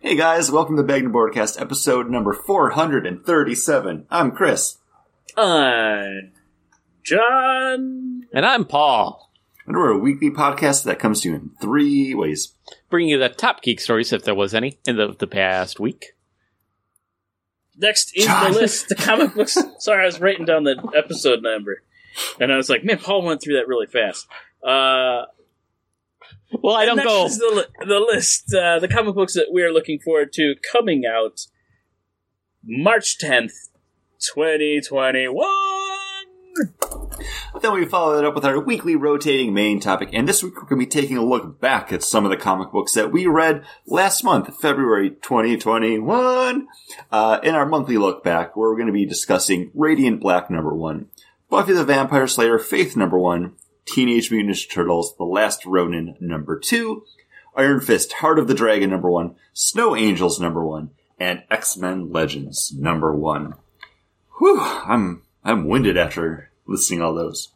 Hey guys, welcome to Bagna Broadcast episode number 437. I'm Chris. I'm John. And I'm Paul, And we're a weekly podcast that comes to you in three ways. bringing you the top geek stories, if there was any, in the, the past week. Next is John. the list. The comic books. Sorry, I was writing down the episode number, and I was like, "Man, Paul went through that really fast." Uh, Well, I don't next go. is the, the list. Uh, the comic books that we are looking forward to coming out March tenth, twenty twenty one. Then we follow that up with our weekly rotating main topic, and this week we're going to be taking a look back at some of the comic books that we read last month, February 2021. Uh, in our monthly look back, we're going to be discussing Radiant Black number one, Buffy the Vampire Slayer Faith number one, Teenage Mutant Ninja Turtles The Last Ronin number two, Iron Fist Heart of the Dragon number one, Snow Angels number one, and X-Men Legends number one. Whew, I'm, I'm winded after listening all those.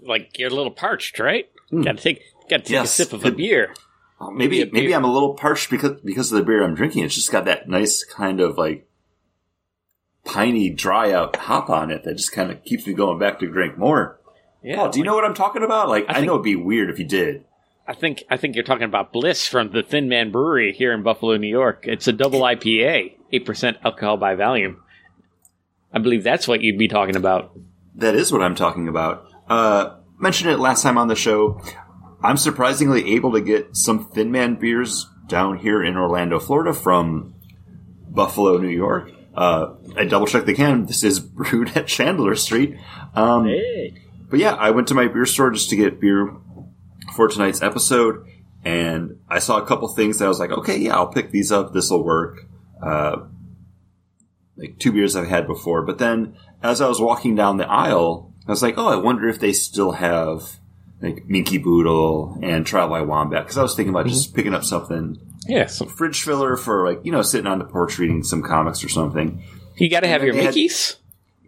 Like, you're a little parched, right? Hmm. Gotta take, gotta take Yes. a sip of a beer. Uh, Maybe maybe beer. I'm a little parched because because of the beer I'm drinking. It's just got that nice kind of like piney, dry out hop on it that just kind of keeps me going back to drink more. Yeah. oh, do you know what I'm talking about? Like, I, I think- know it'd be weird if you did. I think, I think you're talking about Bliss from the Thin Man Brewery here in Buffalo, New York. It's a double IPA, 8% alcohol by volume. I believe that's what you'd be talking about. That is what I'm talking about. Uh, mentioned it last time on the show. I'm surprisingly able to get some Thin Man beers down here in Orlando, Florida from Buffalo, New York. Uh, I double checked the can. This is brewed at Chandler Street. Um, Hey, But yeah, I went to my beer store just to get beer for tonight's episode, and I saw a couple things that I was like, okay, yeah, I'll pick these up. This will work. Uh, like two beers I've had before. But then as I was walking down the aisle, I was like, oh, I wonder if they still have like Minkey Boodle and Trial by Wombat. Because I was thinking about just picking up something, Yeah, so fridge filler for like, you know, sitting on the porch reading some comics or something. you gotta have your they had-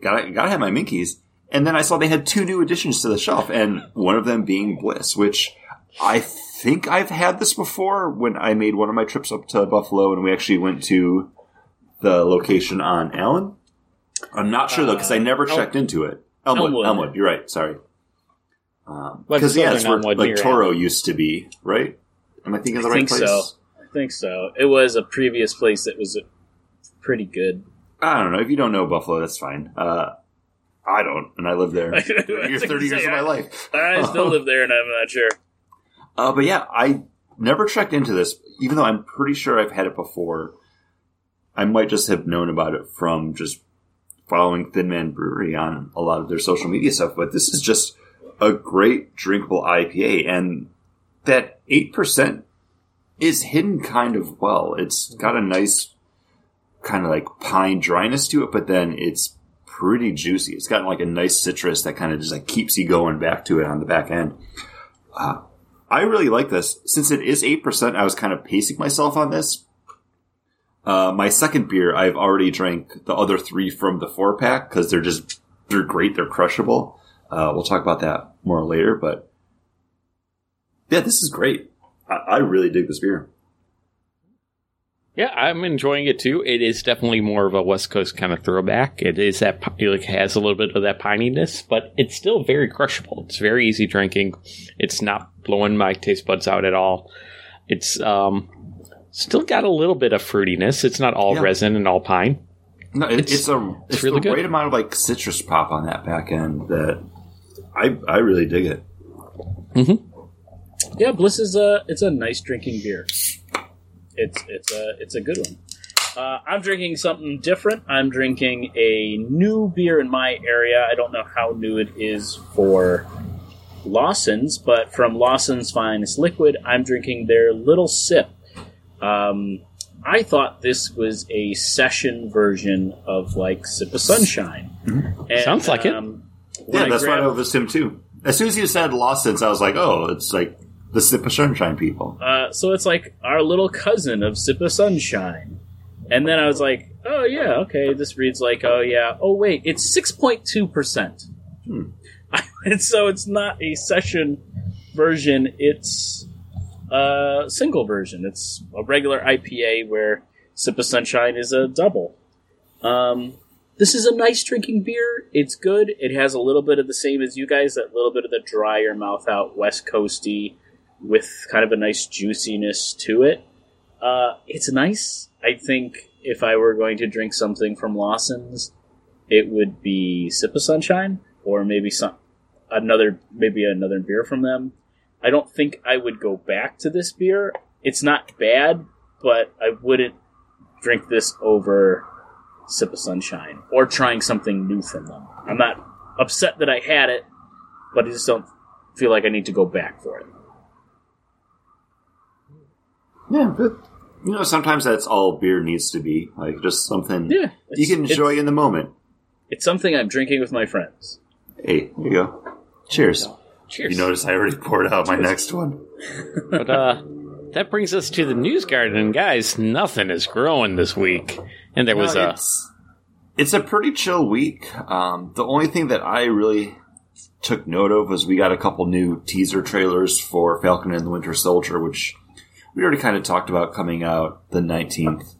gotta gotta have my Minkies. And then I saw they had two new additions to the shelf, and one of them being Bliss, which I think I've had this before when I made one of my trips up to Buffalo, and we actually went to the location on Allen. I'm not sure though because I never El- checked into it. Elmwood, Elmwood. Elmwood, you're right. Sorry. Because yeah, Southern it's where Elmwood like Toro used to be, right? Am I thinking of the I right think place? so. I think so. It was a previous place that was pretty good. I don't know. If you don't know Buffalo, that's fine. Uh, I don't, and I live there for 30 years say, of my I- life. I still live there, and I'm not sure. Uh, but yeah, I never checked into this, even though I'm pretty sure I've had it before. I might just have known about it from just following Thin Man Brewery on a lot of their social media stuff. But this is just a great drinkable IPA, and that eight percent is hidden kind of well. It's got a nice kind of like pine dryness to it, but then it's pretty juicy. It's got like a nice citrus that kind of just like keeps you going back to it on the back end. Uh, I really like this. Since it is 8%, I was kind of pacing myself on this. Uh, my second beer, I've already drank the other three from the four pack because they're just, they're great. They're crushable. Uh, we'll talk about that more later, but yeah, this is great. I, I really dig this beer. Yeah, I'm enjoying it too. It is definitely more of a West Coast kind of throwback. It is that it like has a little bit of that pininess, but it's still very crushable. It's very easy drinking. It's not blowing my taste buds out at all. It's um still got a little bit of fruitiness. It's not all Yeah. resin and all pine. No, it, It's- it's, a it's, really the good. right amount of like citrus pop on that back end that I I really dig it. Yeah, Bliss is a it's a nice drinking beer. It's it's a it's a good one. Uh, I'm drinking something different. I'm drinking a new beer in my area. I don't know how new it is for Lawson's, but from Lawson's Finest Liquid, I'm drinking their Little Sip. Um, I thought this was a session version of like Sip of Sunshine. And, Sounds like it. um, when Yeah, I that's why I grabbed- know this him too. As soon as you said Lawson's, I was like, oh, it's like the Sip of Sunshine people. Uh, so it's like our little cousin of Sip of Sunshine. And then I was like, oh yeah, okay, this reads like, oh yeah, oh wait, it's 6.2%. Hmm. and so it's not a session version, it's a single version. It's a regular IPA where Sip of Sunshine is a double. Um, this is a nice drinking beer. It's good. It has a little bit of the same as you guys, that little bit of the drier mouth out West Coasty with kind of a nice juiciness to it. Uh, it's nice. I think if I were going to drink something from Lawson's, it would be Sip of Sunshine or maybe some another maybe another beer from them. I don't think I would go back to this beer. It's not bad, but I wouldn't drink this over Sip of Sunshine or trying something new from them. I'm not upset that I had it, but I just don't feel like I need to go back for it. Yeah, but you know, sometimes that's all beer needs to be. Like just something Yeah, you can enjoy in the moment. It's something I'm drinking with my friends. Hey, here you go. Cheers. Cheers. You notice I already poured out my next one. But uh, that brings us to the news garden, guys. Nothing is growing this week, and there was No, a it's, it's a pretty chill week. Um, the only thing that I really took note of was we got a couple new teaser trailers for Falcon and the Winter Soldier, which we already kind of talked about coming out the 19th.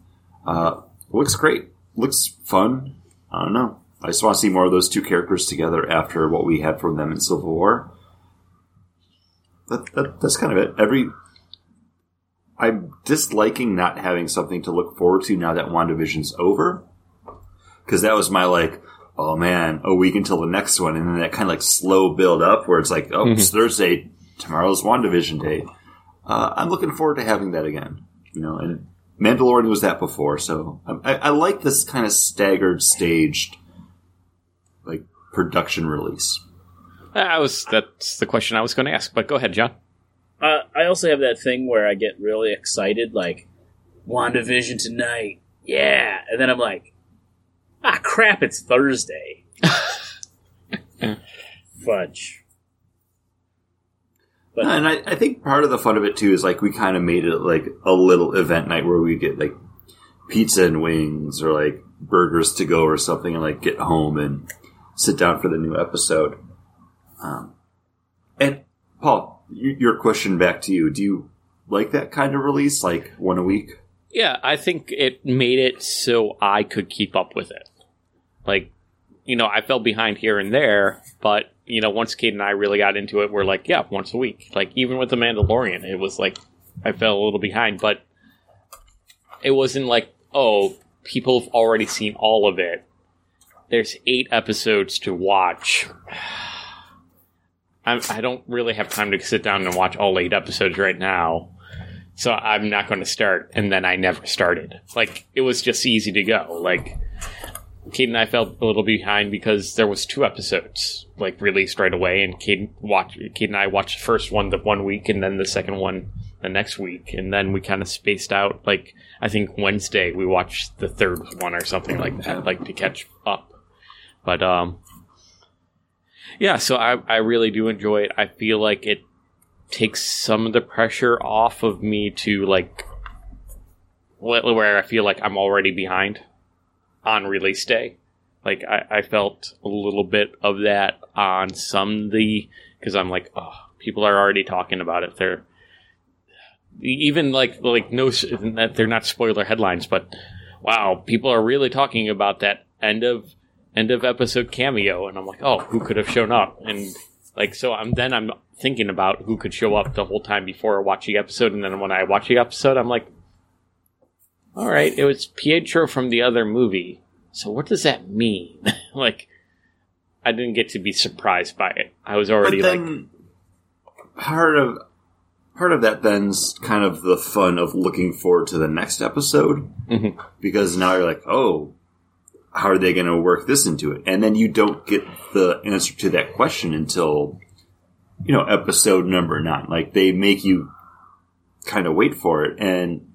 Uh, looks great. Looks fun. I don't know. I just want to see more of those two characters together after what we had from them in Civil War. That, that, that's kind of it. Every I'm disliking not having something to look forward to now that WandaVision's over. Because that was my like, oh man, a week until the next one, and then that kind of like slow build up where it's like, oh, it's Thursday, tomorrow's WandaVision day. Uh, I'm looking forward to having that again. You know, and Mandalorian was that before, so I, I, I like this kind of staggered, staged, like production release. I was that's the question I was going to ask. But go ahead, John. Uh, I also have that thing where I get really excited, like WandaVision tonight, yeah, and then I'm like, ah, crap, it's Thursday. Fudge. But And I, I think part of the fun of it too is like we kind of made it like a little event night where we get like pizza and wings or like burgers to go or something and like get home and sit down for the new episode. Um, and Paul, y- your question back to you: Do you like that kind of release, like one a week? Yeah, I think it made it so I could keep up with it. Like, you know, I fell behind here and there, but you know, once Kate and I really got into it, we're like, yeah, once a week. Like, even with the Mandalorian, it was like I fell a little behind, but it wasn't like, oh, people have already seen all of it. There's eight episodes to watch. I'm, I don't really have time to sit down and watch all eight episodes right now. So I'm not going to start. And then I never started. Like, it was just easy to go. Like, Kate and I felt a little behind because there was two episodes like released right away, and Kate watch Kate and I watched the first one the one week, and then the second one the next week, and then we kind of spaced out. Like I think Wednesday we watched the third one or something like that, like to catch up. But um, yeah, so I I really do enjoy it. I feel like it takes some of the pressure off of me to like where I feel like I'm already behind on release day. Like I, I felt a little bit of that on some the because I'm like, oh, people are already talking about it. They're even like like no, they're not spoiler headlines, but wow, people are really talking about that end of end of episode cameo, and I'm like, oh, who could have shown up? And like so, I'm then I'm thinking about who could show up the whole time before I watch the episode, and then when I watch the episode, I'm like, all right, it was Pietro from the other movie. So what does that mean? like, I didn't get to be surprised by it. I was already but like, part of part of that then's kind of the fun of looking forward to the next episode Mhm. because now you're like, oh, how are they going to work this into it? And then you don't get the answer to that question until you know episode number nine. Like they make you kind of wait for it, and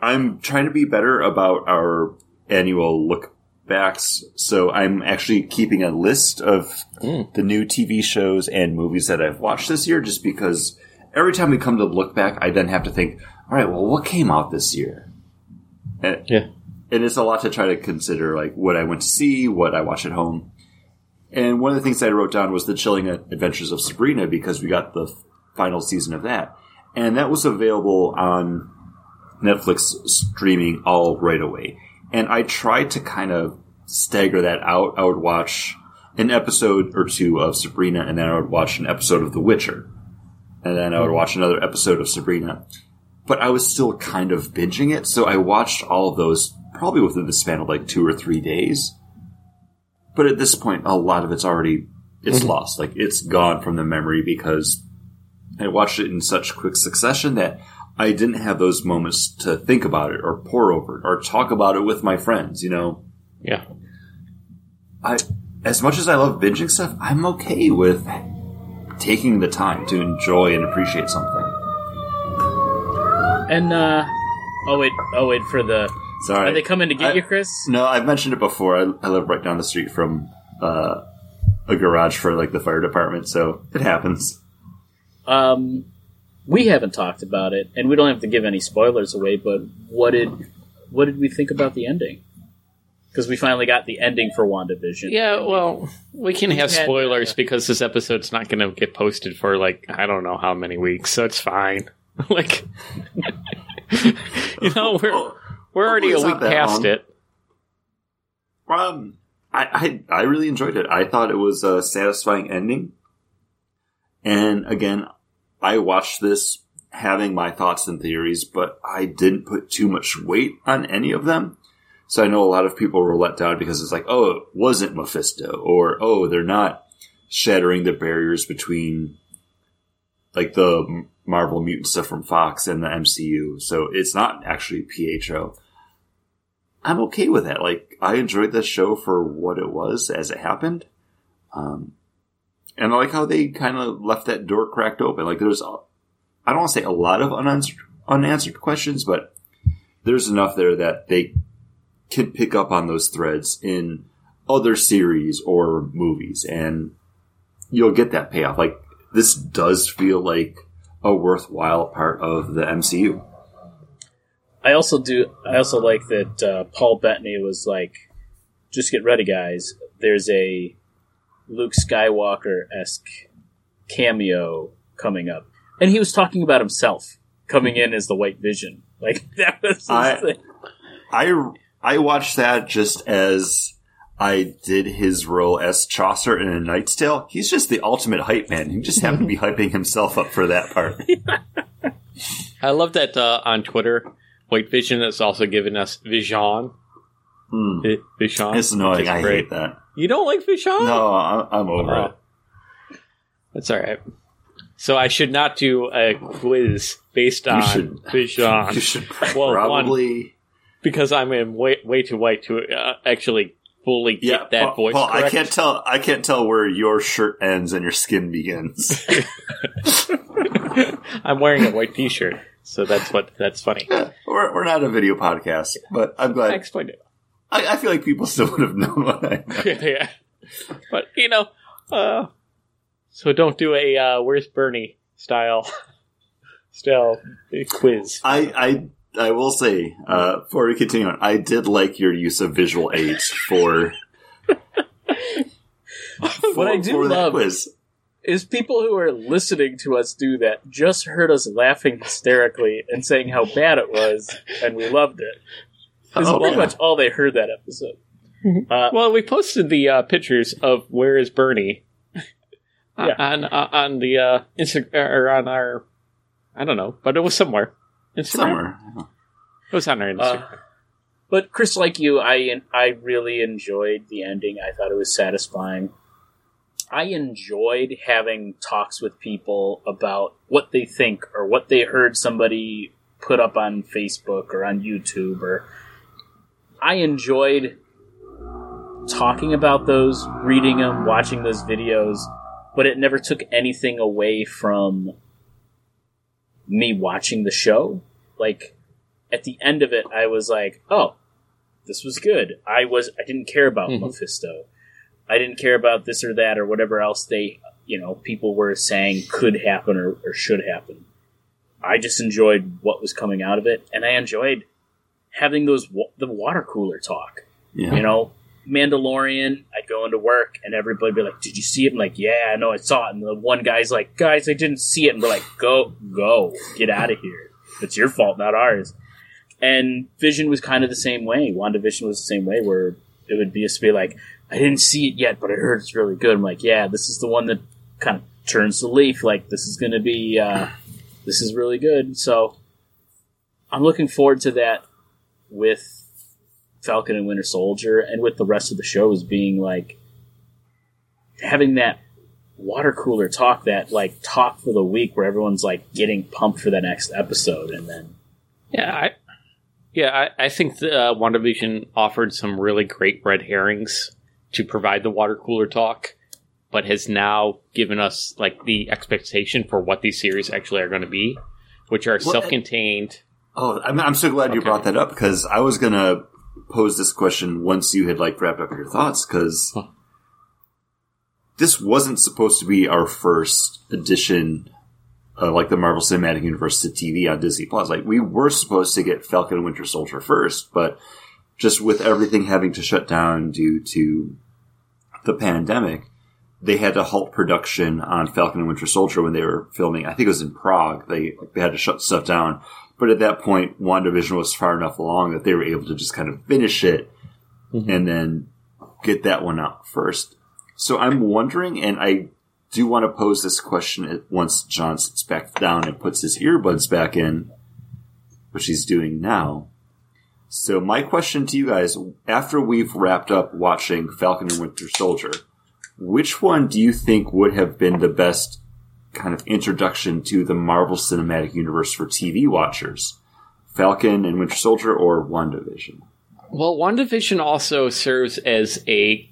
I'm trying to be better about our annual look backs. So I'm actually keeping a list of Mm. the new TV shows and movies that I've watched this year, just because every time we come to look back, I then have to think, all right, well, what came out this year? And, yeah, and it's a lot to try to consider, like what I went to see, what I watch at home. And one of the things I wrote down was the Chilling Adventures of Sabrina because we got the final season of that, and that was available on Netflix streaming all right away. And I tried to kind of stagger that out. I would watch an episode or two of Sabrina, and then I would watch an episode of The Witcher. And then I would watch another episode of Sabrina. But I was still kind of binging it, so I watched all of those probably within the span of like two or three days. But at this point, a lot of it's already it's mm-hmm. lost. Like it's gone from the memory because I watched it in such quick succession that I didn't have those moments to think about it or pour over it or talk about it with my friends. You know, Yeah. I as much as I love binging stuff, I'm okay with taking the time to enjoy and appreciate something. And uh oh wait, oh wait for the. Sorry, Are they coming to get I- you, Chris? No, I've mentioned it before. I, I live right down the street from uh, a garage for like the fire department, so it happens. Um, we haven't talked about it, and we don't have to give any spoilers away. But what did what did we think about the ending? Because we finally got the ending for WandaVision. Yeah, well, we can have had, spoilers because this episode's not going to get posted for like I don't know how many weeks, so it's fine. like, you know, we're we're already a week past long. it. Um, I, I I really enjoyed it. I thought it was a satisfying ending. And again, I watched this having my thoughts and theories, but I didn't put too much weight on any of them. So I know a lot of people were let down because it's like, oh, it wasn't Mephisto, or oh, they're not shattering the barriers between like the Marvel mutant stuff from Fox and the MCU. So it's not actually PHO. I'm okay with that. Like, I enjoyed the show for what it was as it happened. Um, and I like how they kind of left that door cracked open. Like, there's, I don't want to say a lot of unanswered, unanswered questions, but there's enough there that they can pick up on those threads in other series or movies, and you'll get that payoff. Like, this does feel like a worthwhile part of the MCU. I also do. I also like that uh, Paul Bettany was like, "Just get ready, guys. There's a Luke Skywalker esque cameo coming up," and he was talking about himself coming in as the White Vision. Like that was. His I- thing. I I watched that just as I did his role as Chaucer in A Knight's Tale. He's just the ultimate hype man. He just happened to be hyping himself up for that part. I love that uh, on Twitter, White Vision has also given us Vision. Hmm. Vision. It's annoying. is I great. hate that. You don't like Vision? No, I'm, I'm over Oh. it. That's all right. So I should not do a quiz based on should- Vision You should Well, probably. because I'm in way way too white to uh, actually fully get Yeah, that Paul, voice. Paul, I can't tell. I can't tell where your shirt ends and your skin begins. I'm wearing a white T-shirt, so that's what that's funny. we're, we're not a video podcast, but I'm glad I explained it. I, I feel like people still would have known what I. yeah, but you know, uh, so don't do a uh, "Where's Bernie" style style quiz. I, I I will say, uh, before we continue on, I did like your use of visual aids for. What I do for that love- quiz. is people who are listening to us do that just heard us laughing hysterically and saying how bad it was, and we loved it. Is Oh, pretty yeah. much all they heard that episode. Uh, Well, we posted the uh, pictures of "Where is Bernie" Yeah. on uh, on the uh, Insta or on our I don't know, but it was somewhere. Instagram. somewhere. It was on our Instagram. Uh, but Chris, like you, I I really enjoyed the ending. I thought it was satisfying. I enjoyed having talks with people about what they think or what they heard somebody put up on Facebook or on YouTube or I enjoyed talking about those, reading them, watching those videos, but it never took anything away from me watching the show. Like at the end of it, I was like, "Oh, this was good." I was I didn't care about Mhm. Mephisto. I didn't care about this or that or whatever else they, you know, people were saying could happen or, or should happen. I just enjoyed what was coming out of it, and I enjoyed having those the water cooler talk. Yeah. You know, Mandalorian. I'd go into work, and everybody'd be like, "Did you see it?" I'm like, "Yeah, I know, I saw it." And the one guy's like, "Guys, I didn't see it." And we're like, "Go, go, get out of here. It's your fault, not ours." And Vision was kind of the same way. WandaVision was the same way, where it would be just be like, I didn't see it yet, but I heard it's really good. I'm like, yeah, this is the one that kind of turns the leaf. Like, this is going to be, uh, this is really good. So I'm looking forward to that with Falcon and Winter Soldier and with the rest of the shows being like having that water cooler talk, that like talk for the week where everyone's like getting pumped for the next episode and then Yeah, I, yeah, I, I think the, uh, WandaVision offered some really great red herrings to provide the water cooler talk, but has now given us like the expectation for what these series actually are going to be, which are Well, self-contained. Oh, I'm, I'm so glad you Okay. brought that up because I was gonna pose this question once you had like wrapped up your thoughts because Huh. this wasn't supposed to be our first edition of like the Marvel Cinematic Universe to TV on Disney Plus. Like we were supposed to get Falcon and Winter Soldier first, but just with everything having to shut down due to the pandemic, they had to halt production on Falcon and Winter Soldier when they were filming. I think it was in Prague. They like, they had to shut stuff down. But at that point, WandaVision was far enough along that they were able to just kind of finish it mm-hmm. and then get that one out first. So I'm wondering, and I do want to pose this question once John sits back down and puts his earbuds back in, which he's doing now. So my question to you guys, after we've wrapped up watching Falcon and Winter Soldier, which one do you think would have been the best kind of introduction to the Marvel Cinematic Universe for TV watchers? Falcon and Winter Soldier or WandaVision? Well, WandaVision also serves as a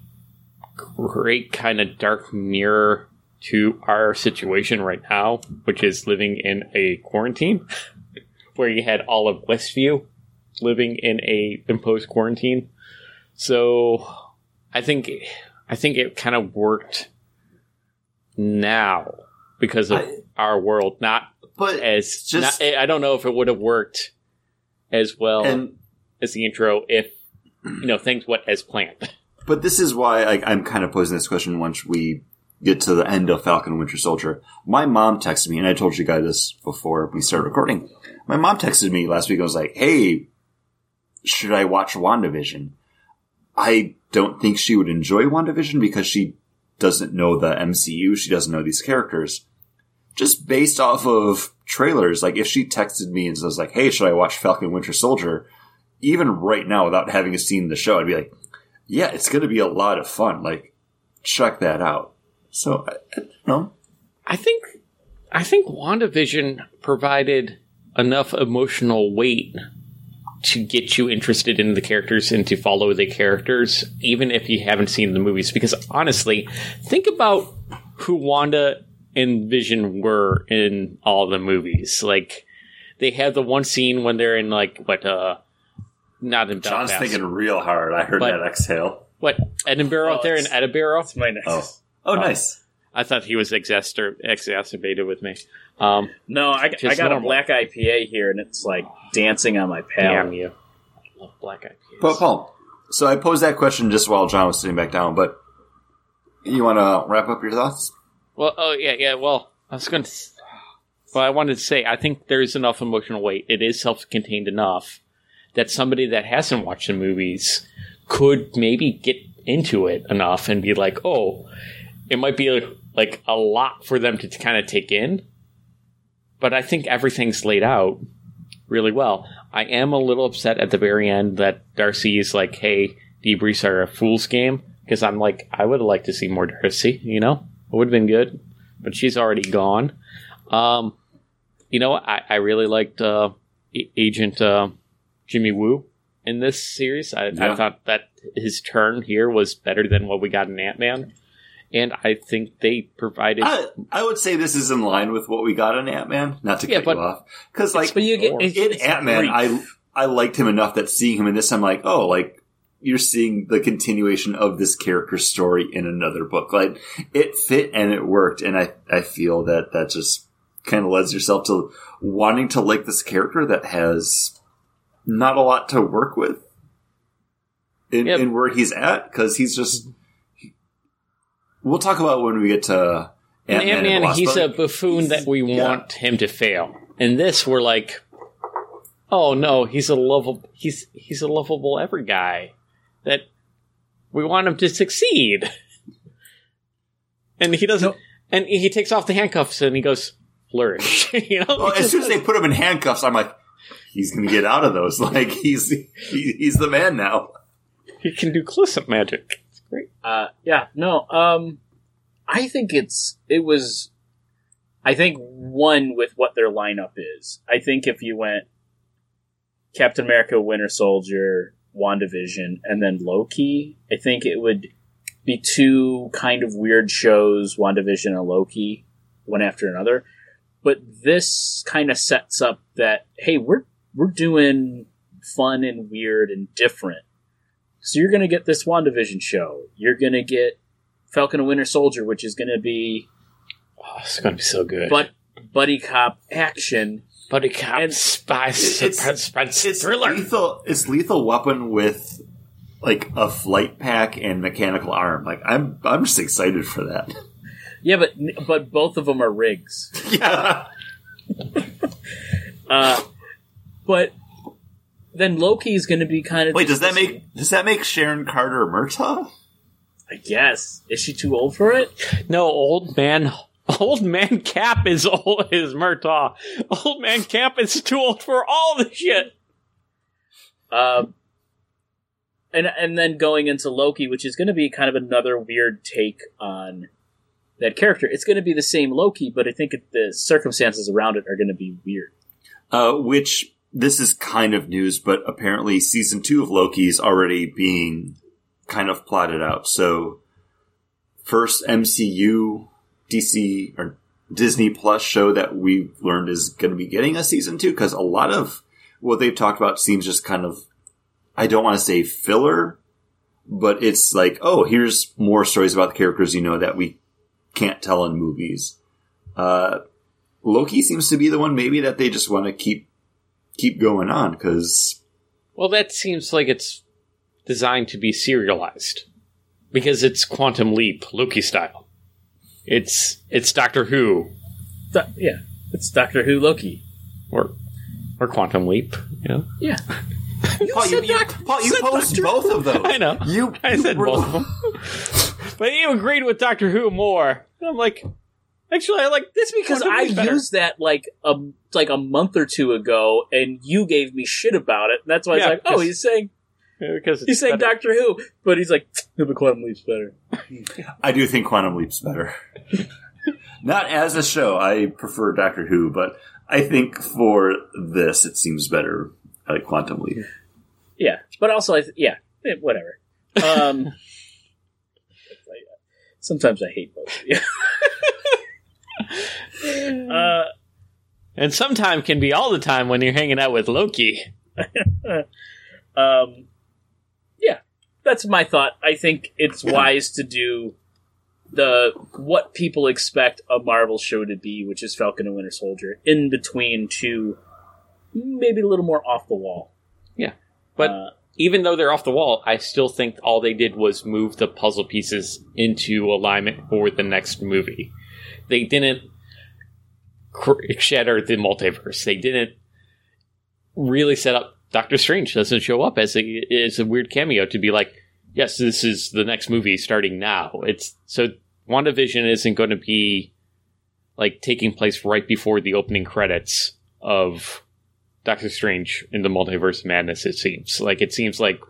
great kind of dark mirror to our situation right now, which is living in a quarantine, where you had all of Westview living in a imposed quarantine. So, I think I think it kind of worked now because of I- our world, not But as just- not, I don't know if it would have worked as well and as the intro if you know things went as planned. But this is why I, I'm kind of posing this question once we get to the end of Falcon and Winter Soldier. My mom texted me, and I told you guys this before we started recording. My mom texted me last week and was like, hey, should I watch WandaVision? I don't think she would enjoy WandaVision because she doesn't know the MCU. She doesn't know these characters. Just based off of trailers, like if she texted me and says like, hey, should I watch Falcon Winter Soldier? Even right now, without having seen the show, I'd be like, yeah, it's going to be a lot of fun. Like, check that out. So, I, know. I think I think WandaVision provided enough emotional weight to get you interested in the characters and to follow the characters, even if you haven't seen the movies. Because honestly, think about who Wanda and Vision were in all the movies. Like they have the one scene when they're in like what uh not in John's Belfast. thinking real hard. I heard But- that exhale. what Edinburgh Oh, out there in Edinburgh. That's my next. Oh. Oh, nice. I thought he was exacer- exacerbated with me. Um, No, I, I got normal. a black IPA here, and it's like dancing on my damn palate. you! I love black IPAs. But Paul, so I posed that question just while John was sitting back down, but you want to wrap up your thoughts? Well, oh yeah, yeah. Well, I was going to. Well, I wanted to say I think there's enough emotional weight. It is self-contained enough that somebody that hasn't watched the movies could maybe get into it enough and be like, oh, it might be like a lot for them to kind of take in. But I think everything's laid out really well. I am a little upset at the very end that Darcy is like, hey, debriefs are a fool's game. Because I'm like, I would have liked to see more Darcy, you know? It would have been good. But she's already gone. Um, you know, I, I really liked uh, Agent uh, Jimmy Woo in this series. I, I thought that his turn here was better than what we got in Ant Man. And I think they provided. I, I would say this is in line with what we got in Ant Man. Not to Yeah, cut you off, because like But you get in Ant Man. I I liked him enough that seeing him in this, I'm like, oh, like you're seeing the continuation of this character's story in another book. Like it fit and it worked, and I I feel that that just kind of lends yourself to wanting to like this character that has not a lot to work with in, Yep. in where he's at because he's just. he- we'll talk about when we get to Ant Man, and he's but a buffoon that we yeah. want him to fail. In this, we're like, oh no, he's a lovable he's he's a lovable ever guy that we want him to succeed. And he doesn't No. and he takes off the handcuffs and he goes flourish. you know? Well, as soon as they put him in handcuffs, I'm like, he's going to get out of those. Like he's he, he's the man now. he can do close-up magic. It's great. Uh, yeah, no. Um, I think it's it was. I think one with what their lineup is. I think if you went Captain America, Winter Soldier, WandaVision, and then Loki, I think it would be two kind of weird shows, WandaVision and Loki, one after another. But this kind of sets up that hey, we're we're doing fun and weird and different. So you're going to get this WandaVision show. You're going to get Falcon and Winter Soldier, which is going to be Oh, it's going to be so good. but buddy cop action. Buddy cop and- spy It's- suspense, suspense It's thriller. lethal. It's lethal weapon with like a flight pack and mechanical arm. Like I'm I'm just excited for that. Yeah, but but both of them are rigs. yeah. Uh, but then Loki is going to be kind of Wait, does that make does that make Sharon Carter Murtaugh? I guess is she too old for it? No, old man. Old man Cap is old is Murtaugh. Old man Cap is too old for all the shit. Um, and and then going into Loki, which is going to be kind of another weird take on that character. It's going to be the same Loki, but I think the circumstances around it are going to be weird. Uh, which this is kind of news, but apparently season two of Loki is already being kind of plotted out. So first MCU DC or Disney Plus show that we've learned is going to be getting a season two because a lot of what they've talked about seems just kind of I don't want to say filler, but it's like oh here's more stories about the characters you know that we can't tell in movies. Uh, Loki seems to be the one maybe that they just want to keep keep going on because Well, that seems like it's designed to be serialized because it's Quantum Leap Loki style. It's it's Doctor Who Do- yeah, it's Doctor Who Loki. or or Quantum Leap. You know, Yeah, Paul, you, you, Paul, you said post Doctor both of those. I know. You, I said were- both of them, but you agreed with Doctor Who more. And I'm like, actually, I like this because I better. used that like a like a month or two ago, and you gave me shit about it. And that's why Yeah, I was like, oh, because- he's saying because he's saying better. Doctor Who, but he's like, no, but Quantum Leap's better. I do think Quantum Leap's better. Not as a show. I prefer Doctor Who, but I think for this, it seems better. I like Quantum Leap. Yeah, but also, I th- yeah, eh, whatever. Um, sometimes I hate both of you. uh, and sometime can be all the time when you're hanging out with Loki. um, yeah, that's my thought. I think it's wise to do the what people expect a Marvel show to be, which is Falcon and Winter Soldier, in between two, maybe a little more off the wall. Yeah, but Uh, even though they're off the wall, I still think all they did was move the puzzle pieces into alignment for the next movie. They didn't cr- shatter the multiverse. They didn't really set up Doctor Strange doesn't show up as a as a weird cameo to be like, yes, this is the next movie starting now. It's so WandaVision isn't going to be like taking place right before the opening credits of Doctor Strange in the Multiverse Madness, it seems. Like, it seems like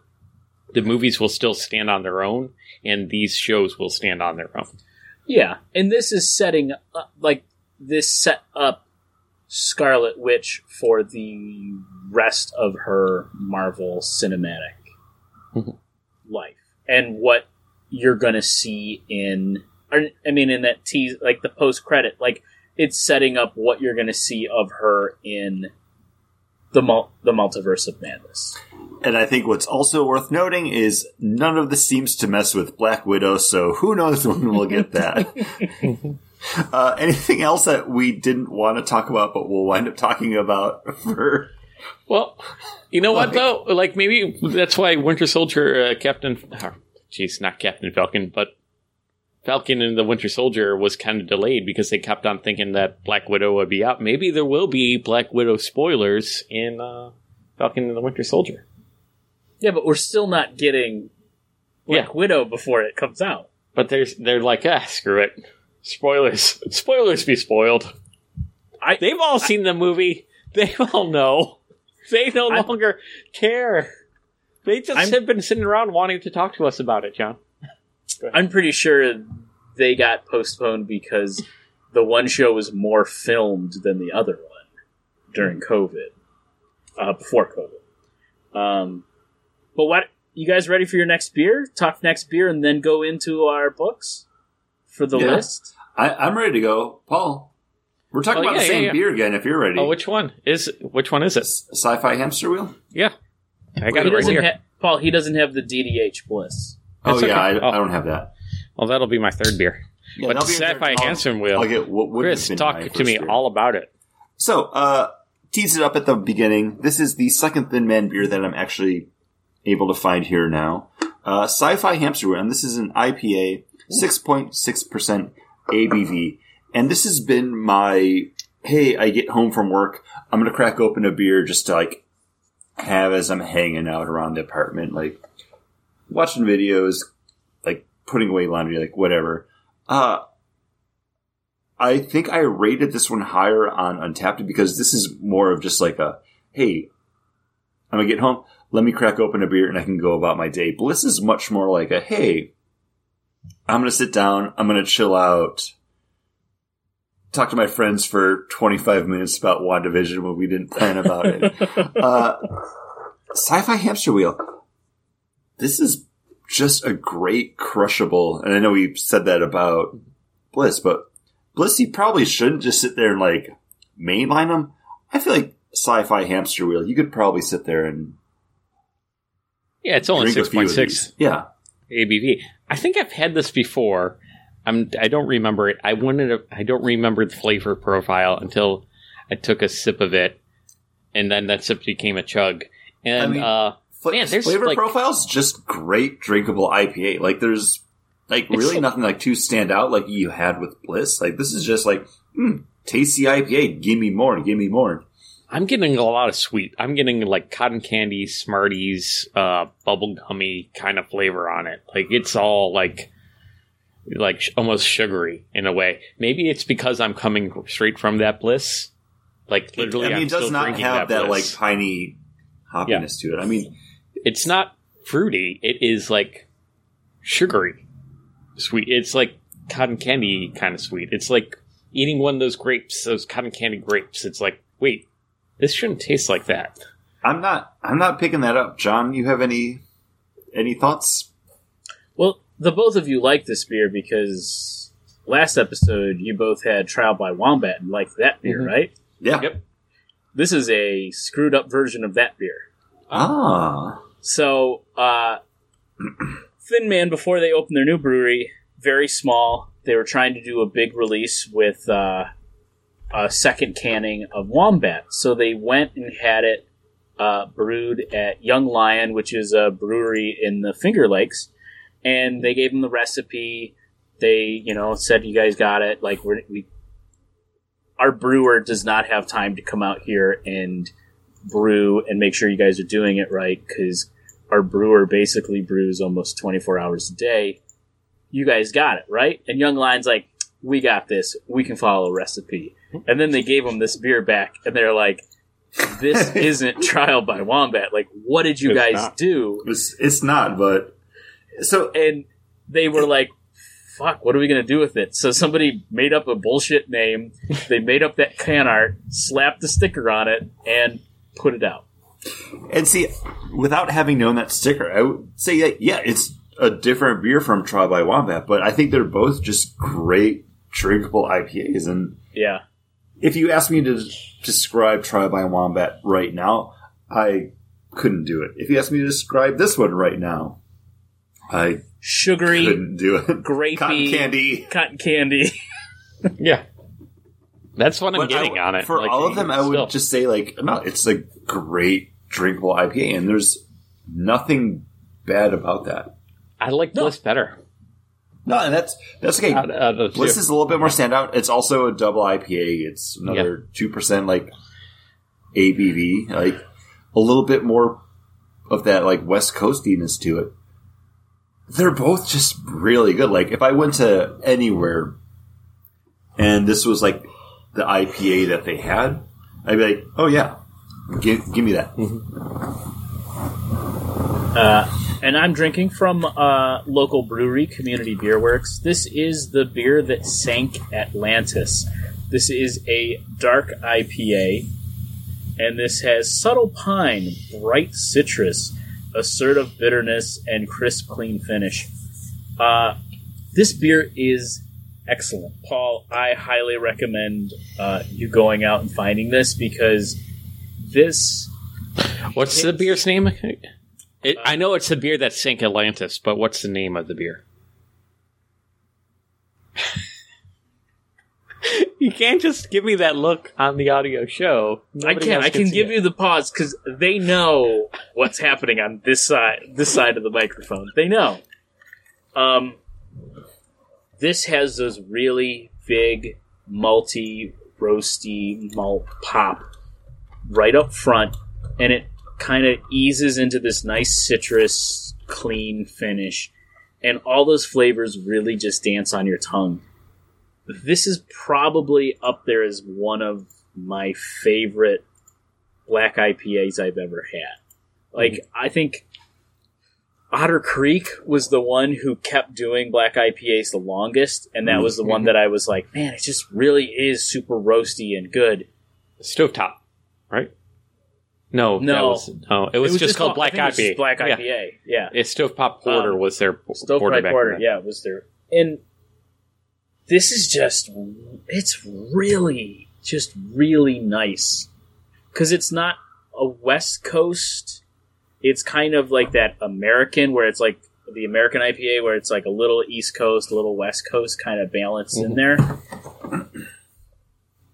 the movies will still stand on their own, and these shows will stand on their own. Yeah, and this is setting up, like this set up Scarlet Witch for the rest of her Marvel cinematic Mhm. life, and what you're gonna see in I mean, in that tease, like the post credit, like it's setting up what you're gonna see of her in the mul- the multiverse of madness. And I think what's also worth noting is none of this seems to mess with Black Widow, so who knows when we'll get that. uh, anything else that we didn't want to talk about, but we'll wind up talking about for. Well, you know what, though? Like, maybe that's why Winter Soldier, uh, Captain. oh, Jeez, not Captain Falcon, but Falcon and the Winter Soldier was kind of delayed because they kept on thinking that Black Widow would be out. Maybe there will be Black Widow spoilers in uh, Falcon and the Winter Soldier. Yeah, but we're still not getting Black Yeah. Widow before it comes out. But there's they're like, ah, screw it. Spoilers. Spoilers be spoiled. I They've all seen the movie. They all know. They no I'm- longer care. They just I'm- have been sitting around wanting to talk to us about it, John. I'm pretty sure they got postponed because the one show was more filmed than the other one during COVID, uh, before COVID. Um, but what you guys ready for your next beer? Talk next beer and then go into our books for the Yeah. list. I, I'm ready to go, Paul. We're talking Oh, about yeah, the same yeah, yeah. beer again. If you're ready, Oh, which one is which one is it? sci-fi hamster wheel. Yeah, I got He it right here. ha- Paul. He doesn't have the DDH Bliss. Oh That's yeah, okay. I, Oh. I don't have that. well, that'll be my third beer. Yeah, but the sci-fi hamster I'll- wheel. I'll get what would Chris, talk to me beer. all about it. So, uh, tease it up at the beginning. This is the second Thin Man beer that I'm actually able to find here now. Uh, Sci-Fi Hamster Wheel, and this is an IPA, 6.6% ABV. And this has been my, hey, I get home from work, I'm gonna crack open a beer just to like have as I'm hanging out around the apartment, like watching videos, like putting away laundry, like whatever. Uh, I think I rated this one higher on Untappd because this is more of just like a, hey, I'm gonna get home, let me crack open a beer and I can go about my day. Bliss is much more like a, hey, I'm gonna sit down, I'm gonna chill out, talk to my friends for 25 minutes about WandaVision when we didn't plan about it. uh, Sci-Fi Hamster Wheel. This is just a great crushable, and I know we said that about Bliss, but Bliss, you probably shouldn't just sit there and like mainline them. I feel like Sci-Fi Hamster Wheel, you could probably sit there and Yeah, it's only six point six. Yeah, ABV. I think I've had this before. I'm. I don't remember it. I wanted. To, I don't remember the flavor profile until I took a sip of it, and then that sip became a chug. And I mean- uh, Fla- Man, there's, flavor like- profiles just great drinkable IPA. Like there's like really nothing like to stand out like you had with Bliss. Like this is just like hmm, tasty IPA. Give me more. Give me more. I'm getting a lot of sweet. I'm getting like cotton candy, Smarties, uh, bubblegummy kind of flavor on it. Like it's all like like almost sugary in a way. Maybe it's because I'm coming straight from that bliss. Like literally, I mean, I'm it does still not have that, like bliss. piney hoppiness to it. I mean, it's not fruity. It is like sugary sweet. It's like cotton candy kind of sweet. It's like eating one of those grapes, those cotton candy grapes. It's like, wait, this shouldn't taste like that. I'm not. I'm not picking that up. John, you have any any thoughts? Well, the both of you like this beer because last episode you both had Trial by Wombat and liked that beer, Mhm. right? Yeah. Yep. This is a screwed up version of that beer. Ah. So, uh, Thin Man, before they opened their new brewery, very small. They were trying to do a big release with uh, a second canning of Wombat. So they went and had it uh, brewed at Young Lion, which is a brewery in the Finger Lakes. And they gave them the recipe. They, you know, said, "You guys got it." Like we're, we, our brewer does not have time to come out here and brew and make sure you guys are doing it right because our brewer basically brews almost 24 hours a day. You guys got it, right? And Young Lion's like, we got this. We can follow a recipe. And then they gave him this beer back, and they're like, this isn't Trial by Wombat. Like, what did you It's guys not. do? It's it's not, but so And they were like, fuck, what are we going to do with it? So somebody made up a bullshit name. They made up that can art, slapped the sticker on it, and put it out. and see, without having known that sticker, I would say that yeah, it's a different beer from Trial by Wombat, but I think they're both just great drinkable IPAs. And Yeah. if you ask me to describe Trial by Wombat right now, I couldn't do it. If you ask me to describe this one right now, I Sugary, couldn't do it. grapey, Cotton candy. cotton candy. Yeah. That's what I'm But getting I- on it. For Like, all of them, I would still. just say like, no, it's a great drinkable IPA, and there's nothing bad about that. I like No. Bliss better. No, and that's that's okay. Out, out Bliss two. is a little bit more standout. It's also a double IPA. It's another two percent like ABV. Like a little bit more of that like West Coastiness to it. They're both just really good. Like if I went to anywhere and this was like the IPA that they had, I'd be like, oh yeah, give, give me that. Uh, and I'm drinking from uh, local brewery, Community Beer Works. This is the beer that sank Atlantis. This is a dark IPA, and this has subtle pine, bright citrus, assertive bitterness, and crisp, clean finish. Uh, this beer is excellent. Paul, I highly recommend uh, you going out and finding this because this. What's the beer's name? It, I know it's the beer that sank Atlantis, but what's the name of the beer? you can't just give me that look on the audio show. I can. I can see give it. you the pause because they know what's happening on this side, this side of the microphone. They know. Um, this has those really big, multi roasty malt pop right up front, and it kind of eases into this nice citrus, clean finish, and all those flavors really just dance on your tongue. This is probably up there as one of my favorite black IPAs I've ever had. Like, I think Otter Creek was the one who kept doing black IPAs the longest, and that was the one that I was like, man, it just really is super roasty and good. Stovetop, right? No, No. that was, no, it was, just, called Black it was just IPA. Black Yeah. IPA, yeah. Yeah, Stovetop Porter Um, was their p- Stovepipe porter Porter, yeah, it was there. And this is just, it's really, just really nice. Because it's not a West Coast, it's kind of like that American, where it's like the American IPA, where it's like a little East Coast, a little West Coast kind of balance in there.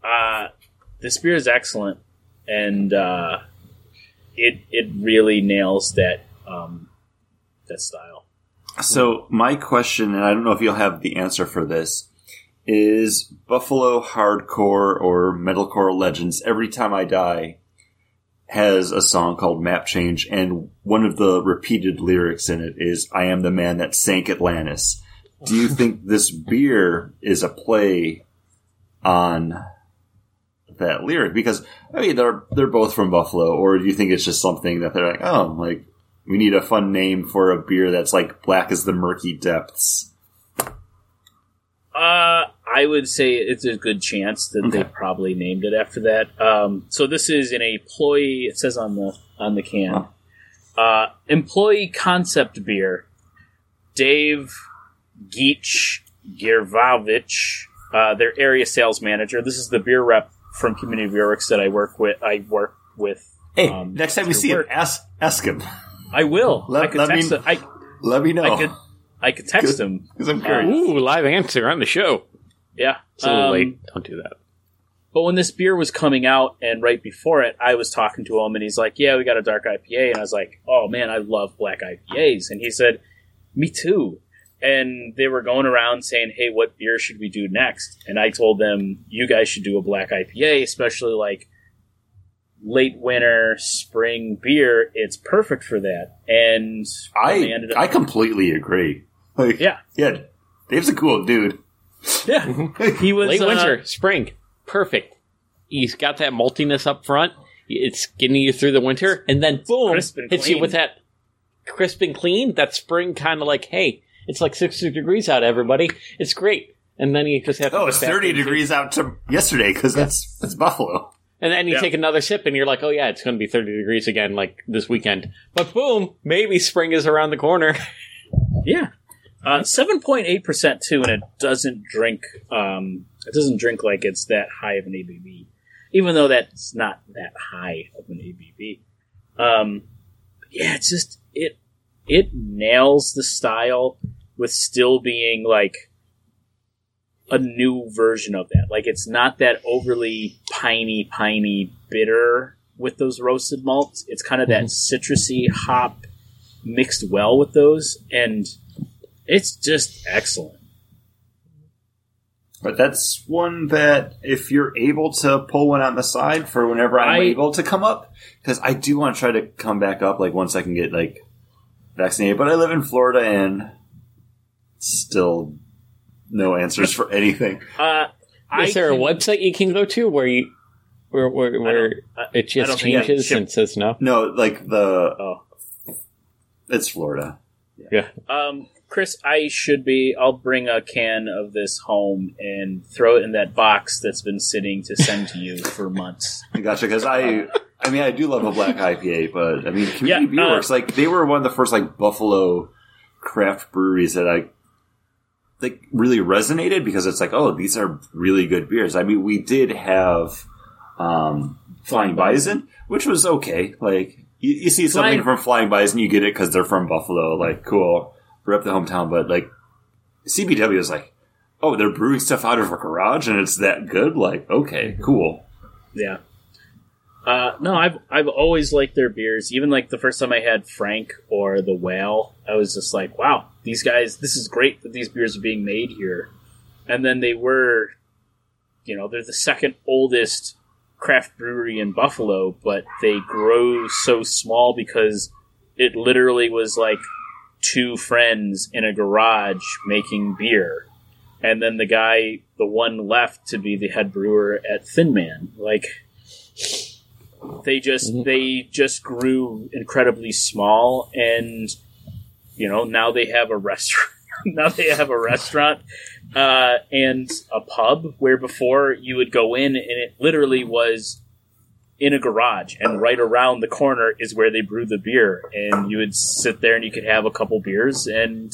Uh, this beer is excellent, and uh, it it really nails that um, that style. So my question, and I don't know if you'll have the answer for this, is Buffalo Hardcore or Metalcore Legends Every Time I Die has a song called Map Change, and one of the repeated lyrics in it is I am the man that sank Atlantis. Do you think this beer is a play on that lyric? Because I mean they're they're both from Buffalo, or do you think it's just something that they're like, oh, like we need a fun name for a beer that's like black as the murky depths. Uh, I would say it's a good chance that they probably named it after that. Um, so this is an employee. It says on the on the can, uh, employee concept beer. Dave Geach Gervavich, uh, their area sales manager. This is the beer rep from Community Beer Works that I work with. I work with. Hey, Um, next time we see work. him, ask ask him. I will. Let- I could let text me- him. I, Let me I know could. I could text Good. him. because I'm curious. Ooh, live answer on the show. Yeah. It's a little Um, late. Don't do that. But when this beer was coming out and right before it, I was talking to him and he's like, Yeah, we got a dark IPA. And I was like, Oh man, I love black IPAs. And he said, Me too. And they were going around saying, Hey, what beer should we do next? And I told them, You guys should do a black IPA, especially like late winter, spring beer. It's perfect for that. And I ended up- I completely agree. Like, Yeah. yeah, Dave's a cool dude. Yeah. He was Late uh, winter, spring, perfect. He's got that maltiness up front. It's getting you through the winter, and then boom, crisp and hits you with that crisp and clean. That spring kind of like, hey, it's like sixty degrees out, everybody. It's great. And then you just have to Oh, put it's thirty degrees out to yesterday because that's that's Buffalo. And then you Yeah. take another sip, and you're like, oh yeah, it's going to be thirty degrees again, like this weekend. But boom, maybe spring is around the corner. Yeah, seven point eight percent too, and it doesn't drink. Um, it doesn't drink like it's that high of an ABV, even though that's not that high of an ABV. Um, yeah, it's just it it nails the style with still being like a new version of that. Like it's not that overly piney, piney bitter with those roasted malts. It's kind of that citrusy hop mixed well with those, and it's just excellent. But that's one that if you're able to pull one on the side for whenever I'm I- able to come up, because I do want to try to come back up like once I can get like vaccinated. But I live in Florida and still no answers for anything. Uh, I Is there can- a website you can go to where you where where, where I- it just don't I- changes ship- and says no? No, like the Oh. it's Florida. Yeah. Um, Chris, I should be. I'll bring a can of this home and throw it in that box that's been sitting to send to you for months. Gotcha, because I, I mean, I do love a black IPA, but I mean, Community Yeah, Beer uh, Works, like they were one of the first like Buffalo craft breweries that I like really resonated because it's like, oh, these are really good beers. I mean, we did have um, Flying Bison, which was okay. Like you, you see something Flying- from Flying Bison, you get it because they're from Buffalo. Like cool, rep the hometown. But like CBW is like, oh, they're brewing stuff out of a garage and it's that good. Like okay, cool. Yeah. Uh, no, I've I've always liked their beers. Even like the first time I had Frank or the Whale, I was just like, wow, these guys, this is great that these beers are being made here. And then they were, you know, they're the second oldest craft brewery in Buffalo, but they grow so small because it literally was like two friends in a garage making beer. And then the guy, the one left to be the head brewer at Thin Man. Like, they just Mhm. they just grew incredibly small and you know now they have a restaurant now they have a restaurant uh, and a pub where before you would go in and it literally was in a garage and oh. right around the corner is where they brew the beer and you would sit there and you could have a couple beers and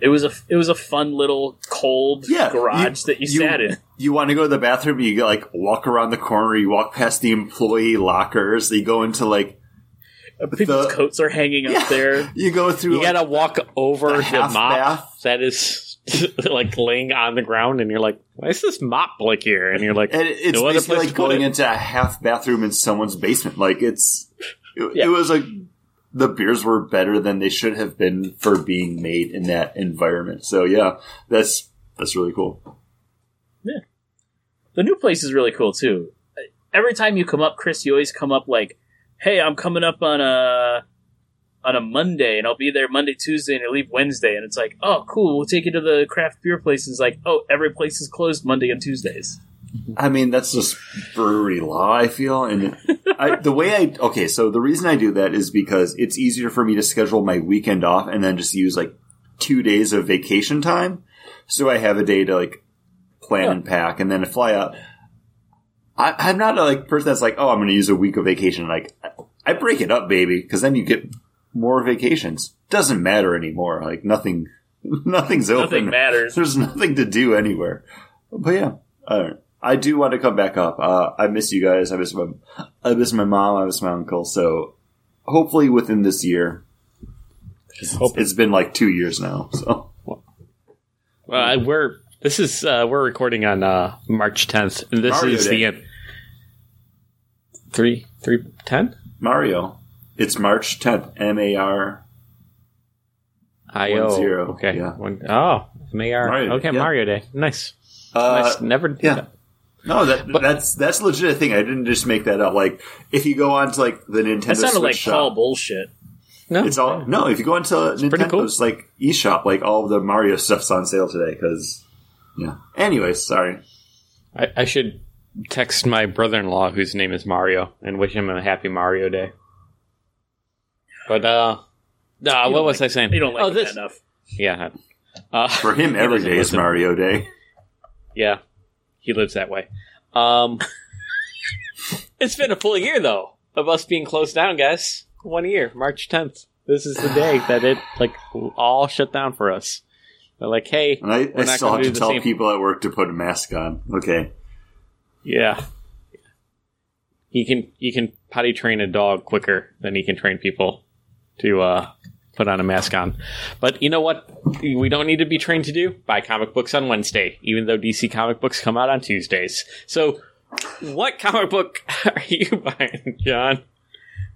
it was a it was a fun little cold Yeah, garage you- that you, you- sat in you want to go to the bathroom, you like walk around the corner, you walk past the employee lockers, you go into like uh, people's the- coats are hanging Yeah. up there you go through You like, gotta walk over the half mop bath. that is like laying on the ground, and you're like, "Why is this mop like here?" And you're like, and it's No basically like going it. into a half bathroom in someone's basement. Like it's it, Yeah. it was like the beers were better than they should have been for being made in that environment. So yeah, that's that's really cool. Yeah, the new place is really cool too. Every time you come up, Chris, you always come up like, "Hey, I'm coming up on a on a Monday, and I'll be there Monday, Tuesday, and I leave Wednesday." And it's like, "Oh, cool. We'll take you to the craft beer place." It's like, "Oh, every place is closed Monday and Tuesdays." I mean, that's just brewery law. I feel, and I, the way I okay. So the reason I do that is because it's easier for me to schedule my weekend off and then just use like two days of vacation time, so I have a day to like plan Yeah. and pack, and then to fly out. I, I'm not a like person that's like, oh, I'm going to use a week of vacation. Like, I break it up, baby, because then you get more vacations. Doesn't matter anymore. Like nothing, nothing's open. Nothing matters. There's nothing to do anywhere. But yeah, uh, I do want to come back up. Uh, I miss you guys. I miss my, I miss my mom. I miss my uncle. So hopefully within this year, Hope- it's been like two years now. So Uh, we're this is uh, we're recording on uh, March 10th, and this Mario is Day. the end. Three three ten. Mario, it's March 10th. M A R. I One O. zero, Okay. yeah. One, oh, M A R. Okay, yeah. Mario Day. Nice. Uh, nice. Never. did yeah. that. No, that But- that's that's a legit thing. I didn't just make that up. Like if you go on to like the Nintendo That sounded Switch like shop, Paul bullshit. No. It's all no. If you go into pretty cool. Nintendo's like eShop, like all the Mario stuff's on sale today. Because yeah. Anyways, sorry. I, I should text my brother-in-law, whose name is Mario, and wish him a happy Mario Day. But uh, nah, You what was like- I saying? You don't like oh, this. enough. Yeah. Uh, For him, He every doesn't day is. Mario Day. Yeah, he lives that way. Um, it's been a full year though of us being closed down, guys. One year, March tenth. This is the day that it like all shut down for us. They're like, hey, And I, We're I not still gonna have to tell same- people at work to put a mask on. Okay. yeah. You can he can potty train a dog quicker than you can train people to uh, put on a mask on. But you know what? We don't need to be trained to do buy comic books on Wednesday, even though DC comic books come out on Tuesdays. So, what comic book are you buying, John?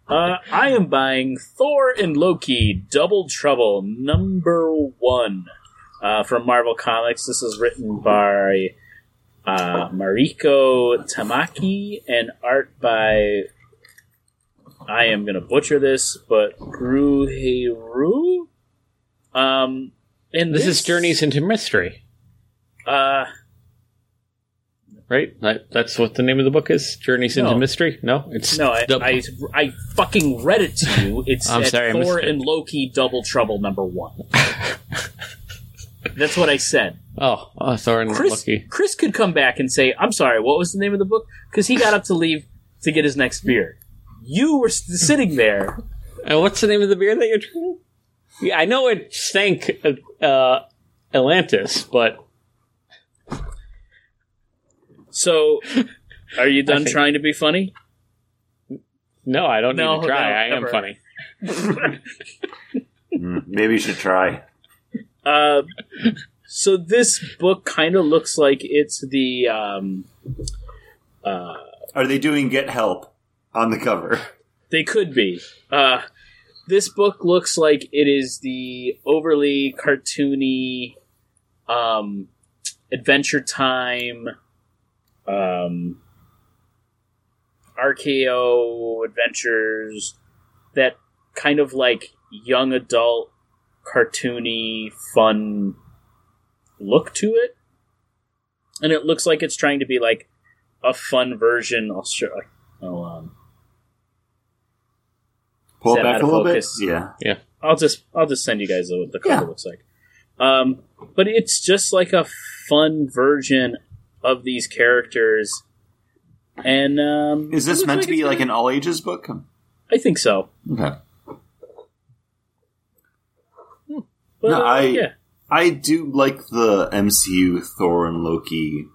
Uh, I am buying Thor and Loki Double Trouble number one. uh, from Marvel Comics. This is written by uh, Mariko Tamaki and art by I am going to butcher this, but Gurihiru. Um, and This is Journeys into Mystery, Uh, right? That, that's what the name of the book is. Journeys into No. Mystery. No, it's no, I, I, I fucking read it to you. It's I'm sorry, Thor and Loki Double Trouble number one. That's what I said. oh, oh, Thor and Chris, Loki. Chris could come back and say, "I'm sorry, what was the name of the book?" Because he got up to leave to get his next beer. You were sitting there. And what's the name of the beer that you're drinking? Yeah, I know it stank uh, Atlantis, but So, are you done think- trying to be funny? no, I don't No, need to try. no, I am never. funny. Mm, maybe you should try. Uh, so this book kind of looks like it's the um, uh, Are they doing Get Help on the cover? they could be. Uh, this book looks like it is the overly cartoony um, Adventure Time, um, RKO Adventures, that kind of like young adult, cartoony, fun look to it. And it looks like it's trying to be like a fun version. I'll show. I'll, um, Pull it back out a little focus? bit. Yeah. yeah. I'll just I'll just send you guys what the cover Yeah. looks like. Um, but it's just like a fun version of these characters, and um, Is this looks meant to be like gonna- an all ages book? I think so. Okay. But, No, uh, I- yeah, I do like the MCU Thor and Loki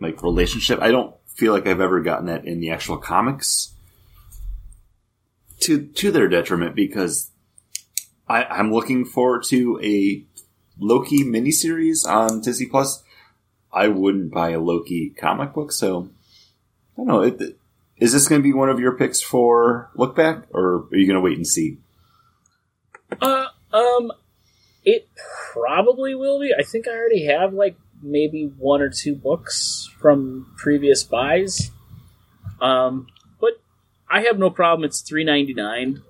like relationship. I don't feel like I've ever gotten that in the actual comics. To to their detriment because I, I'm looking forward to a Loki miniseries on Disney Plus. I wouldn't buy a Loki comic book, so I don't know. It, is this going to be one of your picks for look back, or are you going to wait and see? uh, um, it probably will be. I think I already have like maybe one or two books from previous buys. Um, I have no problem. It's three ninety nine.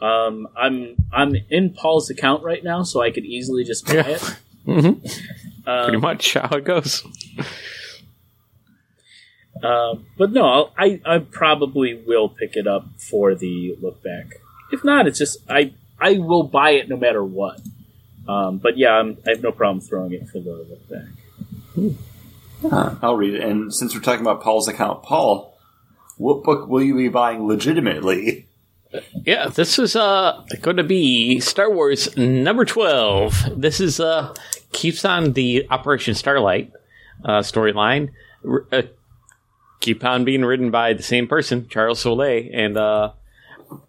Um, I'm I'm in Paul's account right now, so I could easily just buy Yeah. it. hmm Um, Pretty much how it goes. Uh, but no, I'll, I I probably will pick it up for the look back. If not, it's just I I will buy it no matter what. Um, but yeah, I'm, I have no problem throwing it for the look back. Huh, I'll read it. And since we're talking about Paul's account, Paul, what book will you be buying legitimately? Yeah, this is uh going to be Star Wars number twelve. This is uh keeps on the Operation Starlight uh, storyline. Uh, keep on being written by the same person, Charles Soule, and uh,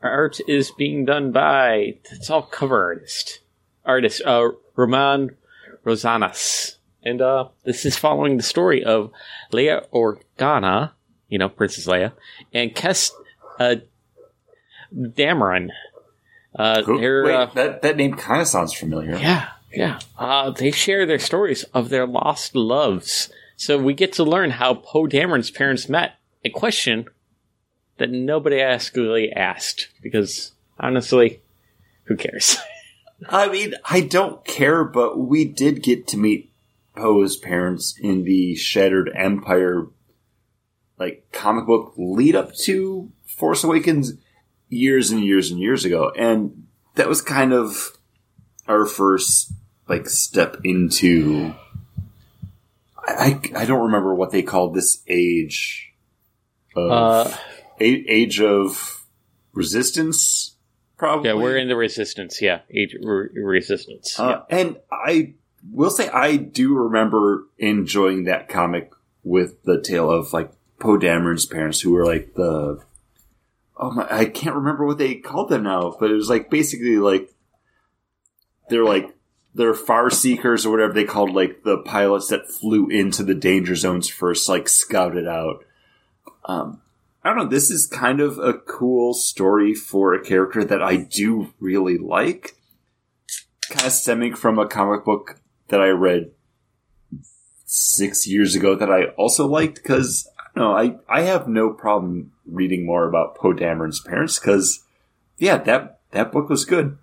art is being done by it's all cover artist artist uh, Roman Rosanas, and uh, this is following the story of Leia Organa, you know Princess Leia, and Kes uh, Dameron. Uh, Who- Wait, uh, that, that name kind of sounds familiar. yeah, yeah. Uh, they share their stories of their lost loves. So we get to learn how Poe Dameron's parents met. A question that nobody actually asked because honestly, who cares? I mean, I don't care, but we did get to meet Poe's parents in the Shattered Empire, like comic book lead up to Force Awakens years and years and years ago, and that was kind of our first like step into. I, I, don't remember what they called this age of Uh, age of resistance. Probably, yeah, we're in the resistance. Yeah, age re- resistance. Uh, And I will say I do remember enjoying that comic with the tale of like Poe Dameron's parents, who were like the oh my, I can't remember what they called them now, but it was like basically like they're like they're far seekers or whatever they called like the pilots that flew into the danger zones first, like scouted out. Um, I don't know. This is kind of a cool story for a character that I do really like. kind of stemming from a comic book that I read six years ago that I also liked because Know I I have no problem reading more about Poe Dameron's parents because yeah that that book was good.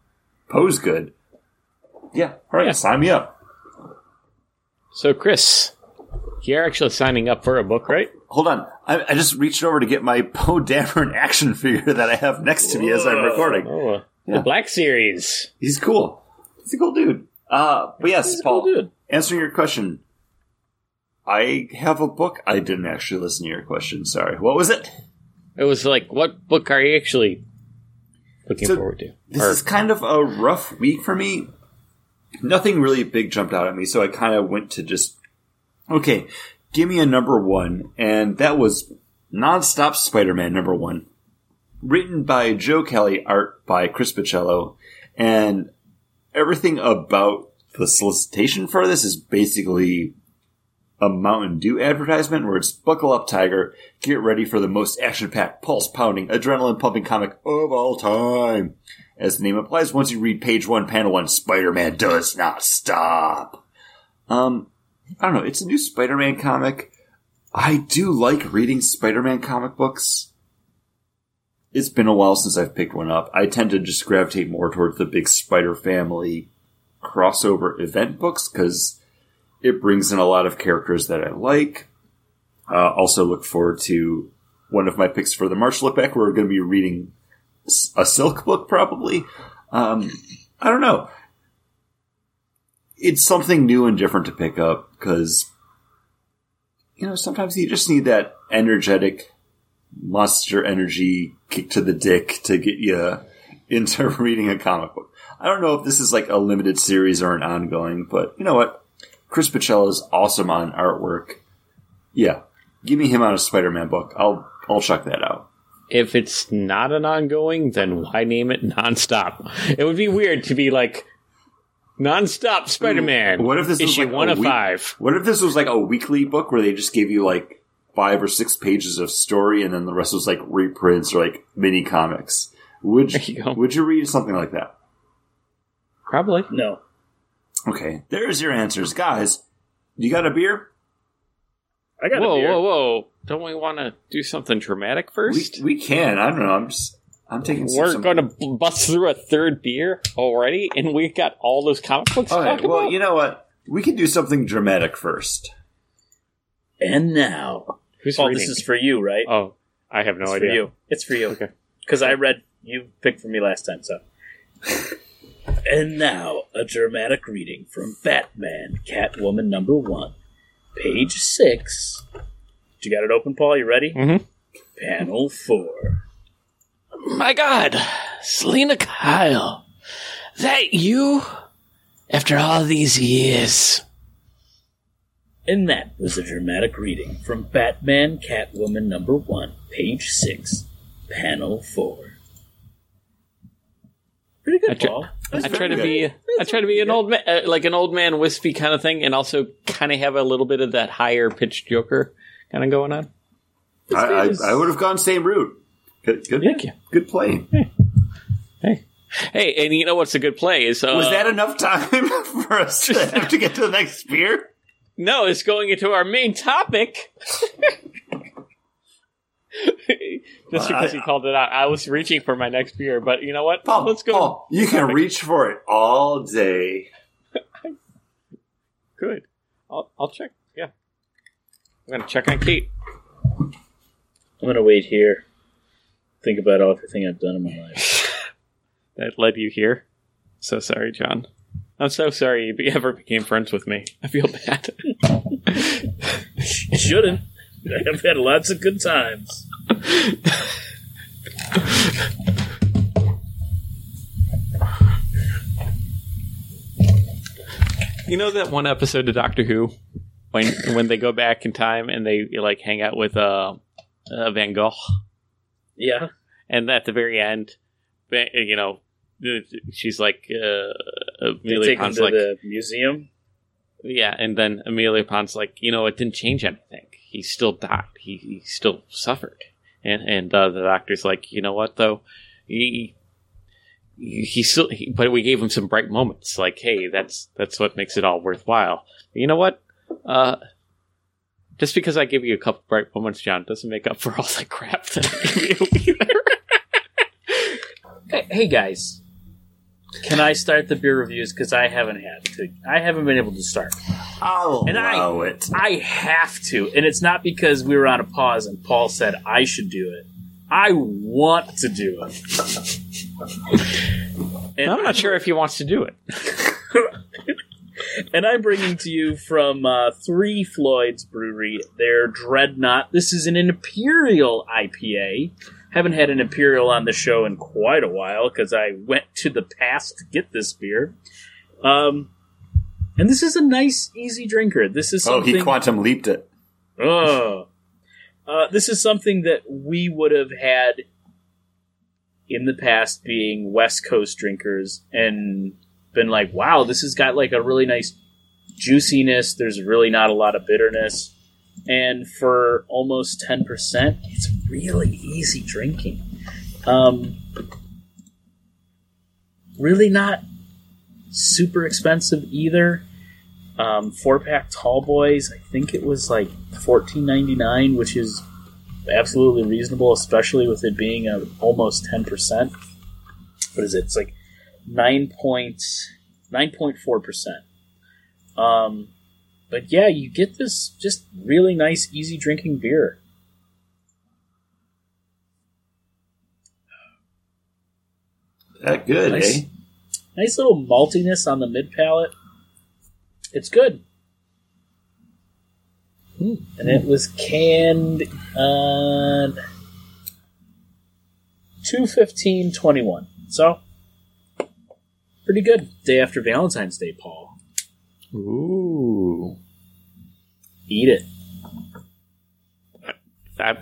Poe's good. Yeah, all right, Yeah. sign me up. So, Chris, you're actually signing up for a book, right? Hold on, I, I just reached over to get my Poe Dameron action figure that I have next to me as I'm recording. Oh, Yeah. the Black Series. He's cool. He's a cool dude. Uh, but yes, Paul. cool. Answering your question, I have a book. I didn't actually listen to your question. Sorry. What was it? It was like, what book are you actually looking So, forward to? This Or- is kind of a rough week for me. Nothing really big jumped out at me, so I kind of went to just okay. Give me a number one, and that was nonstop Spider-Man number one, written by Joe Kelly, art by Chris Bachalo, and everything about the solicitation for this is basically a Mountain Dew advertisement where it's buckle up, Tiger, get ready for the most action packed, pulse pounding, adrenaline pumping comic of all time. As the name implies, once you read page one, panel one, Spider Man does not stop. Um, I don't know, it's a new Spider Man comic. I do like reading Spider Man comic books. It's been a while since I've picked one up. I tend to just gravitate more towards the big Spider Family crossover event books because it brings in a lot of characters that I like. Uh, also, look forward to one of my picks for the March look. We're going to be reading a Silk book, probably. Um, I don't know. It's something new and different to pick up because, you know, sometimes you just need that energetic monster energy kick to the dick to get you into reading a comic book. I don't know if this is like a limited series or an ongoing, but you know what? Chris Bachalo is awesome on artwork. Yeah, give me him on a Spider-Man book. I'll I'll check that out. if it's not an ongoing, then why name it nonstop? It would be weird to be like nonstop Spider-Man. What if this was issue like a one of week- five? What if this was like a weekly book where they just gave you like five or six pages of story and then the rest was like reprints or like mini comics? Would There you would you read something like that? Probably. No. Okay, there's your answers, guys. You got a beer? I got Whoa, a beer. whoa, whoa! whoa! Don't we want to do something dramatic first? we can. I don't know. I'm just I'm taking. We're some- going to bust through a third beer already, and we've got all those comic books All right. Well, about. you know what? We can do something dramatic first. And now. Who's Paul, reading? this is for you, right? oh, I have no it's idea. for you. It's for you. Okay. Because I read, you picked for me last time, so. and now, a dramatic reading from Batman Catwoman number one, page six. You got it open, Paul? You ready? Mhm. Panel four. My God, Selina Kyle, that you? After all these years, And that was a dramatic reading from Batman Catwoman number one, page six, panel four. Pretty good, Paul. I try to very be, I try to be an old man, uh, like an old man wispy kind of thing, and also kind of have a little bit of that higher pitched Joker kind of going on. I, I, I would have gone same route. Good, good, Thank you. good play. Hey, hey, and you know what's a good play is uh, Was that enough time for us to have to get to the next beer? No, it's going into our main topic. Just because he called it out, I was reaching for my next beer, but you know what? Paul, Let's go. Paul, you can topic. reach for it all day. Good. I'll, I'll check. Yeah, I'm gonna check on Kate. I'm gonna wait here. Think about all everything I've done in my life. That led you here. So sorry, John. I'm so sorry you ever became friends with me. I feel bad. You shouldn't. I've had lots of good times. You know that one episode of Doctor Who when when they go back in time and they like hang out with uh, uh Van Gogh. Yeah. and at the very end, you know, she's like, uh, Amelia Pond's to like, the museum. yeah, and then Amelia Pond's like, you know, it didn't change anything. He still died. He, he still suffered. And and uh, the doctor's like, you know what though, he, he still, he, but we gave him some bright moments. Like, hey, that's that's what makes it all worthwhile. You know what? Uh, just because I give you a couple bright moments, John, doesn't make up for all the crap that I give you either. Hey, hey guys, can I start the beer reviews? Because I haven't had to. I haven't been able to start. I'll And I- allow it. I have to, and it's not because we were on a pause and Paul said I should do it. I want to do it. And I'm not sure if he wants to do it. and I'm bringing to you from uh, Three Floyds Brewery their Dreadnaught. This is an Imperial IPA. Haven't had an Imperial on the show in quite a while because I went to the past to get this beer. Um, and this is a nice, easy drinker. This is Oh, he quantum leaped it. Oh. Uh, this is something that we would have had in the past being West Coast drinkers and been like, wow, this has got like a really nice juiciness. There's really not a lot of bitterness. And for almost 10%, it's really easy drinking. Um, really not super expensive either um, four pack tall boys. I think it was like fourteen ninety nine, which is absolutely reasonable, especially with it being a, almost ten percent. What is it? It's like nine point nine point four percent. Um, but yeah, you get this just really nice, easy drinking beer. That good, Nice. eh? Nice little maltiness on the mid palate. It's good. And it was canned on two fifteen twenty one. So pretty good. Day after Valentine's Day, Paul. Ooh. Eat it. I'm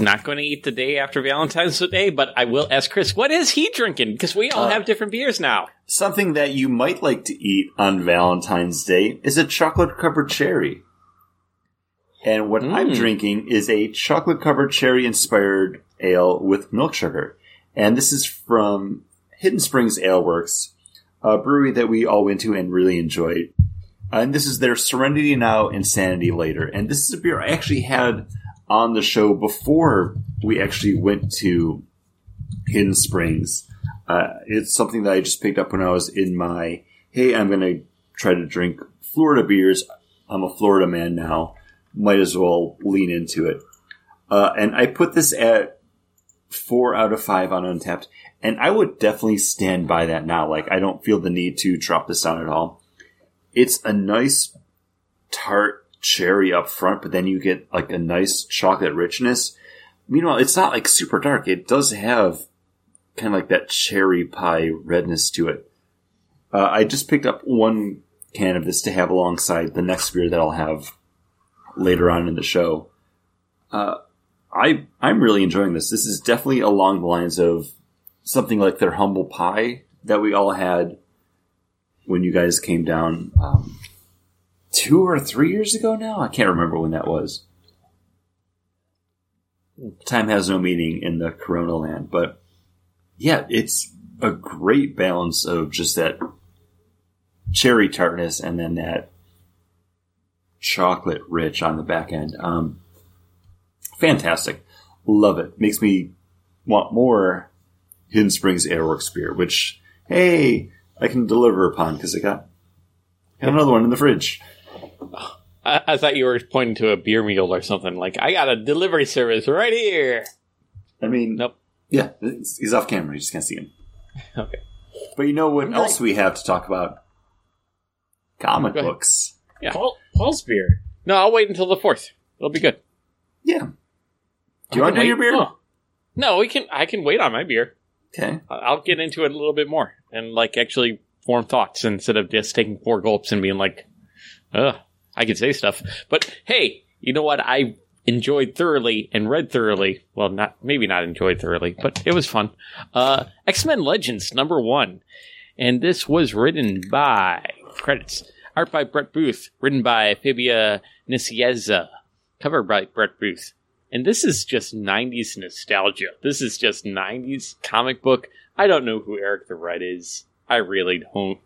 not going to eat the day after Valentine's Day, but I will ask Chris, what is he drinking? Because we all Uh, have different beers now. Something that you might like to eat on Valentine's Day is a chocolate covered cherry. And what I'm Mm. drinking is a chocolate covered cherry inspired ale with milk sugar. And this is from Hidden Springs Ale Works, a brewery that we all went to and really enjoyed. And this is their Serenity Now, Insanity Later. And this is a beer I actually had on the show before we actually went to Hidden Springs. Uh, it's something that I just picked up when I was in my, hey, I'm going to try to drink Florida beers. I'm a Florida man now. Might as well lean into it. Uh, and I put this at four out of five on Untappd. And I would definitely stand by that now. Like, I don't feel the need to drop this down at all. It's a nice tart cherry up front, but then you get like a nice chocolate richness. Meanwhile, it's not like super dark. It does have kind of like that cherry pie redness to it. Uh, I just picked up one can of this to have alongside the next beer that I'll have later on in the show. Uh, I I'm really enjoying this. This is definitely along the lines of something like their humble pie that we all had when you guys came down um, two or three years ago. Now I can't remember when that was. Time has no meaning in the Corona land, but yeah, it's a great balance of just that cherry tartness and then that chocolate rich on the back end. Um, fantastic. Love it. Makes me want more Hidden Springs Ale Works beer, which, hey, I can deliver upon because I got, got another one in the fridge. I, I thought you were pointing to a beer meal or something. Like, I got a delivery service right here. I mean, Nope. yeah, he's off camera. You just can't see him. Okay. But you know what I'm else we have to talk about? Comic books. Yeah. Paul, Paul's beer. No, I'll wait until the fourth. It'll be good. Yeah. Do you want to do your beer? Oh, No, we can. I can wait on my beer. Okay. I'll get into it a little bit more and like actually form thoughts instead of just taking four gulps and being like, "Ugh, I could say stuff." But hey, you know what? I enjoyed thoroughly and read thoroughly. Well, not maybe not enjoyed thoroughly, but it was fun. Uh, X Men Legends number one, and this was written by credits art by Brett Booth, written by Fabian Nicieza, cover by Brett Booth. And this is just 90s nostalgia. This is just 90s comic book I don't know who Eric the Red is. I really don't.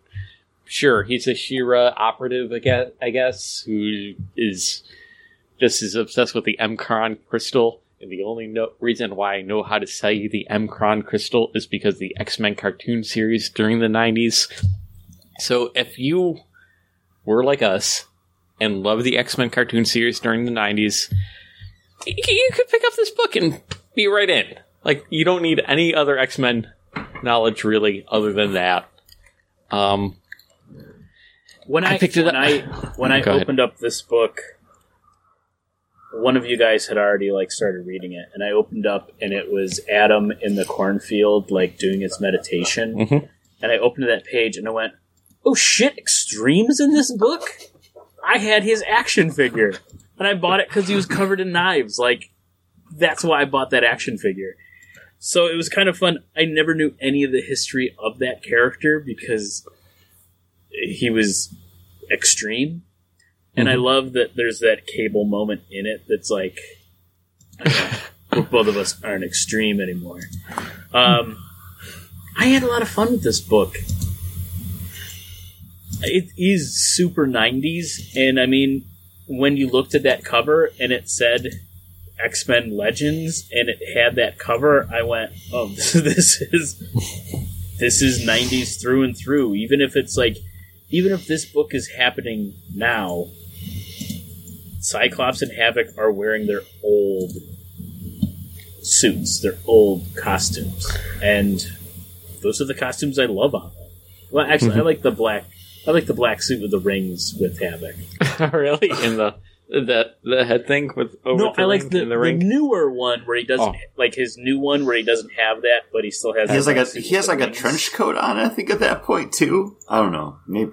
Sure, he's a Shi'ar operative, I guess, I guess who is just as obsessed with the M'Kraan crystal. And the only no- reason why I know how to sell you the M'Kraan crystal is because the X Men cartoon series during the 90s. So if you were like us and love the X Men cartoon series during the 90s, y- you could pick up this book and be right in. Like, you don't need any other X Men knowledge really other than that. Um, When I I, picked it when up- I when I Go ahead. opened up this book, one of you guys had already like started reading it, and I opened up and it was Adam in the cornfield, like doing his meditation. Mhm. And I opened that page and I went, "Oh shit, Extreme's in this book." I had his action figure, and I bought it because he was covered in knives. Like that's why I bought that action figure. So it was kind of fun. I never knew any of the history of that character because he was extreme. And I love that there's that cable moment in it that's like, know, both of us aren't extreme anymore. Um, I had a lot of fun with this book. It is super 90s, and I mean, when you looked at that cover and it said X Men Legends and it had that cover, I went, "Oh, this is this is '90s through and through." Even if it's like, even if this book is happening now, Cyclops and Havoc are wearing their old suits, their old costumes, and those are the costumes I love on them. Well, actually, I mm-hmm. like the black. I like the black suit with the rings with Havoc. really? In the the the head thing with over no, the I like ring the, in the the newer one where he doesn't Oh. like his new one where he doesn't have that, but he still has. He has like a he has like the a trench coat on. I think at that point too. I don't know. Maybe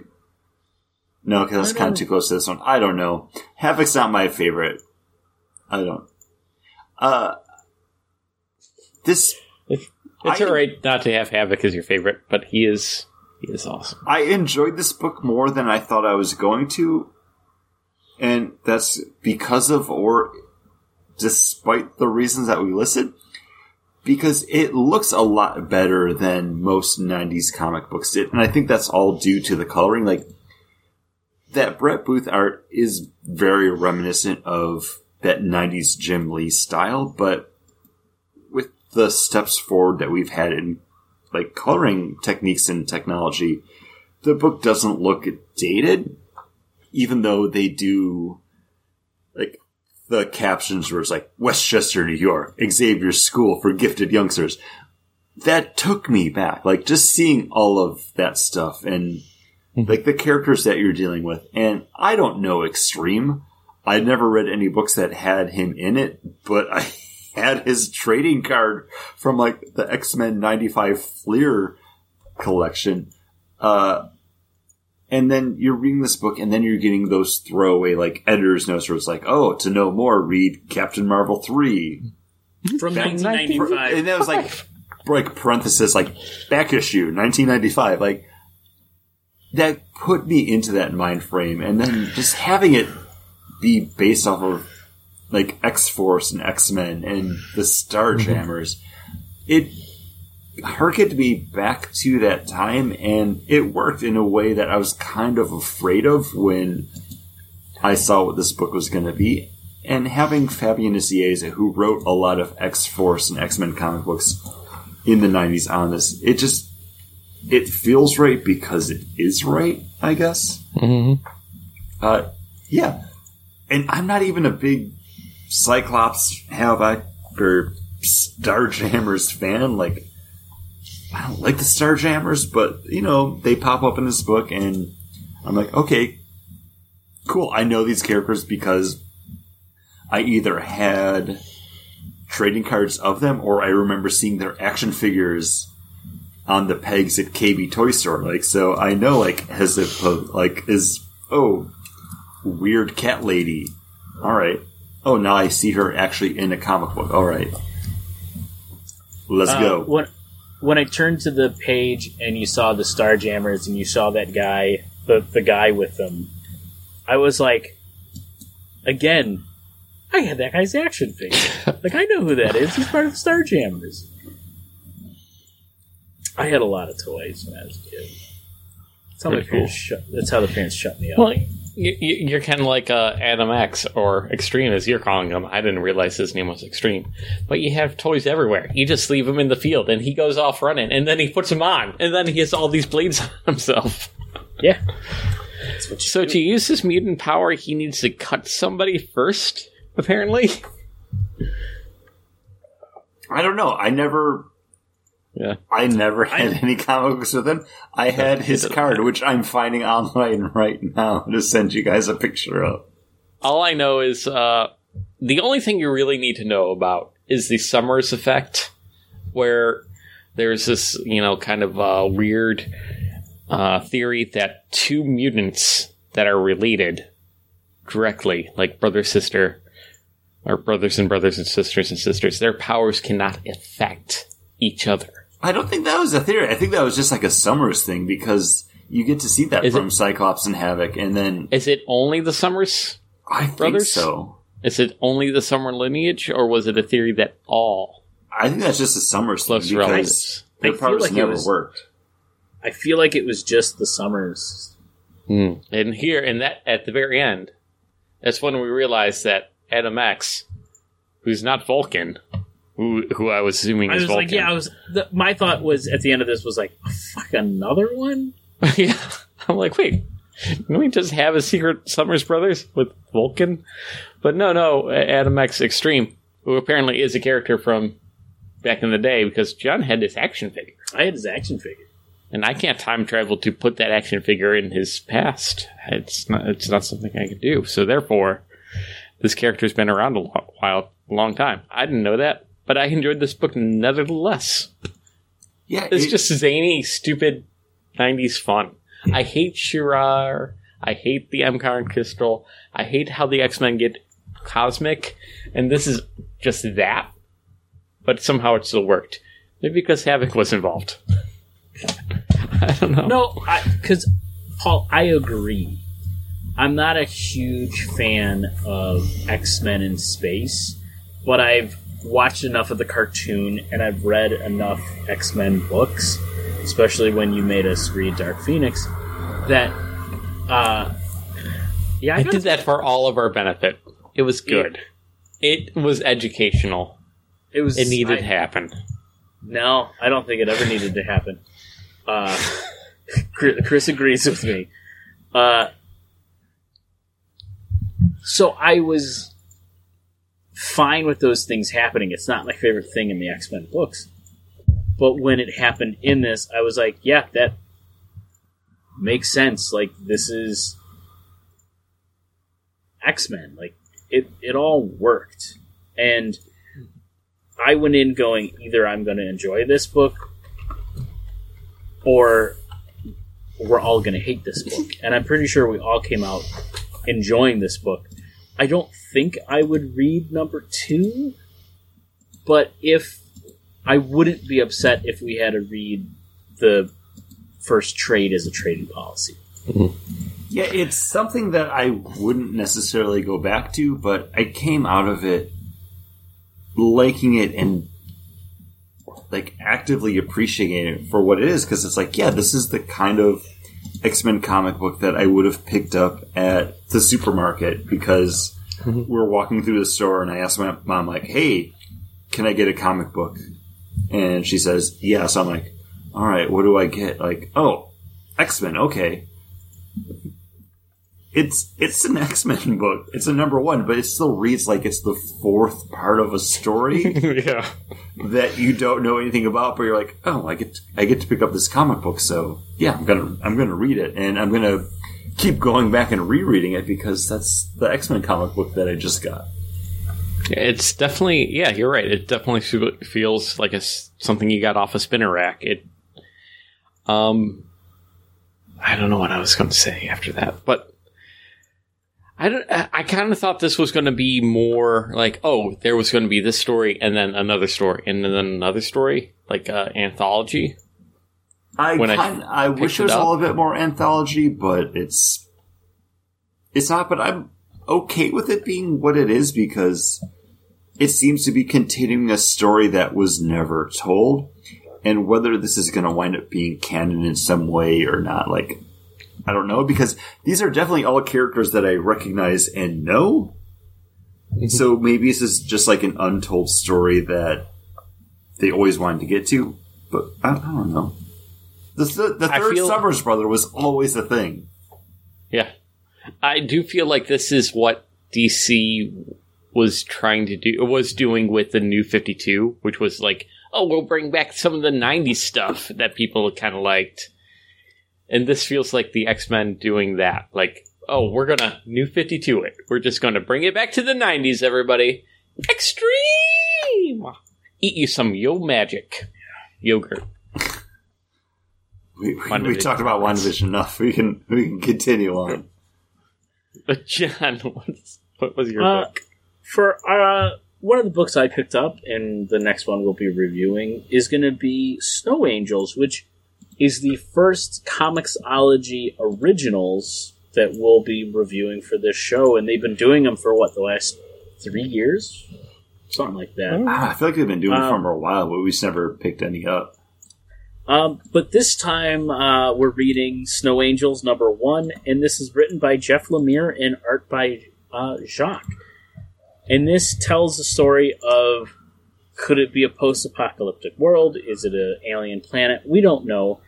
no, because that's kind of too close to this one. I don't know. Havoc's not my favorite. I don't. Uh, this It's I- alright not to have Havoc as your favorite, but he is he is awesome. I enjoyed this book more than I thought I was going to, and that's because of or despite the reasons that we listed. Because it looks a lot better than most '90s comic books did, and I think that's all due to the coloring. Like that Brett Booth art is very reminiscent of that '90s Jim Lee style, but with the steps forward that we've had in like coloring techniques and technology, the book doesn't look dated, even though they do like the captions where it's like Westchester, New York, Xavier School for Gifted Youngsters. That took me back. Like just seeing all of that stuff and hmm. like the characters that you're dealing with. And I don't know Extreme. I never read any books that had him in it, but I had his trading card from like the X Men '95 Fleer collection. Uh, and then you're reading this book, and then you're getting those throwaway like editor's notes where it's like, "Oh, to know more, read Captain Marvel three, from Back- 1995. and that was like like parenthesis like back issue 1995 like that put me into that mind frame and then just having it be based off of like x-force and x-men and the starjammers it harkened me back to that time and it worked in a way that i was kind of afraid of when i saw what this book was going to be and having Fabian Nicieza, who wrote a lot of X Force and X Men comic books in the '90s, on this, it just it feels right because it is right. I guess. Mm-hmm. Uh, yeah, and I'm not even a big Cyclops, Havoc, or Starjammers fan. Like, I don't like the Starjammers, but you know they pop up in this book, and I'm like, okay, cool. I know these characters because I either had trading cards of them, or I remember seeing their action figures on the pegs at KB Toy Store. Like, so I know, like, has it like is oh weird cat lady. All right. Oh, now I see her actually in a comic book. All right. Let's Uh, go. When, when I turned to the page and you saw the Starjammers and you saw that guy, the, the guy with them, I was like, again, I had that guy's action figure. like, I know who that is. He's part of the Starjammers. I had a lot of toys when I was a kid. That's how my Pretty parents cool. shut. That's how the parents shut me up. Well, you, you- you're kind of like uh, Adam X or Extreme, as you're calling him. I didn't realize his name was Extreme. But you have toys everywhere. You just leave him in the field, and he goes off running, and then he puts them on, and then he has all these blades on himself. yeah. That's what you So do. to use his mutant power, he needs to cut somebody first, apparently. I don't know. I never. Yeah. I never had any comic books with him. I had his card, which I'm finding online right now to send you guys a picture of. All I know is uh, the only thing you really need to know about is the Summers effect, where there's this, you know, kind of uh, weird uh, theory that two mutants that are related directly, like brother sister, or brothers and brothers and sisters and sisters, their powers cannot affect each other. I don't think that was a theory. I think that was just like a Summers thing because you get to see that Is from it- Cyclops and Havoc, and then Is it only the Summers? I think Brothers? so. Is it only the Summer lineage, or was it a theory that all I think that's just a Summers thing close because relatives? their I feel powers like it never was- worked. I feel like it was just the summers. Hmm. And here, and that at the very end, that's when we realized that Adam X, who's not Vulcan, who who I was assuming I was Vulcan. like, yeah. I was. The, my thought was at the end of this was like, fuck, another one. yeah. I'm like, wait, didn't we just have a secret Summers Brothers with Vulcan? But no, no, Adam X Extreme, who apparently is a character from back in the day, because John had this action figure. I had his action figure. and I can't time travel to put that action figure in his past. It's not. It's not something I can do. So therefore, this character's been around a lo- while, a long time. I didn't know that, but I enjoyed this book nevertheless. Yeah, It's it- just zany, stupid '90s fun. I hate Shi'ar. I hate the M'Kraan Crystal. I hate how the X Men get cosmic, and this is just that. But somehow it still worked. Maybe because Havoc was involved. I don't know. No, because Paul, I agree. I'm not a huge fan of X Men in space, but I've watched enough of the cartoon and I've read enough X Men books, especially when you made us read Dark Phoenix, that uh, yeah, I, I did that for all of our benefit. It was good. It was educational. It was It needed I- to happen. No, I don't think it ever needed to happen. Uh, Chris Chris agrees with me. Uh, so I was fine with those things happening. It's not my favorite thing in the X Men books. But when it happened in this, I was like, yeah, that makes sense. Like, this is X Men. Like, it, it all worked. And I went in going either I'm going to enjoy this book or we're all going to hate this book. And I'm pretty sure we all came out enjoying this book. I don't think I would read number two, but if I wouldn't be upset if we had to read the first trade as a trading policy. Mm-hmm. Yeah, it's something that I wouldn't necessarily go back to, but I came out of it liking it and like actively appreciating it for what it is because it's like, yeah, this is the kind of X Men comic book that I would have picked up at the supermarket because mm-hmm. we're walking through the store and I asked my mom like, "Hey, can I get a comic book?" And she says, yes. I'm like, "All right, what do I get?" Like, "Oh, X Men, okay." It's it's an X Men book. It's a number one, but it still reads like it's the fourth part of a story yeah. that you don't know anything about. But you're like, oh, I get to, I get to pick up this comic book, so yeah, I'm gonna I'm gonna read it, and I'm gonna keep going back and rereading it because that's the X Men comic book that I just got. It's definitely, yeah, you're right. It definitely feels like it's something you got off a spinner rack. It, um, I don't know what I was going to say after that, but I don't. I, I kind of thought this was going to be more like, oh, there was going to be this story and then another story and then another story, like uh, anthology. I When I kind I, wish it was it a little bit more anthology, but it's it's not. But I'm okay with it being what it is because it seems to be continuing a story that was never told. and whether this is going to wind up being canon in some way or not. Like, I don't know because these are definitely all characters that I recognize and know. Mm-hmm. So maybe this is just like an untold story that they always wanted to get to, but I, I don't know. The, th- the third feel- Summers brother was always a thing. Yeah. I do feel like this is what DC was trying to do, it was doing with the new 52, which was like, oh, we'll bring back some of the 90s stuff that people kind of liked. And this feels like the X Men doing that. Like, oh, we're gonna new 52 it. We're just gonna bring it back to the 90s, everybody. Extreme! Eat you some Yo Magic yogurt. We, we, we talked about WandaVision enough. We can we can continue on. But John, what's, what was your Uh, book? For uh, one of the books I picked up, and the next one we'll be reviewing, is going to be Snow Angels, which is the first Comixology originals that we'll be reviewing for this show. And they've been doing them for what, the last three years? Something like that. Ah, I feel like they've been doing it Um, for a while, but we've never picked any up. Um, but this time uh, we're reading Snow Angels number one, and this is written by Jeff Lemire and art by uh, Jock. And this tells the story of could it be a post-apocalyptic world? Is it an alien planet? We don't know,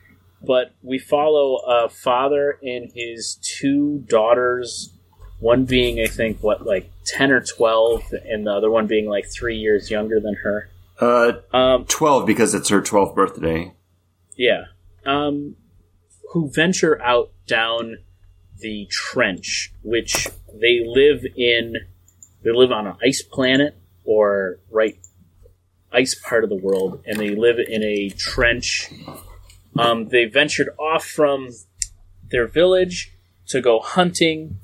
but we follow a father and his two daughters. One being, I think, what like ten or twelve, and the other one being like three years younger than her. Uh, Um, twelve because it's her twelfth birthday. Yeah. Um, who venture out down the trench, which they live in. They live on an ice planet or right ice part of the world, and they live in a trench. Um, they ventured off from their village to go hunting,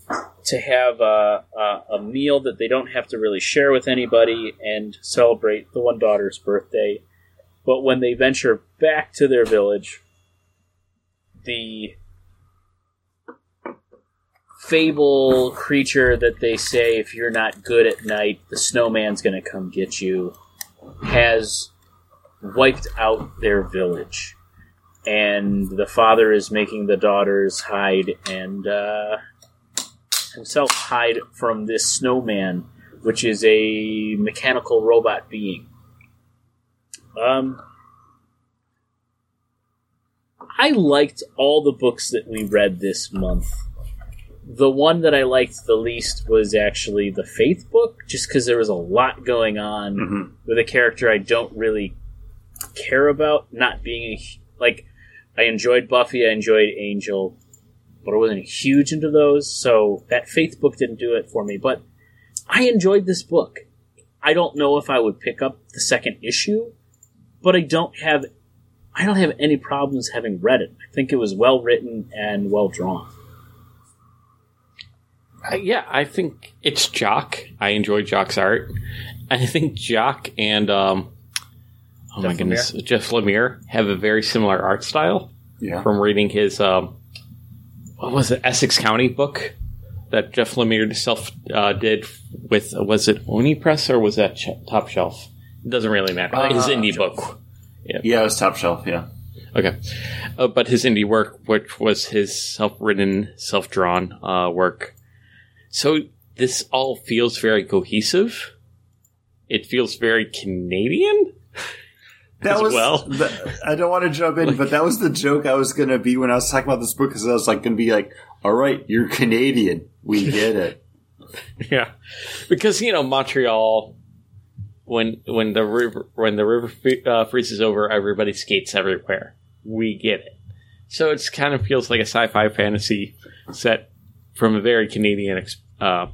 to have a, a, a meal that they don't have to really share with anybody, and celebrate the one daughter's birthday. But when they venture back to their village, the fable creature that they say if you're not good at night, the snowman's going to come get you, has wiped out their village. And the father is making the daughters hide and uh, himself hide from this snowman, which is a mechanical robot being. Um, I liked all the books that we read this month. The one that I liked the least was actually the Faith book, just because there was a lot going on Mhm. with a character I don't really care about. Not being a, like, I enjoyed Buffy, I enjoyed Angel, but I wasn't huge into those, so that Faith book didn't do it for me. But I enjoyed this book. I don't know if I would pick up the second issue, but I don't have I don't have any problems having read it. I think it was well written and well drawn. Uh, yeah, I think it's Jock. I enjoy Jock's art. I think Jock and um, oh my Jeff goodness, Jeff Lemire have a very similar art style. Yeah. From reading his um, what was it, Essex County book that Jeff Lemire self uh, did with was it Oni Press or was that Ch- Top Shelf? It doesn't really matter. Uh, his indie Shelf. book. Yeah, it was top shelf. Yeah. Okay, uh, but his indie work, which was his self-written, self-drawn uh, work, so this all feels very cohesive. It feels very Canadian. That As was. well. the- I don't want to jump in, but that was the joke I was going to be when I was talking about this book because I was like going to be like, "All right, you're Canadian. We get it." Yeah, because you know Montreal, when when the river when the river uh, freezes over, everybody skates everywhere. We get it. So it's kind of feels like a sci-fi fantasy set from a very Canadian ex- uh,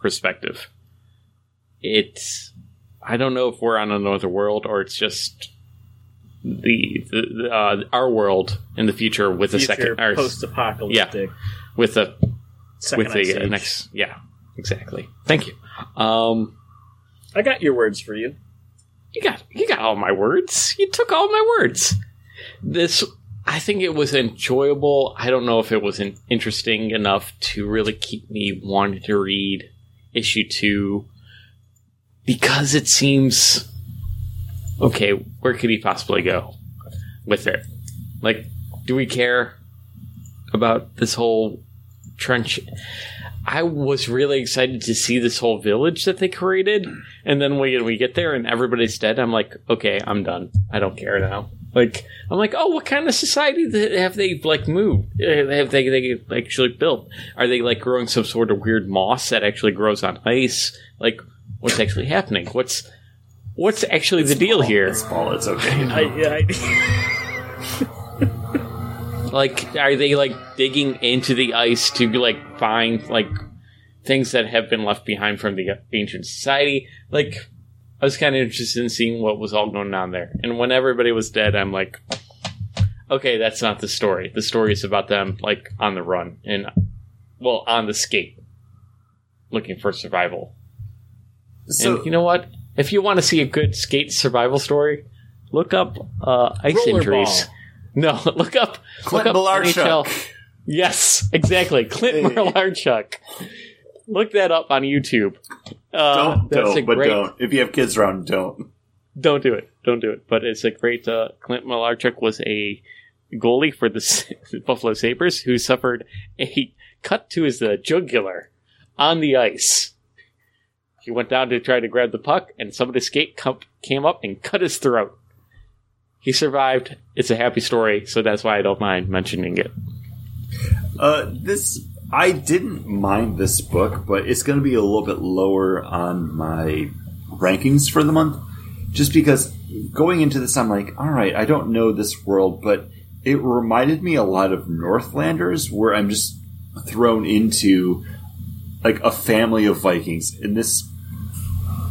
perspective. It's I don't know if we're on another world or it's just the, the, uh, our world in the future with a second post-apocalyptic yeah, with a second with the uh, next yeah exactly. Thank you. Um I got your words for you. you got you got all my words. You took all my words. This i think it was enjoyable i don't know if it was interesting enough to really keep me wanting to read issue two because it seems okay where could he possibly go with it. Like, do we care about this whole trench? I was really excited to see this whole village that they created, and then when we get there and everybody's dead, I'm like, okay, I'm done. I don't care now. Like, I'm like, oh, what kind of society have they like moved? Uh, have they they actually built? Are they like growing some sort of weird moss that actually grows on ice? Like, what's actually happening? What's what's actually the deal here? It's Paul. It's okay. I, I, Like, are they like digging into the ice to like find like things that have been left behind from the ancient society? Like, I was kind of interested in seeing what was all going on there. And when everybody was dead, I'm like, okay, that's not the story. The story is about them like on the run and well on the skate, looking for survival. So and you know what? If you want to see a good skate survival story, look up uh, ice injuries. No, look up Clint look up Malarchuk. NHL. Yes, exactly. Clint Hey. Malarchuk. Look that up on YouTube. Uh, don't don't, but great, don't. If you have kids around, don't. don't do it. Don't do it. But it's a great. Uh, Clint Malarchuk was a goalie for the Buffalo Sabres who suffered a cut to his uh, jugular on the ice. He went down to try to grab the puck, and somebody's skate com- came up and cut his throat. He survived. It's a happy story, so that's why I don't mind mentioning it. Uh, this I didn't mind this book, but it's going to be a little bit lower on my rankings for the month, just because going into this, I'm like, all right, I don't know this world, but it reminded me a lot of Northlanders, where I'm just thrown into like a family of Vikings. In this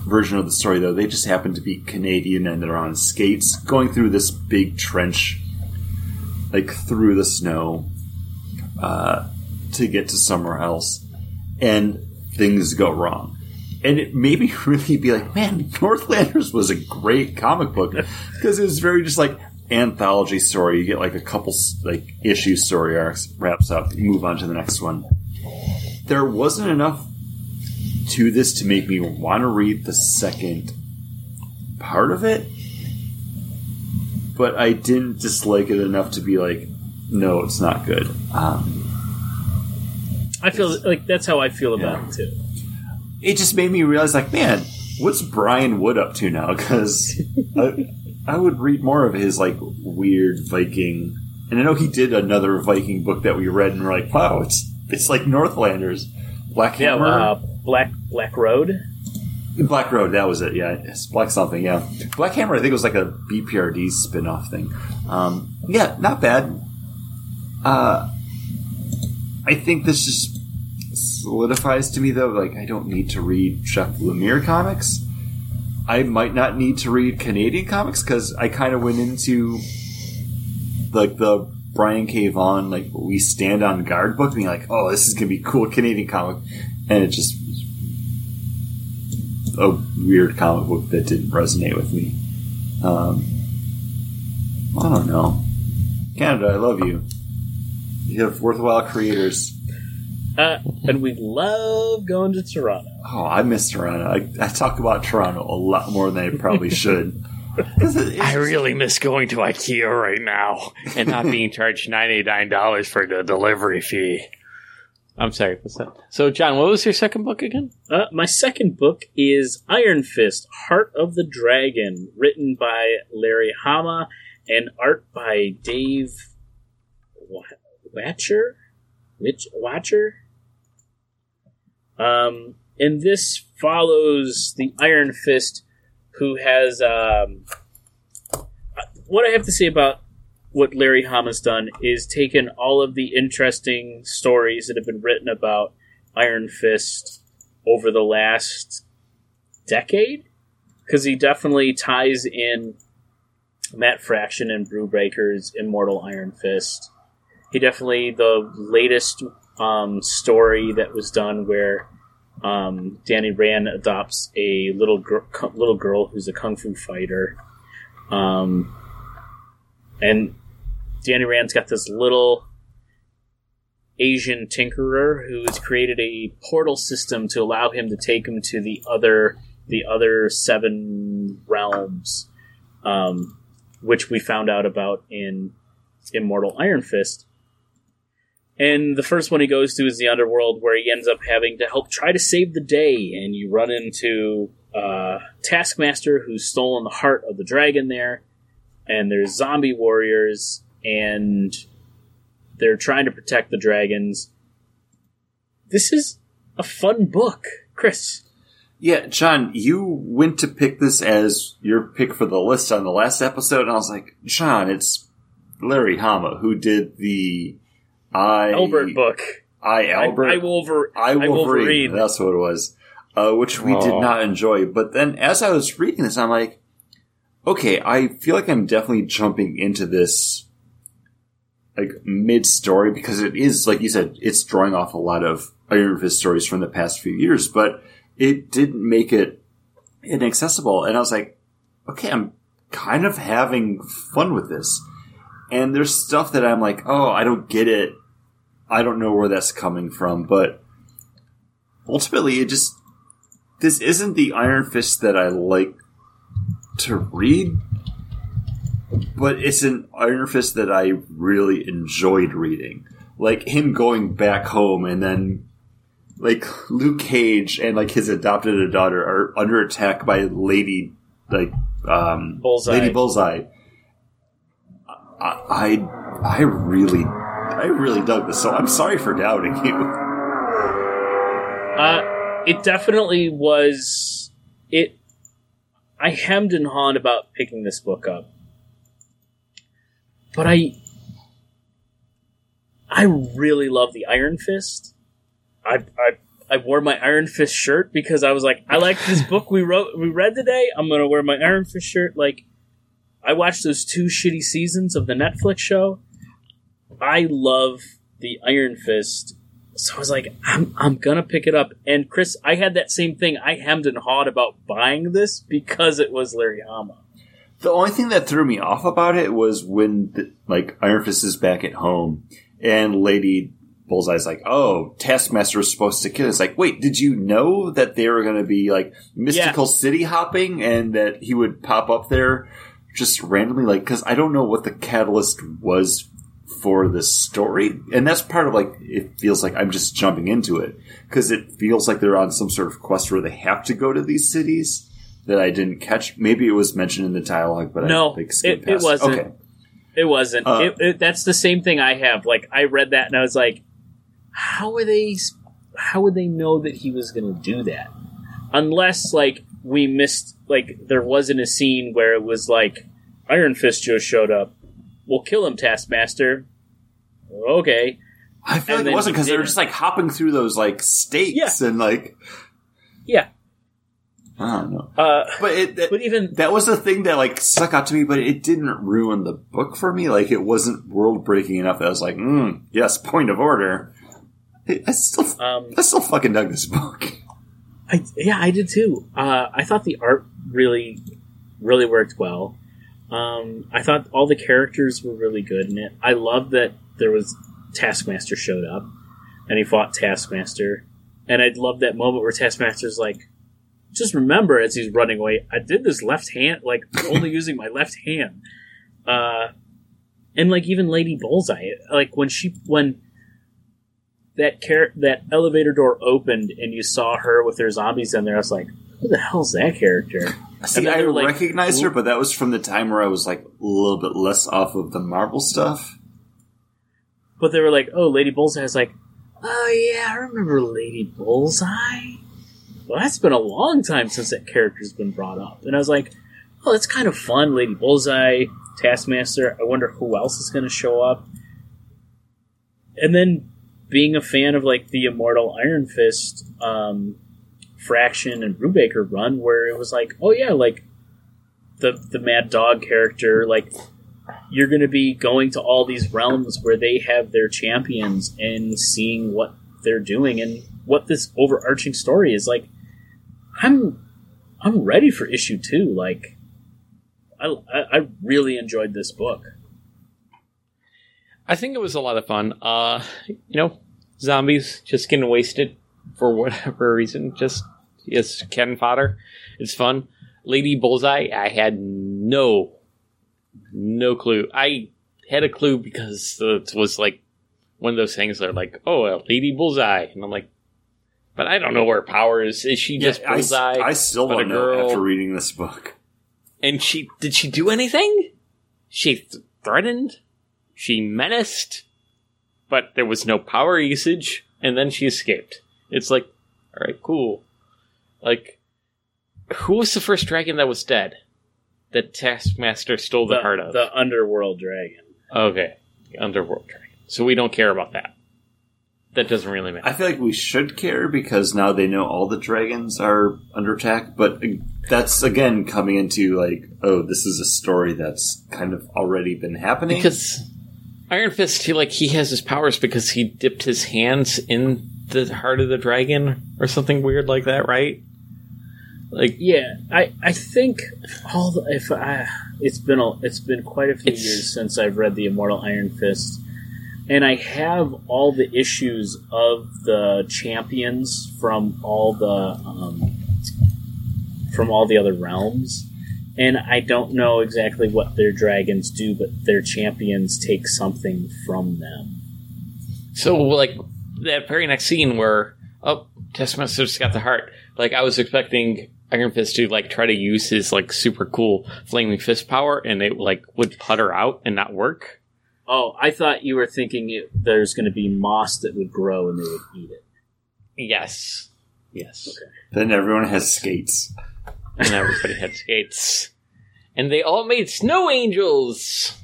version of the story, though, they just happen to be Canadian and they're on skates going through this big trench, like through the snow uh, to get to somewhere else, and things go wrong. And it made me really be like, man, Northlanders was a great comic book because it was very just like anthology story. You get like a couple like issue story arcs, wraps up, you move on to the next one. There wasn't enough to this to make me want to read the second part of it, but I didn't dislike it enough to be like, no, it's not good. Um, I feel like that's how I feel about Yeah. it too. it just made me realize, like, man, what's Brian Wood up to now? Because I, I would read more of his like weird Viking, and I know he did another Viking book that we read, and we're like, wow, it's it's like Northlanders, Black Yeah, Hammer, uh, Black Black Road. Black Road. That was it. Yeah, it's Black something. Yeah, Black Hammer. I think it was like a BPRD spin-off thing. Um, yeah, not bad. Uh, I think this just solidifies to me though. Like, I don't need to read Jeff Lemire comics. I might not need to read Canadian comics because I kind of went into like the Brian K. Vaughan like We Stand on Guard book, being like, "Oh, this is gonna be cool Canadian comic," and it just a weird comic book that didn't resonate with me. Um, I don't know. Canada, I love you. You have worthwhile creators. Uh, and we love going to Toronto. Oh, I miss Toronto. I, I talk about Toronto a lot more than I probably should. it- I really miss going to IKEA right now and not being charged ninety nine dollars for the delivery fee. I'm sorry, what's that? So, John, what was your second book again? Uh, my second book is Iron Fist: Heart of the Dragon, written by Larry Hama and art by Dave Wa- Wachter. Which Watcher? Um, and this follows the Iron Fist, who has um, what I have to say about what Larry Hama's done is taken all of the interesting stories that have been written about Iron Fist over the last decade because he definitely ties in Matt Fraction and Brubaker's Immortal Iron Fist. He definitely the latest um, story that was done where um, Danny Rand adopts a little gr- little girl who's a kung fu fighter, um, and Danny Rand's got this little Asian tinkerer who has created a portal system to allow him to take him to the other the other seven realms, um, which we found out about in Immortal Iron Fist. And the first one he goes to is the underworld, where he ends up having to help try to save the day. And you run into uh, Taskmaster, who's stolen the heart of the dragon there. And there's zombie warriors, and they're trying to protect the dragons. This is a fun book, Chris. Yeah, John, you went to pick this as your pick for the list on the last episode, and I was like, John, it's Larry Hama who did the I Albert book. I Albert. I, I Wolver- I I Wolverine. Wolverine. That's what it was, uh, which we did Oh. not enjoy. But then, as I was reading this, I'm like, okay, I feel like I'm definitely jumping into this like mid story because it is, like you said, it's drawing off a lot of Iron Fist stories from the past few years, but it didn't make it inaccessible. And I was like, okay, I'm kind of having fun with this. And there's stuff that I'm like, oh, I don't get it. I don't know where that's coming from, but ultimately it just this isn't the Iron Fist that I like to read, but it's an Iron Fist that I really enjoyed reading. Like him going back home and then like Luke Cage and like his adopted daughter are under attack by Lady like um Bullseye. Lady Bullseye. I, I I really I really dug this, so I'm sorry for doubting you. Uh, it definitely was. It. I hemmed and hawed about picking this book up, but I. I really love the Iron Fist. I I I wore my Iron Fist shirt because I was like, I like this book we wrote we read today. I'm gonna wear my Iron Fist shirt. Like, I watched those two shitty seasons of the Netflix show. I love the Iron Fist so I was like, I'm, I'm gonna pick it up. And Chris, I had that same thing. I hemmed and hawed about buying this because it was Larry Hama. The only thing that threw me off about it was when the, like Iron Fist is back at home and Lady Bullseye's like, "Oh, Taskmaster was supposed to kill." us." like, wait, did you know that they were going to be like mystical city hopping and that he would pop up there just randomly? Like, because I don't know what the catalyst was for this story, and that's part of like it feels like I'm just jumping into it because it feels like they're on some sort of quest where they have to go to these cities that I didn't catch. Maybe it was mentioned in the dialogue, but No, I like it- it wasn't. Okay, It wasn't. Uh, it, it, that's the same thing I have. Like I read that and I was like, how are they? How would they know that he was going to do that? Unless like we missed, like there wasn't a scene where it was like Iron Fist just showed up. We'll kill him, Taskmaster. Okay. I feel And like it wasn't because they were just like hopping through those like states and like Yeah. I don't know, Uh, but it. that- but even that was the thing that like stuck out to me, but it didn't ruin the book for me. Like it wasn't world breaking enough that I was like, mm, yes, point of order. I I still, um, I still fucking dug this book. I, yeah, I did too. Uh, I thought the art really, really worked well. Um, I thought all the characters were really good in it. I love that there was Taskmaster showed up and he fought Taskmaster, and I love that moment where Taskmaster's like, "Just remember, as he's running away, I did this left hand, like only using my left hand." Uh, and like even Lady Bullseye, like when she when that car- that elevator door opened and you saw her with her zombies in there, I was like, "Who the hell's that character?" See, I they were like, recognized her, but that was from the time where I was like a little bit less off of the Marvel stuff. But they were like, "Oh, Lady Bullseye." I was like, "Oh yeah, I remember Lady Bullseye." Well, that's been a long time since that character's been brought up, and I was like, "Oh, that's kind of fun." Lady Bullseye, Taskmaster. I wonder who else is going to show up. And then being a fan of like the Immortal Iron Fist, um, Fraction and Brubaker run, where it was like, oh yeah, like the the Mad Dog character, like you're going to be going to all these realms where they have their champions and seeing what they're doing and what this overarching story is like. I'm I'm ready for issue two. Like, I I, I really enjoyed this book. I think it was a lot of fun. Uh, you know, zombies just getting wasted for whatever reason. Just it's cannon fodder. It's fun. Lady Bullseye, I had no No clue. I had a clue because it was like one of those things that are like, oh, a lady bullseye, and I'm like, but I don't know where power is. Is she just I, bullseye? I still but a don't know girl- after reading this book. And she did she do anything? She th- threatened, she menaced, but there was no power usage, and then she escaped. It's like, all right, cool. Like, who was the first dragon that was dead? That Taskmaster stole the, The, heart of. the underworld dragon. okay, underworld dragon. So we don't care about that. That doesn't really matter. I feel like we should care because now they know all the dragons are under attack, but uh, that's again coming into like, oh, this is a story that's kind of already been happening. because Iron Fist, he like he has his powers because he dipped his hands in the heart of the dragon or something weird like that, right? Like Yeah, I, I think all the, if I, it's been a, it's been quite a few years since I've read the Immortal Iron Fist, and I have all the issues of the champions from all the um, from all the other realms, and I don't know exactly what their dragons do, but their champions take something from them. so, like that very next scene where oh, Taskmaster's got the heart. Like I was expecting Iron Fist to like try to use his like super cool flaming fist power, and it like would putter out and not work. Oh, I thought you were thinking it, there's going to be moss that would grow and they would eat it. Yes, yes. Okay. then everyone has skates. and everybody had skates. And they all made snow angels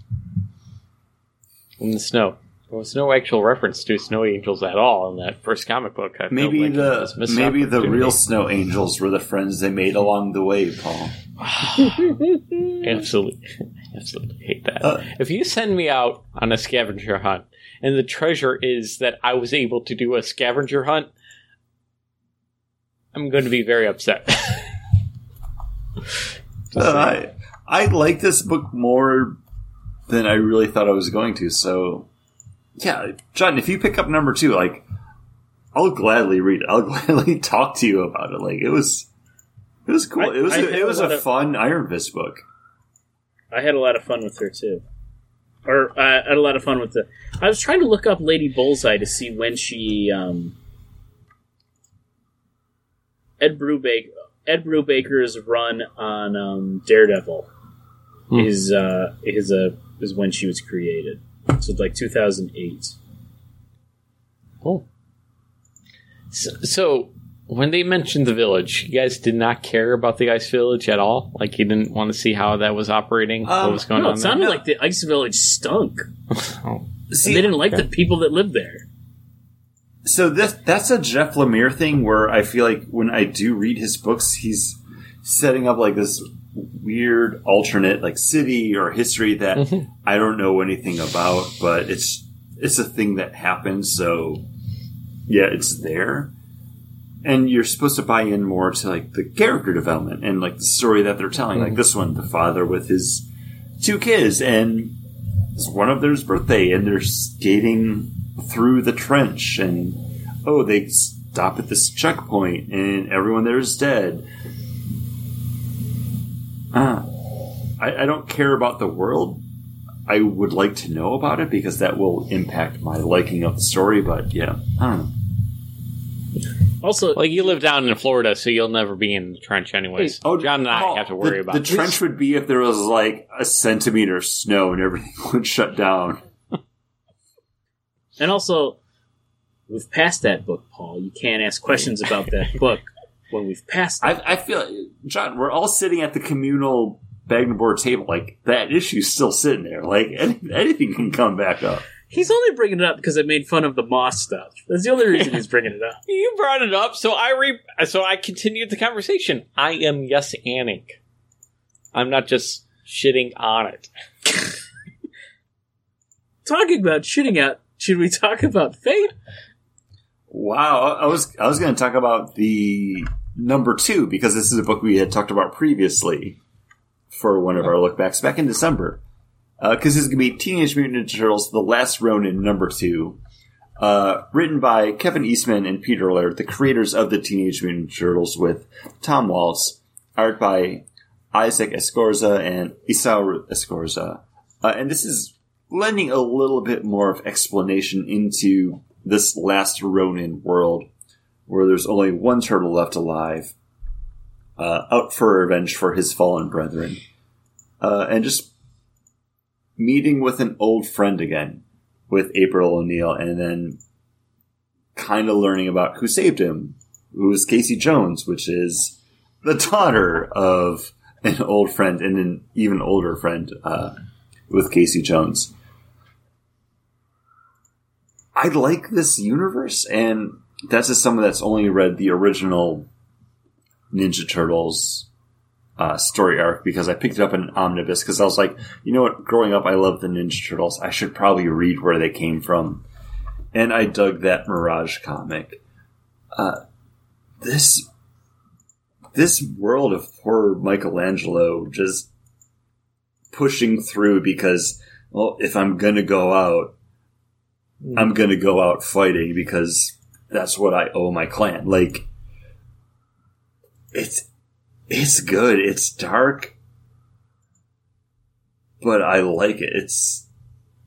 in the snow. There was no actual reference to snow angels at all in that first comic book. I Maybe like the maybe the real snow angels were the friends they made along the way, Paul. absolutely, absolutely hate that. Uh, if you send me out on a scavenger hunt and the treasure is that I was able to do a scavenger hunt, I'm going to be very upset. Uh, I I like this book more than I really thought I was going to. So, yeah, John, if you pick up number two, like, I'll gladly read it. I'll gladly talk to you about it. Like, it was, it was cool. I- it was I a, had it was a a lot of- fun Iron Fist book. I had a lot of fun with her too. Or uh, I had a lot of fun with the. I was trying to look up Lady Bullseye to see when she. Um, Ed Brubaker, Ed Brubaker's run on um, Daredevil Hmm. is uh, is a is when she was created. So it's like 2008. Cool. So, so, when they mentioned the village, you guys did not care about the ice village at all. Like you didn't want to see how that was operating, what Um, was going No, on it sounded No. like the Ice Village stunk. Oh. See, they didn't like okay. the people that lived there. so this that's a Jeff Lemire thing where I feel like when I do read his books, he's setting up like this weird alternate like city or history that Mhm. I don't know anything about, but it's it's a thing that happens. So yeah, it's there, and you're supposed to buy in more to like the character development and like the story that they're telling. Like this one, the father with his two kids, and it's one of theirs birthday, and they're skating through the trench, and oh, they stop at this checkpoint, and everyone there is dead. Ah, I, I don't care about the world. I would like to know about it because that will impact my liking of the story. But yeah, I don't know. Also, Like you live down in Florida, so you'll never be in the trench, anyways. Oh, John and I Paul, have to worry the, about the this. trench. Would be if there was like a centimeter of snow and everything would shut down. and also, we've passed that book, Paul. You can't ask questions about that book when we've passed. I, I feel, John, we're all sitting at the communal bag and board table. Like that issue's still sitting there. Like any, anything can come back up. He's only bringing it up because I made fun of the moss stuff. That's the only reason he's bringing it up. You brought it up, so I re- so I continued the conversation. I am yes anning. I'm not just shitting on it. Talking about shitting out, should we talk about fate? Wow, I I was I was going to talk about the number two because this is a book we had talked about previously for one of our lookbacks back in December. Because this is going to be Teenage Mutant Ninja Turtles: The Last Ronin, number two, uh, written by Kevin Eastman and Peter Laird, the creators of the Teenage Mutant Turtles, with Tom Waltz, art by Isaac Escorza and Esau Escorza. Uh, and this is lending a little bit more of explanation into this last Ronin world, where there's only one turtle left alive, uh, out for revenge for his fallen brethren, uh, and just meeting with an old friend again, with April O'Neil, and then kind of learning about who saved him, who is Casey Jones, which is the daughter of an old friend and an even older friend uh, with Casey Jones. I like this universe, and that's just someone that's only read the original Ninja Turtles uh, story arc because I picked it up in an omnibus because I was like, you know what? Growing up, I loved the Ninja Turtles. I should probably read where they came from, and I dug that Mirage comic. Uh, this this world of poor Michelangelo just pushing through because, well, if I'm gonna go out, I'm gonna go out fighting because that's what I owe my clan. Like, it's, it's good. It's dark, but I like it. It's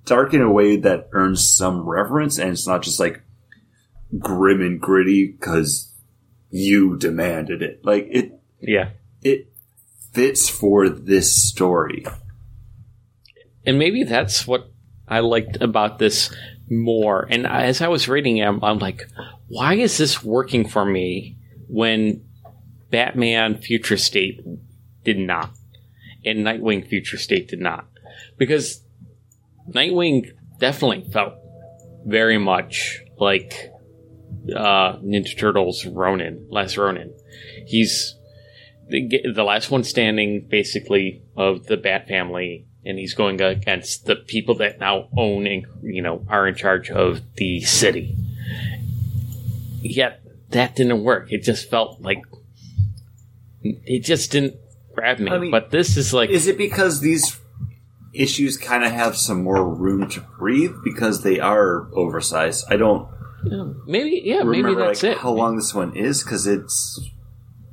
dark in a way that earns some reverence and it's not just like grim and gritty because you demanded it. Like it, Yeah. it fits for this story. And maybe that's what I liked about this more. And as I was reading it, I'm, I'm like, why is this working for me when Batman Future State did not? And Nightwing Future State did not? Because Nightwing definitely felt very much like uh, Ninja Turtles Ronin, last Ronin. He's the, the last one standing, basically, of the Bat family, and he's going against the people that now own and you know are in charge of the city. Yet that didn't work. It just felt like it just didn't grab me. I mean, but this is like Is it because these issues kind of have some more room to breathe because they are oversized? I don't maybe yeah, maybe that's like it. how long this one is because it's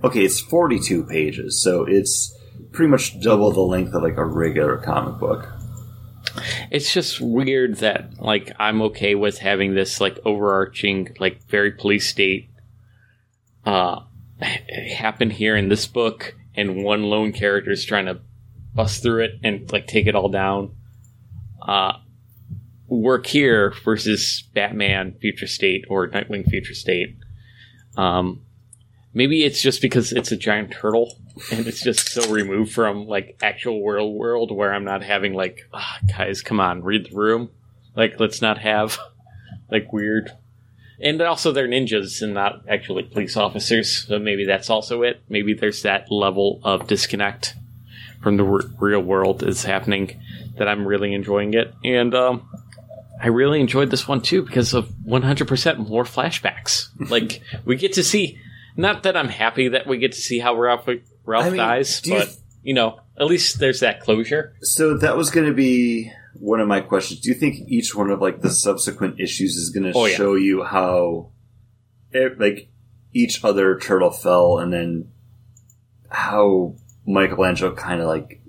okay. It's forty-two pages, so it's pretty much double the length of like a regular comic book. it's just weird that like I'm okay with having this like overarching like very police state uh happen here in this book and one lone character is trying to bust through it and like take it all down uh work here versus Batman Future State or Nightwing Future State um maybe it's just because it's a giant turtle and it's just so removed from like actual world world where I'm not having like ah, guys come on read the room. Like let's not have like weird. And also they're ninjas and not actually police officers so maybe that's also it. Maybe there's that level of disconnect from the r- real world is happening that I'm really enjoying it. And um I really enjoyed this one too because of 100% more flashbacks. Like we get to see, not that I'm happy that we get to see how Ralph Ralph I mean, dies, do you- but you know, at least there's that closure. So that was going to be one of my questions. Do you think each one of like the subsequent issues is going to Oh, yeah. show you how, it, like, each other turtle fell, and then how Michelangelo kind of like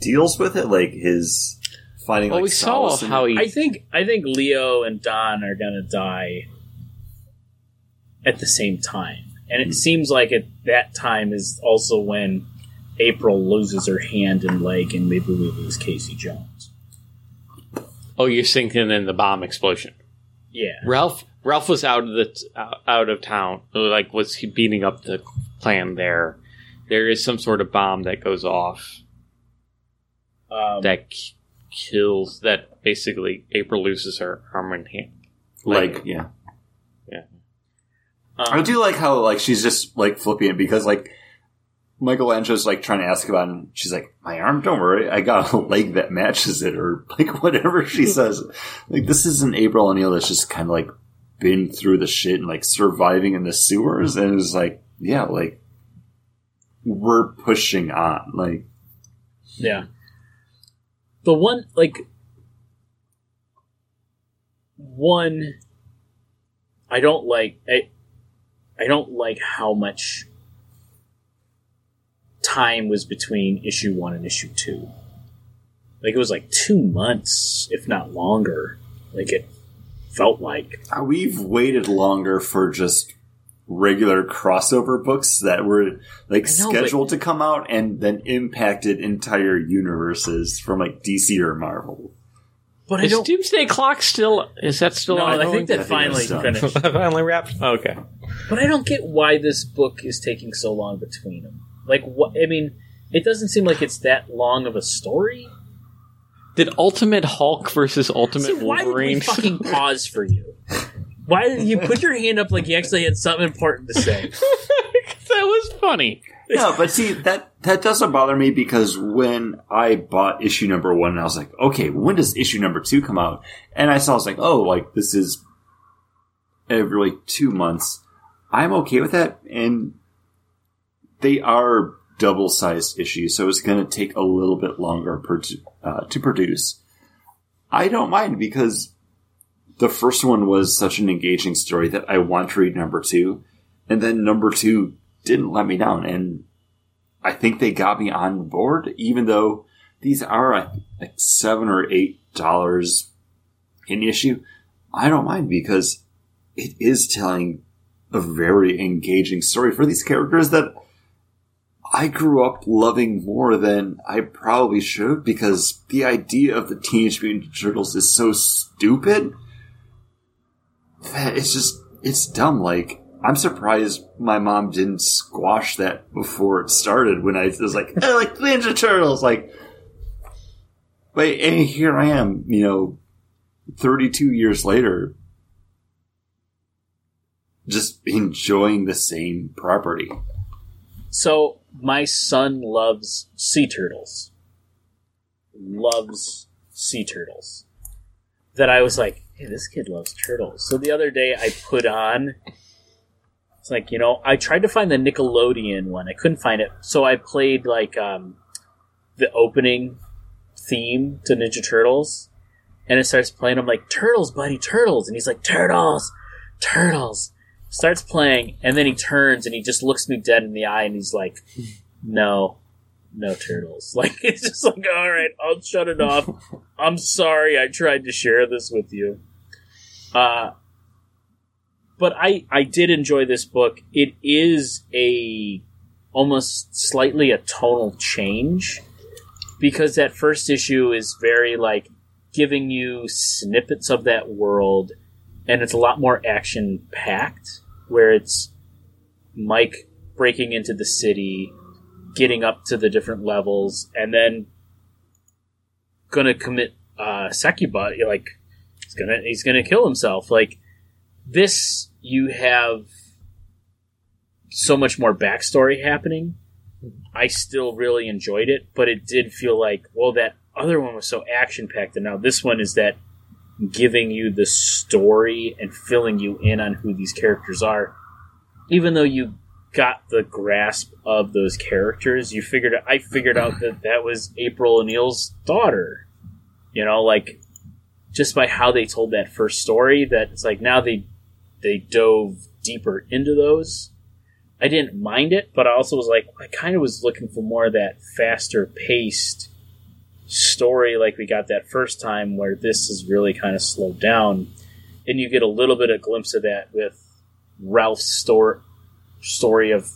deals with it, like his finding Well, like we saw how he I think I think Leo and Don are gonna die at the same time, and it seems like at that time is also when April loses her hand and leg, and maybe we lose Casey Jones. Oh, you're thinking in the bomb explosion. Yeah, Ralph Ralph was out of the t- out- out of town. Like was he beating up the clan there? There is some sort of bomb that goes off um, that k- kills that basically April loses her arm and hand. like, yeah. Um, I do like how like she's just like flipping it because like Michelangelo's like trying to ask about it and she's like, My arm, don't worry, I got a leg that matches it or like whatever she says. Like this isn't April O'Neil that's just kinda like been through the shit and like surviving in the sewers and it's like, yeah, like we're pushing on. Like Yeah. The one like one I don't like I I don't like how much time was between issue 1 and issue 2. Like it was like two months, if not longer. Like it felt like. Uh, We've waited longer for just regular crossover books that were like know, but- scheduled to come out and then impacted entire universes from like DC or Marvel. But I Is don't. Doomsday Clock still? Is that still? No, I ongoing? think that I finally it's done. finished. finally wrapped. Okay. But I don't get why this book is taking so long between them. Like, what? I mean, it doesn't seem like it's that long of a story. Did Ultimate Hulk versus Ultimate See, why did we Wolverine? fucking pause for you? Why did you put your hand up like you actually had something important to say? that was funny. No, but see that that doesn't bother me because when I bought issue number one, I was like, okay, when does issue number two come out? And I saw, I was like, oh, like this is every like two months. I'm okay with that, and they are double sized issues, so it's going to take a little bit longer per, uh, to produce. I don't mind because the first one was such an engaging story that I want to read number two, and then number two didn't let me down, and I think they got me on board, even though these are like seven or eight dollars an issue. I don't mind because it is telling a very engaging story for these characters that I grew up loving more than I probably should because the idea of the Teenage Mutant Turtles is so stupid that it's just it's dumb. Like I'm surprised my mom didn't squash that before it started when I was like, I like Ninja Turtles. Like, wait, and here I am, you know, 32 years later, just enjoying the same property. So my son loves sea turtles. Loves sea turtles. That I was like, hey, this kid loves turtles. So the other day I put on. It's like you know, I tried to find the Nickelodeon one. I couldn't find it, so I played like um, the opening theme to Ninja Turtles, and it starts playing. I'm like, turtles, buddy, turtles, and he's like, turtles, turtles. Starts playing, and then he turns and he just looks me dead in the eye, and he's like, no, no turtles. Like it's just like, all right, I'll shut it off. I'm sorry, I tried to share this with you. Uh, but I I did enjoy this book. It is a almost slightly a tonal change because that first issue is very like giving you snippets of that world and it's a lot more action packed where it's Mike breaking into the city, getting up to the different levels, and then gonna commit uh seppuku like he's gonna he's gonna kill himself. Like this you have so much more backstory happening. I still really enjoyed it, but it did feel like, well, that other one was so action packed, and now this one is that giving you the story and filling you in on who these characters are. Even though you got the grasp of those characters, you figured I figured out that that was April O'Neil's daughter. You know, like just by how they told that first story, that it's like now they they dove deeper into those. I didn't mind it, but I also was like, I kind of was looking for more of that faster paced story like we got that first time, where this is really kind of slowed down. And you get a little bit of glimpse of that with Ralph's story, story of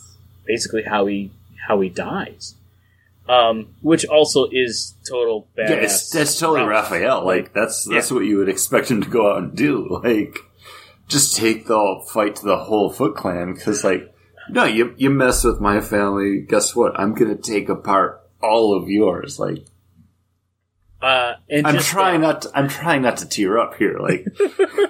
basically how he how he dies, um, which also is total badass. Yeah, it's, that's totally Ralph. Raphael. Like that's that's what you would expect him to go out and do. Like just take the fight to the whole Foot Clan because like no, you you mess with my family. Guess what? I'm gonna take apart all of yours. Like Uh, and I'm just trying that- not. To, I'm trying not to tear up here. Like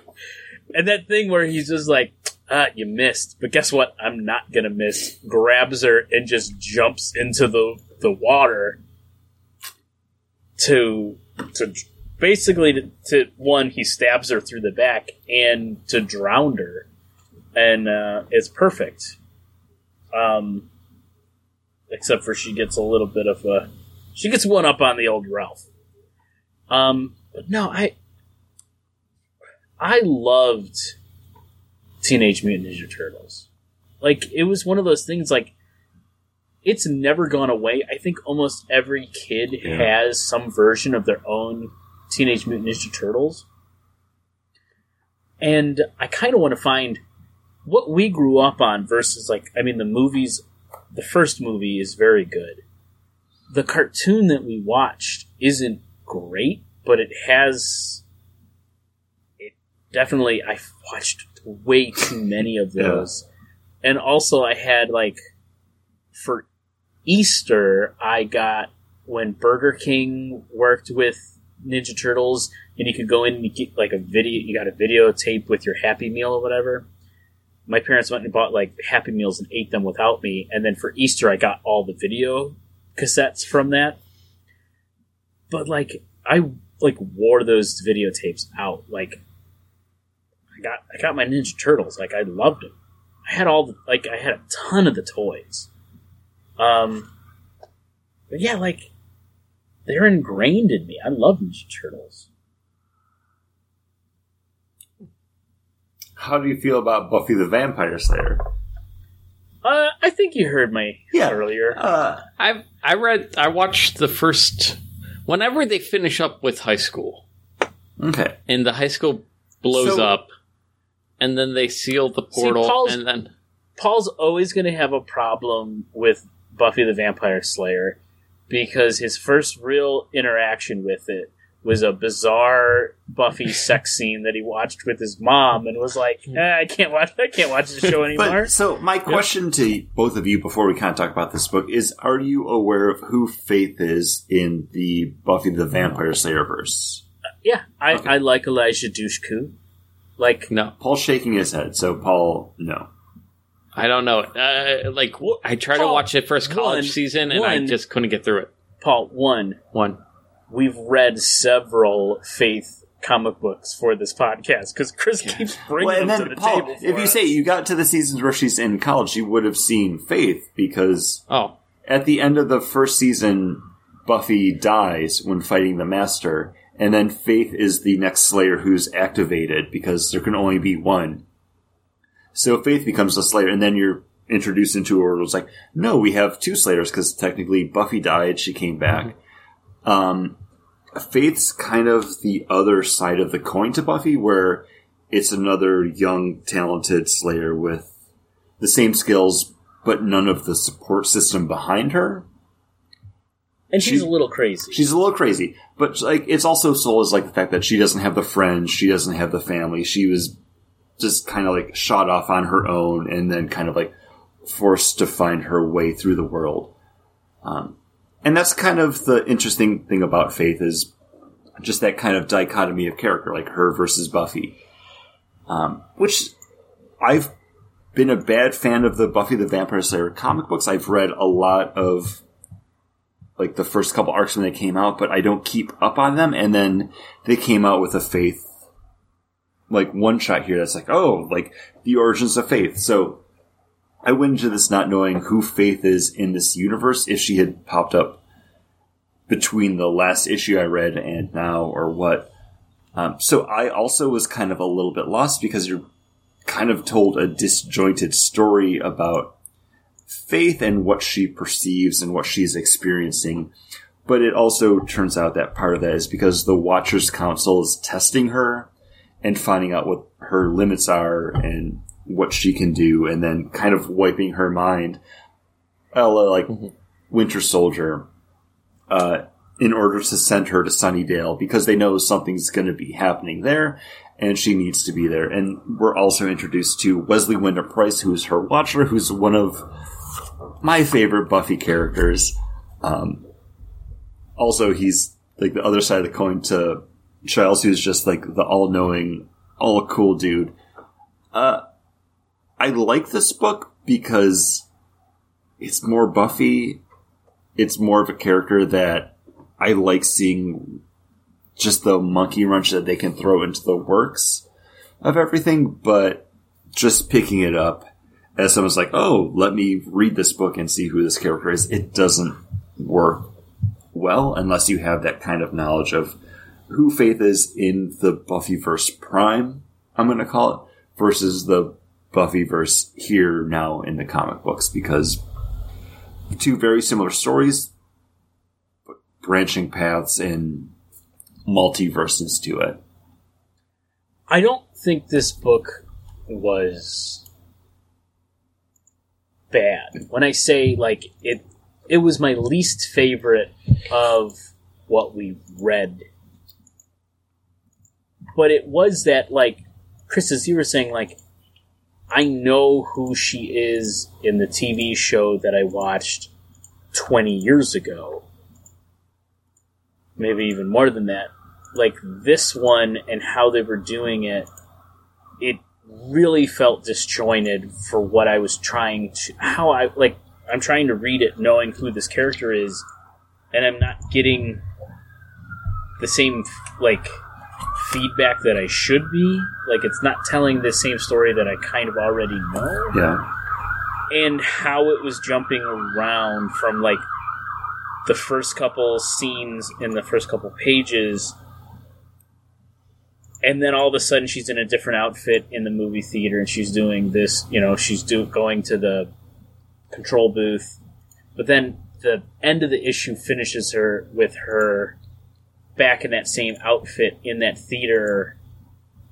and that thing where he's just like, ah, you missed, but guess what? I'm not gonna miss. Grabs her and just jumps into the the water to to basically to, to one he stabs her through the back and to drown her, and uh, it's perfect. Um, except for she gets a little bit of a she gets one up on the old Ralph. Um, but no, I I loved Teenage Mutant Ninja Turtles. Like it was one of those things like it's never gone away. I think almost every kid Yeah. has some version of their own Teenage Mutant Ninja Turtles. And I kind of want to find what we grew up on versus, like, I mean, the movies, the first movie is very good. The cartoon that we watched isn't great, but it has. It definitely. I watched way too many of Yeah. those. And also, I had, like, for Easter, I got when Burger King worked with Ninja Turtles, and you could go in and get like a video. You got a videotape with your Happy Meal or whatever. My parents went and bought like Happy Meals and ate them without me, and then for Easter, I got all the video cassettes from that. But like, I like wore those videotapes out. Like, I got I got my Ninja Turtles. Like, I loved them. I had all the like I had a ton of the toys. Um, but yeah, like they're ingrained in me. I love Ninja Turtles. How do you feel about Buffy the Vampire Slayer? Uh, I think you heard me Yeah. earlier. Uh, I I read I watched the first whenever they finish up with high school okay. and the high school blows So- up and then they seal the portal Paul's- and then Paul's always going to have a problem with Buffy the Vampire Slayer because his first real interaction with it was a bizarre Buffy sex scene that he watched with his mom and was like, eh, "I can't watch. I can't watch the show anymore." But so my question to both of you before we kind of talk about this book is: Are you aware of who Faith is in the Buffy the Vampire Slayer verse? yeah, I, Okay. I like Eliza Dushku. Like, no Paul's shaking his head, so Paul, no. I don't know. Uh, like I tried to watch it first college one- season and I just couldn't get through it. Paul, one, one. We've read several Faith comic books for this podcast because Chris keeps bringing Well, and them then to the Paul, table. For if you say you got to the seasons where she's in college, you would have seen Faith because oh. at the end of the first season, Buffy dies when fighting the Master, and then Faith is the next Slayer who's activated because there can only be one. So Faith becomes a Slayer, and then you're introduced into a world it's like, no, we have two Slayers because technically Buffy died, she came back. Um, Faith's kind of the other side of the coin to Buffy, where it's another young, talented Slayer with the same skills, but none of the support system behind her. and she's she- a little crazy. She's a little crazy, but like it's also soul is like the fact that she doesn't have the friends, she doesn't have the family. She was just kind of like shot off on her own, and then kind of like forced to find her way through the world. Um, and that's kind of the interesting thing about Faith is just that kind of dichotomy of character, like her versus Buffy, um, which I've been a bad fan of the Buffy the Vampire Slayer comic books. I've read a lot of like the first couple arcs when they came out, but I don't keep up on them. And then they came out with a Faith, like one shot here that's like, oh, like the origins of Faith. So I went into this not knowing who Faith is in this universe, if she had popped up between the last issue I read and now or what. Um, so I also was kind of a little bit lost because you're kind of told a disjointed story about faith and what she perceives and what she's experiencing. But it also turns out that part of that is because the Watchers Council is testing her and finding out what her limits are and what she can do, and then kind of wiping her mind, a la like Winter Soldier, uh, in order to send her to Sunnydale because they know something's going to be happening there and she needs to be there. And we're also introduced to Wesley Wyndam-Pryce, who's her watcher, who's one of my favorite Buffy characters. Um, also, he's like the other side of the coin to Giles, who's just like the all knowing, all cool dude. Uh, I like this book because it's more Buffy. It's more of a character that I like seeing just the monkey wrench that they can throw into the works of everything, but just picking it up as someone's like, oh, let me read this book and see who this character is, it doesn't work well unless you have that kind of knowledge of who Faith is in the Buffyverse Prime, I'm going to call it, versus the Buffyverse here now in the comic books because two very similar stories, but branching paths and multiverses to it. I don't think this book was bad. When I say like it, it was my least favorite of what we read. But it was that like Chris, as you were saying, like I know who she is in the TV show that I watched twenty years ago. Maybe even more than that. Like this one and how they were doing it, it really felt disjointed for what I was trying to how I like I'm trying to read it knowing who this character is and I'm not getting the same like feedback that I should be. Like it's not telling the same story that I kind of already know. Yeah. and how it was jumping around from like the first couple scenes in the first couple pages. And then all of a sudden she's in a different outfit in the movie theater and she's doing this you know she's do, going to the control booth. But then the end of the issue finishes her with her back in that same outfit in that theater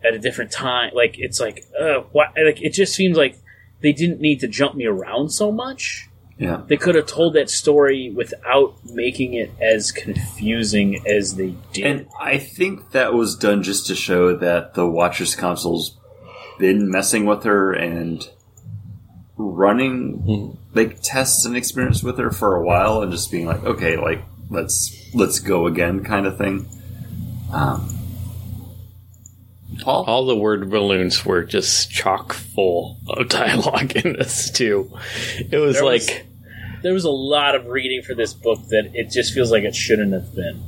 at a different time. Like it's like uh what like it just seems like they didn't need to jump me around so much. Yeah. they could have told that story without making it as confusing as they did. And I think that was done just to show that the Watchers Council's been messing with her and running like tests and experiments with her for a while and just being like, okay, like let's let's go again kind of thing. Um, Paul? All the word balloons were just chock full of dialogue in this too. It was There was- like there was a lot of reading for this book that it just feels like it shouldn't have been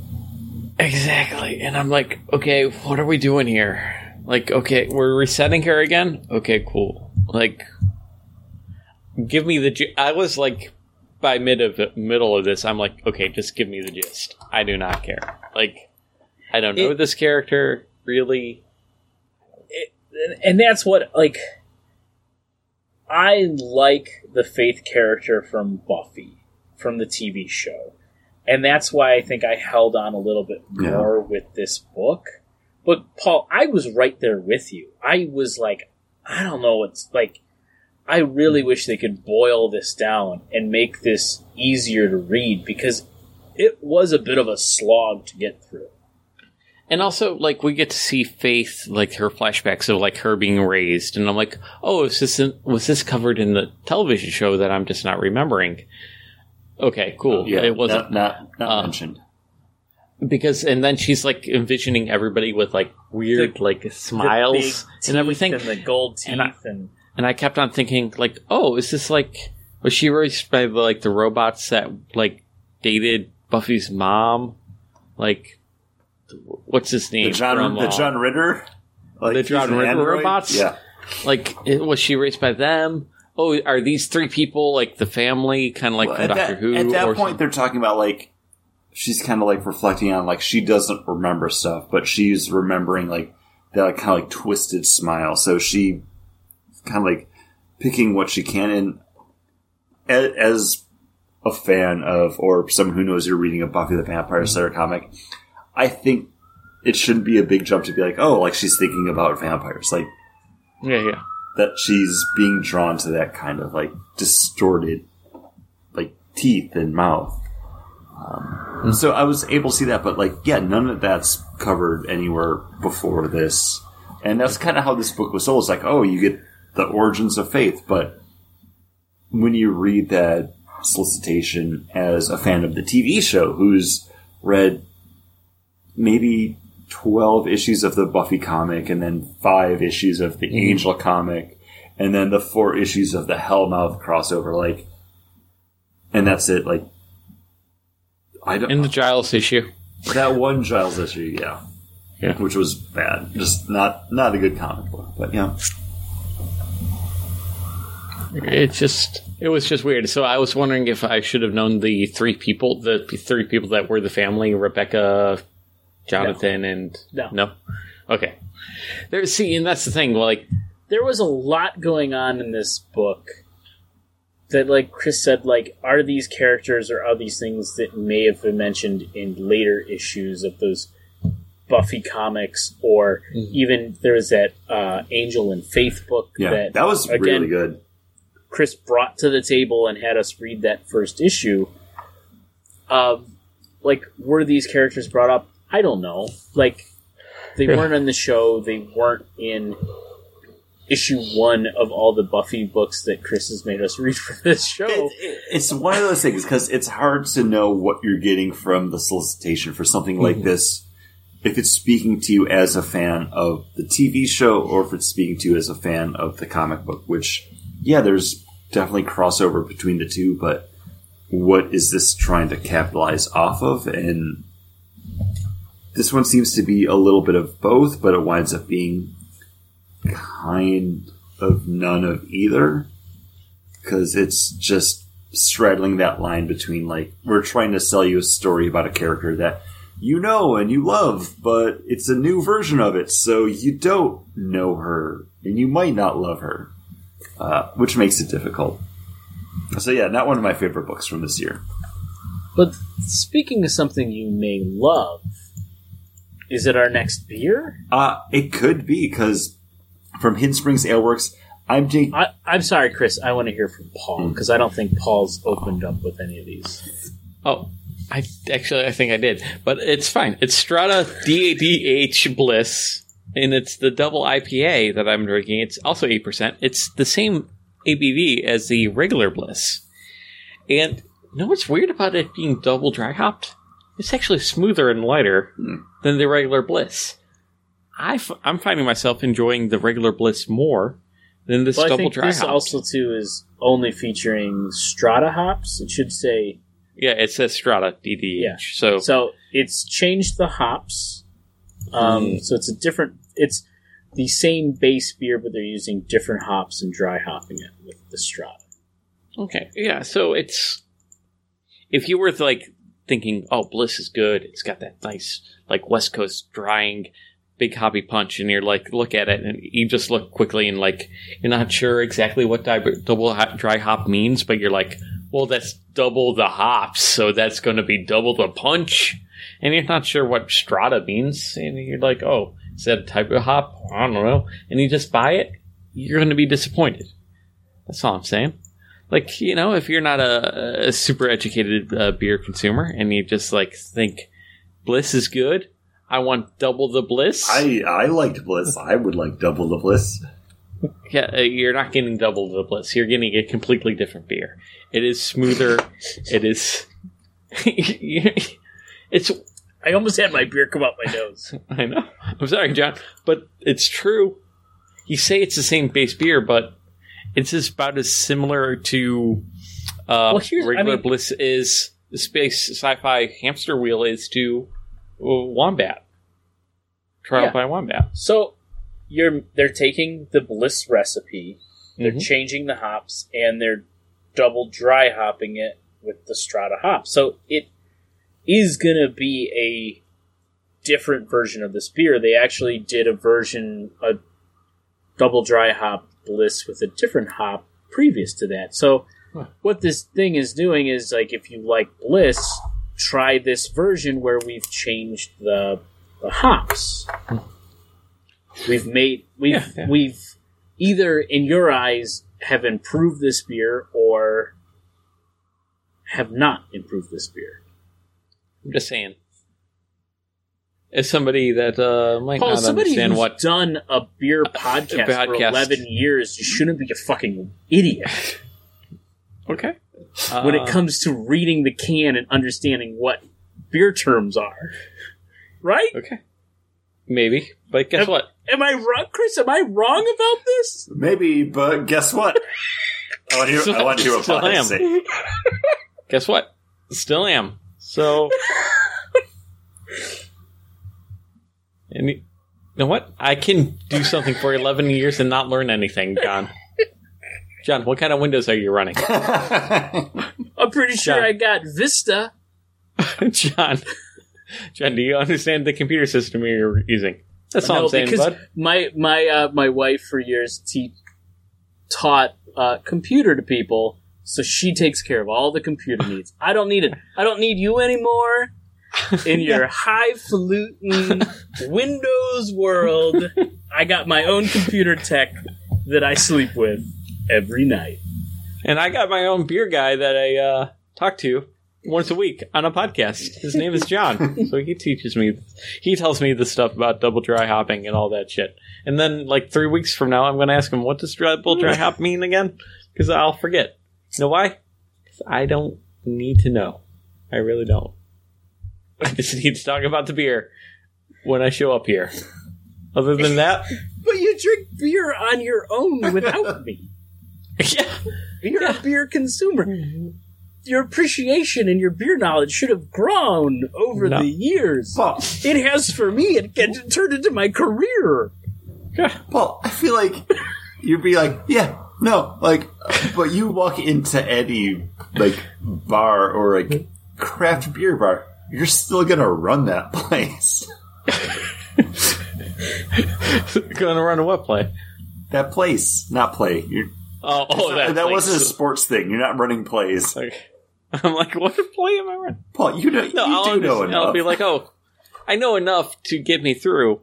exactly, and I'm like, okay, what are we doing here? Like, okay, we're resetting her again. Okay, cool. Like, give me the. gi- I was like, by mid of middle of this, I'm like, okay, just give me the gist. I do not care. Like, I don't know It- this character really. and, and that's what like I like the Faith character from Buffy from the TV show, and that's why I think I held on a little bit Yeah. more with this book. But Paul, I was right there with you. I was like, I don't know. It's like I really wish they could boil this down and make this easier to read because it was a bit of a slog to get through. And also, like, we get to see Faith, like, her flashbacks of, like, her being raised. And I'm like, oh, is this in, was this covered in the television show that I'm just not remembering? Okay, cool. yeah, it wasn't. not not, not uh, mentioned. because, and then she's, like, envisioning everybody with, like, weird, like, The big smiles teeth and everything. and the gold teeth And I- and And I kept on thinking, like, oh, is this, like, was she raised by, the, like, the robots that, like, dated Buffy's mom? Like, what's his name? The John from, the John Ritter, like the John Ritter android? robots? Yeah, like was she raised by them oh are these three people like the family kind of like Well, from doctor that, who at that or point, they're talking about like she's kind of like reflecting on like she doesn't remember stuff, but she's remembering like that like, kind of like twisted smile. So she kind of like picking what she can. And as a fan of or someone who knows you're reading a Buffy the Vampire Slayer comic, I think it shouldn't be a big jump to be like, oh, like she's thinking about vampires, like yeah yeah. that she's being drawn to that kind of like distorted like teeth and mouth. Um, and so i was able to see that but like yeah none of that's covered anywhere before this. And that's kind of how this book was sold. It's like oh you get the origins of faith but when you read that solicitation as a fan of the tv show who's read maybe 12 issues of the Buffy comic and then five issues of the Angel comic and then the four issues of the Hellmouth crossover like and that's it like I don't in the giles issue. That one Giles issue yeah. Yeah. which was bad. Just not not a good comic book but yeah it just it was just weird so i was wondering if i should have known the three people the three people that were the family rebecca jonathan and No. no okay there see and that's the thing like there was a lot going on in this book that like Chris said, like are these characters or are these things that may have been mentioned in later issues of those Buffy comics, or Mhm. even there was that uh, Angel and Faith book Yeah, that that was again, really good. Chris brought to the table and had us read that first issue. Um, like, were these characters brought up? I don't know. Like, they Yeah. weren't on the show. They weren't in issue one of all the Buffy books that Chris has made us read for this show. It- it- it's one of those things because it's hard to know what you're getting from the solicitation for something like Mhm. this. If it's speaking to you as a fan of the TV show, or if it's speaking to you as a fan of the comic book, which, yeah, there's definitely crossover between the two, but what is this trying to capitalize off of? And this one seems to be a little bit of both, but it winds up being kind of none of either because it's just straddling that line between like we're trying to sell you a story about a character that you know and you love, but it's a new version of it, so you don't know her and you might not love her, uh, which makes it difficult. So yeah, not one of my favorite books from this year. But speaking of something you may love, is it our next beer? Uh, it could be because from Hidden Springs Ale Works, I'm taking. I, I'm sorry, Chris. I want to hear from Paul because I don't think Paul's opened up with any of these. Oh, I actually I think I did, but it's fine. It's Strata DDH Bliss, and it's the double IPA that I'm drinking. It's also eight percent. It's the same ABV as the regular Bliss, and you know what's weird about it being double dry hopped? It's actually smoother and lighter Hmm. than the regular Bliss. I f- I'm finding myself enjoying the regular Bliss more than this Well, I double think dry this hopped. also too is only featuring Strata hops. It should say yeah, it says Strata DDH. Yeah. So, so. It's changed the hops. Um, Mm. So it's a different. It's the same base beer, but they're using different hops and dry hopping it with the Strata. Okay, yeah. So it's if you were like thinking, "Oh, Bliss is good. It's got that nice like West Coast drying big hoppy punch," and you're like, look at it, and you just look quickly and like you're not sure exactly what di- double ho- dry hop means, but you're like, "Well, that's double the hops, so that's going to be double the punch," and you're not sure what Strata means, and you're like, "Oh, is that a type of hop? I don't know," and you just buy it, you're going to be disappointed. That's all I'm saying like you know if you're not a, a super educated uh, beer consumer and you just like think bliss is good i want double the bliss I I liked Bliss. I would like double the Bliss. yeah uh, you're not getting double the bliss you're getting a completely different beer it is smoother it is it's I almost had my beer come out my nose. i know i'm sorry john but it's true you say it's the same base beer but it's just about as similar to uh, Well, here's- I regular mean- bliss is the space sci-fi hamster wheel is to uh, wombat trial Yeah. by wombat So you're they're taking the Bliss recipe, they're Mhm. changing the hops, and they're double dry hopping it with the Strata hops. So it is gonna be a different version of this beer. They actually did a version a double dry hop Bliss with a different hop previous to that. So Huh. what this thing is doing is like if you like Bliss, try this version where we've changed the the hops. Hmm. We've made we've Yeah, yeah. we've either in your eyes have improved this beer or have not improved this beer. I'm just saying as somebody that uh, might Paul, not somebody understand who's what done a beer podcast, for podcast. eleven years, you shouldn't be a fucking idiot okay when Uh, it comes to reading the can and understanding what beer terms are. Right? okay maybe but guess Yep. what Am I wrong, Chris? Am I wrong about this? Maybe, but guess what? I want to hear, I want to hear what Still to am. say. guess what still am so and you you know what? I can do something for 11 years and not learn anything john. John what kind of windows are you running? I'm pretty sure John. I got Vista. john john do you understand the computer system you're using? That's all No, i'm saying because bud. my my uh, my wife for years te- taught uh, computer to people, So she takes care of all the computer needs. I don't need it. I don't need you anymore in your highfalutin Windows world. I got my own computer tech that I sleep with every night. And I got my own beer guy that I uh, talk to once a week on a podcast. His name is John. so he teaches me, he tells me the stuff about double dry hopping and all that shit. And then, like, three weeks from now, I'm going to ask him, what does double dry hop mean again? Because I'll forget. You know why? 'Cause I don't need to know. I really don't. I just need to talk about the beer when I show up here. Other than that, But you drink beer on your own without me. yeah. You're Yeah. a beer consumer. Mm-hmm. Your appreciation and your beer knowledge should have grown over No. the years. Paul, It has for me. It can turn into my career. Paul, I feel like you'd be like, yeah, no, like, but you walk into any like bar or like craft beer bar, you're still gonna run that place. Gonna run a what play? That place, not play. You're, Oh, oh that, that, wasn't a sports thing. You're not running plays, Like, I'm like, what play am I running? Paul. You know, No, you I'll, do know understand. I'll be like, oh, I know enough to get me through.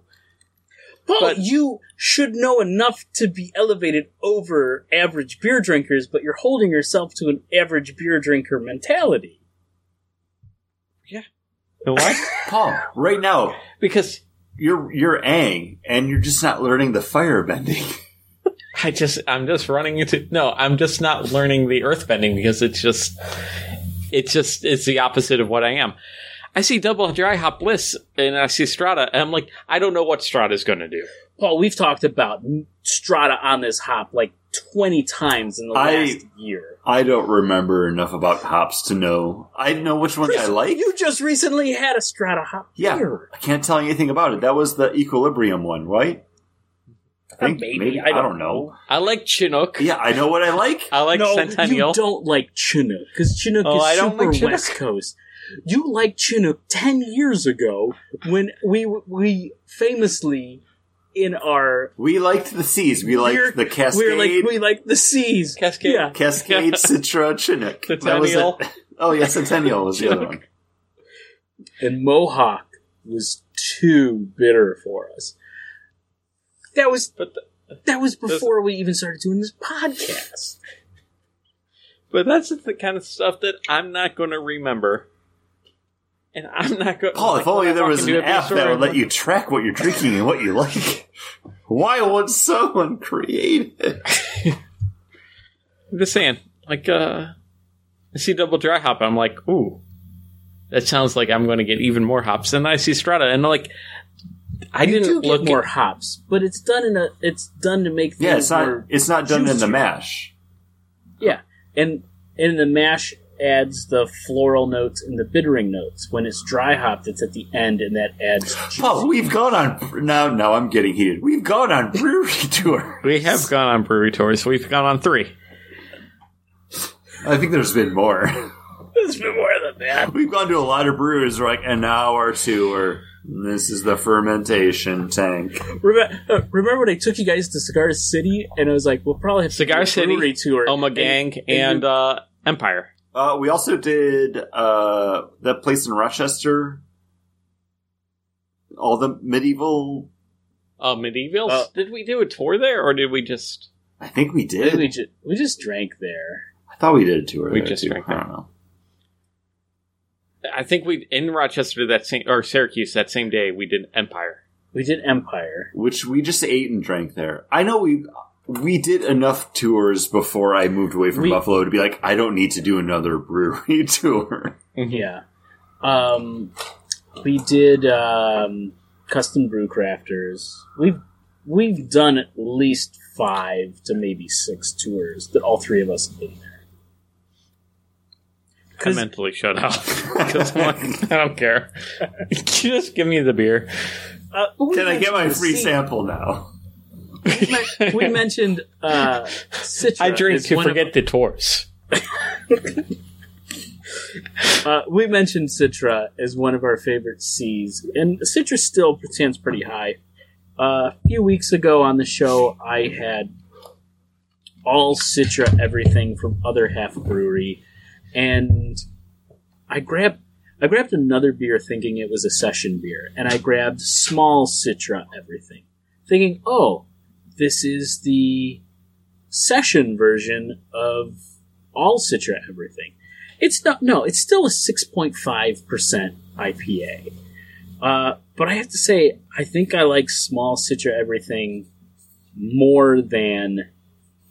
Paul, But- you should know enough to be elevated over average beer drinkers, but you're holding yourself to an average beer drinker mentality. Yeah. know why? Paul, right now, because you're you're Aang, and you're just not learning the fire bending. I just, I'm just running into. No, I'm just not learning the earth bending because it's just, it's just, it's the opposite of what I am. I see double dry hop bliss and I see Strata, and I'm like, I don't know what Strata's going to do. Paul, we've talked about Strata on this hop like 20 times in the I- last year. I don't remember enough about hops to know. I know which ones I like. You just recently had a Strata hop Yeah, beer. I can't tell you anything about it. That was the Equilibrium one, right? I think Maybe, maybe, I I, don't don't know. I like Chinook. Yeah, I know what I like. I like no, Centennial. you don't like Chinook because Chinook Oh, is I don't super like Chinook. West Coast. You liked Chinook ten years ago when we we famously in our We liked the seas. We liked the Cascade, we're like we like the seas. Cascade. Yeah, Cascade, Citra, Chinook. That was Centennial. it. Oh yeah, Centennial was the other one. and Mohawk was too bitter for us. That was But the, that was before we even started doing this podcast. but that's the kind of stuff that I'm not going to remember. And I'm not going. Paul, if only there was an app that would let you. you track what you're drinking and what you like. Why would someone create it? I'm just saying, like, uh, I see double dry hop. I'm like, ooh, that sounds like I'm going to get even more hops. And I see Strata, and like, I you didn't do get look more At, hops, but it's done in a it's done to make Yeah, it's not. It's not done in the mash. yeah, and in the mash adds the floral notes and the bittering notes. When it's dry hopped, it's at the end, and that adds. Paul, we've gone on. Now, no, I'm getting heated. We've gone on brewery tour. we have gone on brewery tours. We've gone on three. I think there's been more. there's been more than that. We've gone to a lot of breweries. Like an hour tour. This is the fermentation tank. Remember, uh, remember when I took you guys to Cigar City, and I was like, "We'll probably have Cigar do City, brewery tour." Oma And- Gang, and and you- uh, Empire. Uh, we also did uh, that place in Rochester. All the medieval. Uh, Medievals. Uh, did we do a tour there, or did we just? I think we I did. we just we just drank there. I thought we did a tour. We there, just too. drank there. I don't know. I think we in Rochester that same or Syracuse that same day we did Empire. We did Empire. Which we just ate and drank there. I know we we did enough tours before I moved away from We- Buffalo to be like, I don't need to do another brewery tour. Yeah. Um, we did um, Custom BrewCrafters. We've we've done at least five to maybe six tours that all three of us have been there. I 'Cause- mentally shut off because I'm like, I don't care. Just give me the beer. Uh, Can I get my free the sample now? We, men- we mentioned uh, Citra. I drink is to one of- forget the tours. uh, we mentioned Citra as one of our favorite seas, and Citra still stands pretty high. Uh, a few weeks ago on the show, I had all Citra everything from Other Half Brewery, and I grabbed I grabbed another beer thinking it was a session beer, and I grabbed small Citra everything, thinking, oh, this is the session version of all Citra everything. It's not no, it's still a six point five percent IPA. Uh, but I have to say, I think I like small Citra everything more than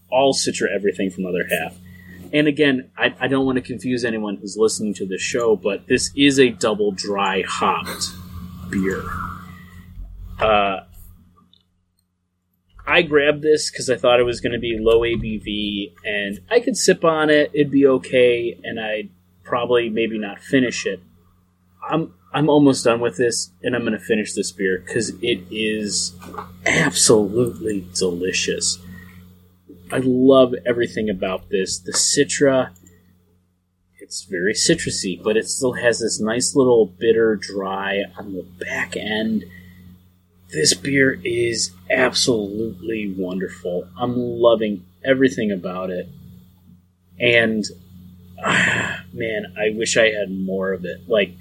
all Citra everything from other half. And again, I, I don't want to confuse anyone who's listening to this show, but this is a double dry hopped beer. Uh, I grabbed this because I thought it was going to be low ABV, and I could sip on it; it'd be okay, and I'd probably maybe not finish it. I'm I'm almost done with this, and I'm going to finish this beer because it is absolutely delicious. I love everything about this. The Citra, it's very citrusy, but it still has this nice little bitter dry on the back end. This beer is absolutely wonderful. I'm loving everything about it. And, ah, man, I wish I had more of it. Like,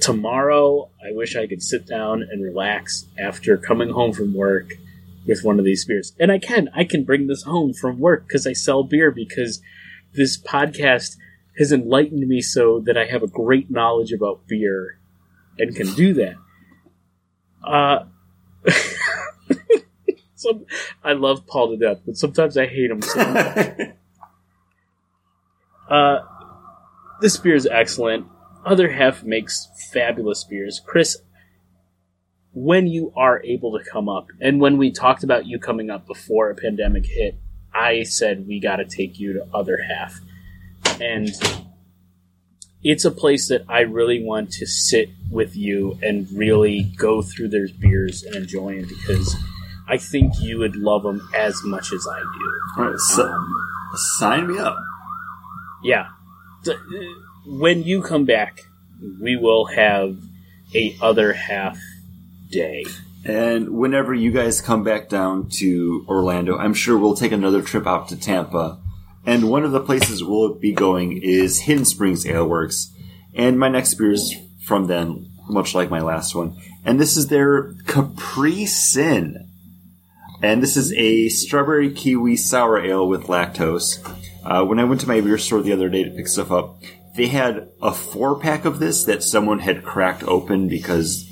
tomorrow, I wish I could sit down and relax after coming home from work with one of these beers. And I can. I can bring this home from work because I sell beer because this podcast has enlightened me so that I have a great knowledge about beer and can do that. Uh, some, I love Paul to death, but sometimes I hate him so much. uh, this beer is excellent. Other half makes fabulous beers. Chris, when you are able to come up, and when we talked about you coming up before a pandemic hit, I said we got to take you to Other Half, and it's a place that I really want to sit with you and really go through their beers and enjoy them because I think you would love them as much as I do. All right, so, Um, sign me up. yeah. The- when you come back, we will have a other half day. And whenever you guys come back down to Orlando, I'm sure we'll take another trip out to Tampa. And one of the places we'll be going is Hidden Springs Ale Works. And my next beer is from them, much like my last one. And this is their Capri Sin. And this is a strawberry kiwi sour ale with lactose. Uh, when I went to my beer store the other day to pick stuff up, they had a four pack of this that someone had cracked open because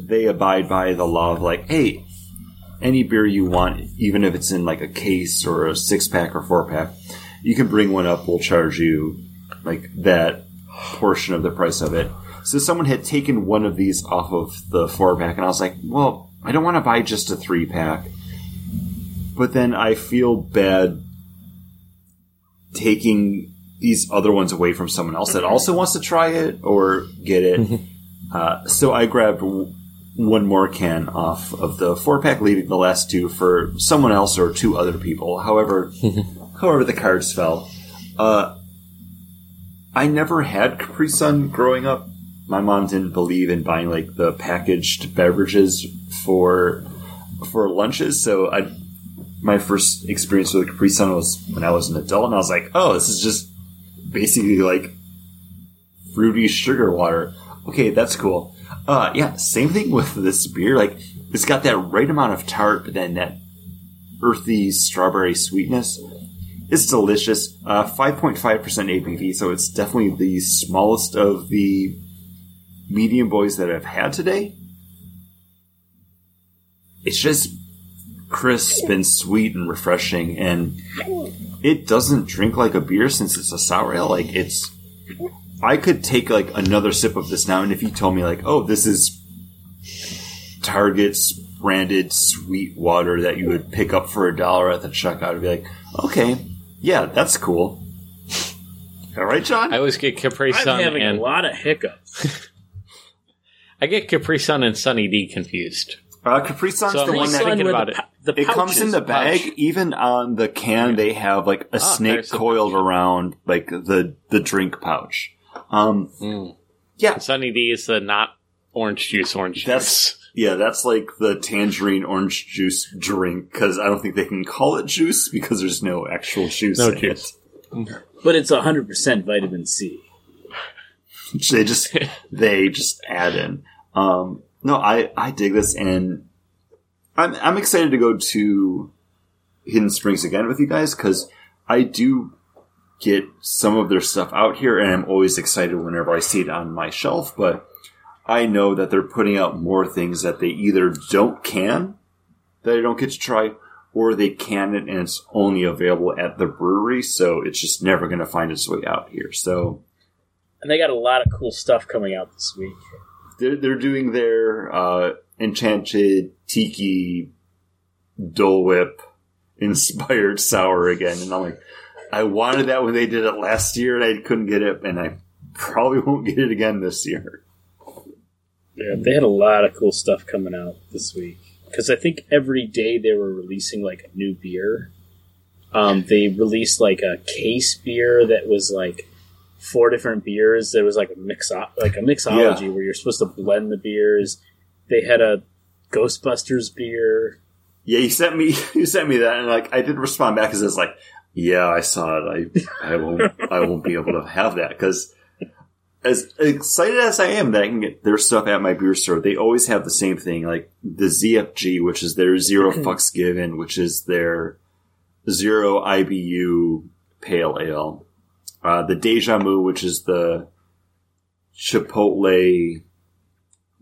they abide by the law of like, hey, any beer you want, even if it's in like a case or a six pack or four pack, you can bring one up. We'll charge you like that portion of the price of it. So someone had taken one of these off of the four pack, and I was like, well, I don't want to buy just a three pack. But then I feel bad taking these other ones away from someone else that also wants to try it or get it. uh, so I grabbed one more can off of the four pack, leaving the last two for someone else or two other people. However, however the cards fell. Uh, I never had Capri Sun growing up. My mom didn't believe in buying like the packaged beverages for for lunches, so I my first experience with Capri Sun was when I was an adult, and I was like, "Oh, this is just basically like fruity sugar water." Okay, that's cool. Uh, yeah, same thing with this beer. Like, it's got that right amount of tart, but then that earthy strawberry sweetness. It's delicious. Uh, 5.5% ABV, so it's definitely the smallest of the medium boys that I've had today. It's just crisp and sweet and refreshing, and it doesn't drink like a beer since it's a sour ale. Like it's, I could take like another sip of this now, and if you told me like, oh, this is Target's branded sweet water that you would pick up for a dollar at the checkout, I'd be like, okay, yeah, that's cool. All right, John. I always get Capri I'm Sun having and a lot of hiccups. I get Capri Sun and Sunny D confused. Uh, Capri Sun's So the I'm one that thinking where about the, it. the it comes in the bag. pouch. Even on the can, they have like a Ah, snake there's the coiled pouch. around like the the drink pouch. Um, Mm. yeah, Sunny D is the not orange juice orange That's- juice. Yeah, that's like the tangerine orange juice drink because I don't think they can call it juice because there's no actual juice. No in juice. it. But it's 100% vitamin C. They just they just add in. Um, no, I I dig this, and I'm I'm excited to go to Hidden Springs again with you guys because I do get some of their stuff out here, and I'm always excited whenever I see it on my shelf. But I know that they're putting out more things that they either don't can that I don't get to try, or they can it and it's only available at the brewery, so it's just never going to find its way out here. So And they got a lot of cool stuff coming out this week. they're, they're doing their uh, enchanted tiki Dole Whip inspired sour again, and I'm like, I wanted that when they did it last year, and I couldn't get it, and I probably won't get it again this year. Yeah, they had a lot of cool stuff coming out this week. Because I think every day they were releasing like a new beer. Um, they released like a case beer that was like four different beers. There was like a mix like a mixology where you're supposed to blend the beers. They had a Ghostbusters beer. Yeah, you sent me you sent me that, and like I didn't respond back because it's like, yeah, I saw it. I I won't I won't be able to have that because as excited as I am that I can get their stuff at my beer store, they always have the same thing, like the ZFG, which is their zero fucks given, which is their zero IBU pale ale. Uh, the Deja Mu, which is the Chipotle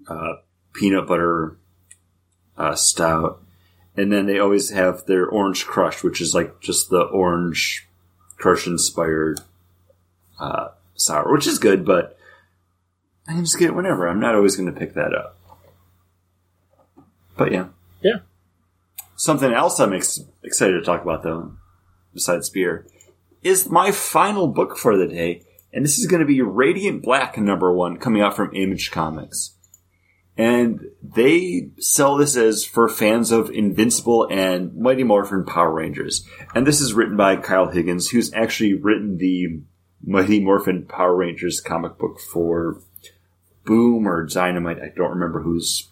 uh, peanut butter uh, stout. And then they always have their Orange Crush, which is like just the orange crush inspired uh, sour, which is good, but I can just get it whenever. I'm not always going to pick that up. But yeah. Yeah. Something else I'm ex- excited to talk about, though, besides beer, is my final book for the day. And this is going to be Radiant Black number one coming out from Image Comics. And they sell this as for fans of Invincible and Mighty Morphin Power Rangers. And this is written by Kyle Higgins, who's actually written the Mighty Morphin Power Rangers comic book for Boom or Dynamite. I don't remember who's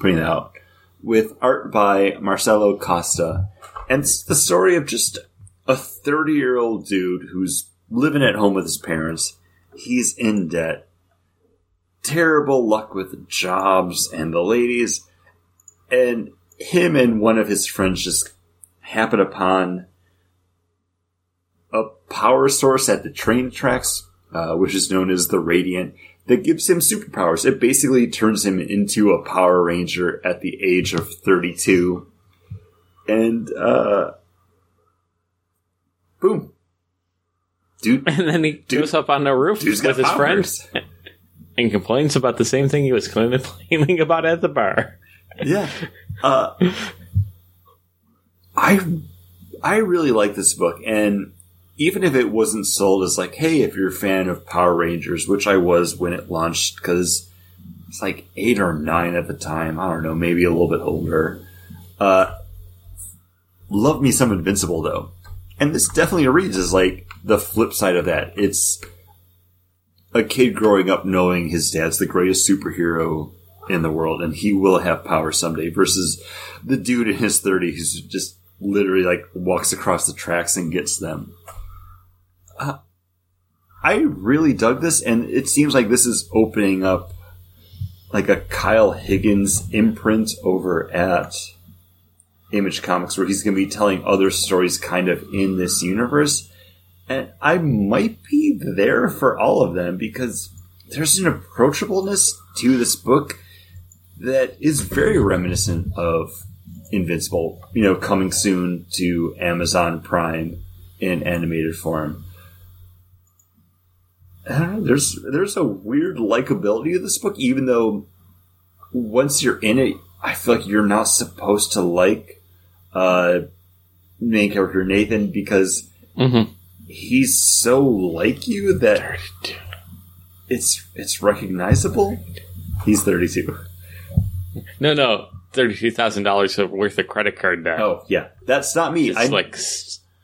putting it out. With art by Marcelo Costa. And it's the story of just a 30 year old dude who's living at home with his parents. He's in debt. Terrible luck with jobs and the ladies. And him and one of his friends just happen upon a power source at the train tracks, uh, which is known as the Radiant, that gives him superpowers. It basically turns him into a Power Ranger at the age of 32. And, uh, boom. Dude, And then he goes up on the roof with his powers. friend and complains about the same thing he was complaining about at the bar. Yeah. Uh, I I really like this book, and even if it wasn't sold as like, hey, if you're a fan of Power Rangers, which I was when it launched, because it's like eight or nine at the time. I don't know, maybe a little bit older. Uh, love me some Invincible though, and this definitely reads as like the flip side of that. It's a kid growing up knowing his dad's the greatest superhero in the world and he will have power someday versus the dude in his 30s who's just literally like walks across the tracks and gets them. Uh, I really dug this and it seems like this is opening up like a Kyle Higgins imprint over at Image Comics where he's going to be telling other stories kind of in this universe. And I might be there for all of them because there's an approachableness to this book that is very reminiscent of Invincible, you know, coming soon to Amazon Prime in animated form. I don't know, there's there's a weird likability to this book, even though once you're in it, I feel like you're not supposed to like uh main character Nathan because Mm-hmm. he's so like you that it's it's recognizable. He's thirty two. No, no, thirty-two thousand dollars worth of credit card debt. Oh yeah, that's not me. it's I like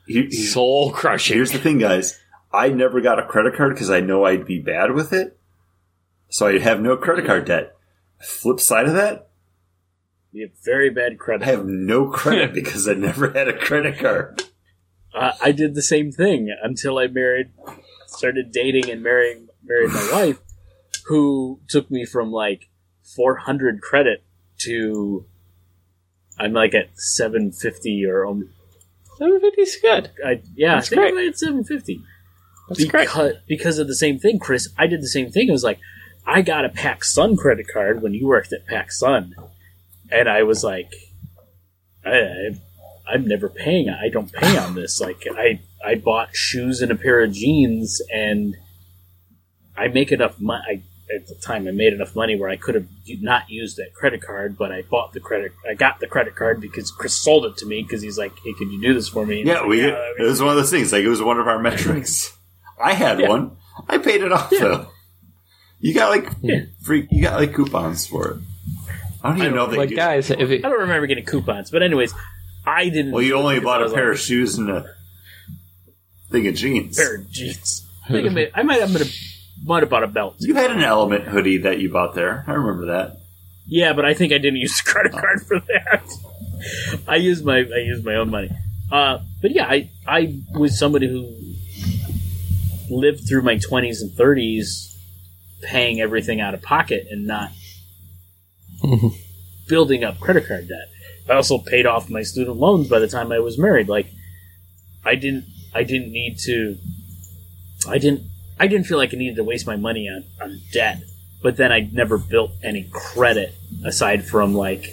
he- soul crushing. here's the thing, guys. I never got a credit card because I know I'd be bad with it, so I have no credit card debt. Flip side of that, You have very bad credit. I have no credit because I never had a credit card. Uh, I did the same thing until I married, started dating and marrying married my wife, who took me from like 400 credit to I'm like at 750 or um, Seven fifty's good. I, yeah, That's I think great. I'm at 750 That's great. because because of the same thing, Chris. I did the same thing. It was like I got a Pac Sun credit card when you worked at Pac Sun, and I was like, I, I, I'm never paying. I don't pay on this. Like I I bought shoes and a pair of jeans, and I make enough money. At the time, I made enough money where I could have not used that credit card, but I bought the credit. I got the credit card because Chris sold it to me because he's like, "Hey, can you do this for me?" And Yeah, was we. like, It was one of those things. Like it was one of our metrics. I had Yeah. one. I paid it off Yeah. though. You got like Yeah. free. You got like coupons for it. I don't even don't- know if they But guys, if it, I don't remember getting coupons, but anyways, I didn't. well, you only bought a pair like, of shoes and a thing of jeans. pair of jeans. I think I, may, I might have been a, might have bought a belt. You had an Element hoodie that you bought there. I remember that. Yeah, but I think I didn't use the credit card for that. I used my I used my own money. Uh, but yeah, I I was somebody who lived through my twenties and thirties, paying everything out of pocket and not building up credit card debt. I also paid off my student loans by the time I was married. Like, I didn't I didn't need to. I didn't I didn't feel like I needed to waste my money on, on debt but then I never built any credit aside from like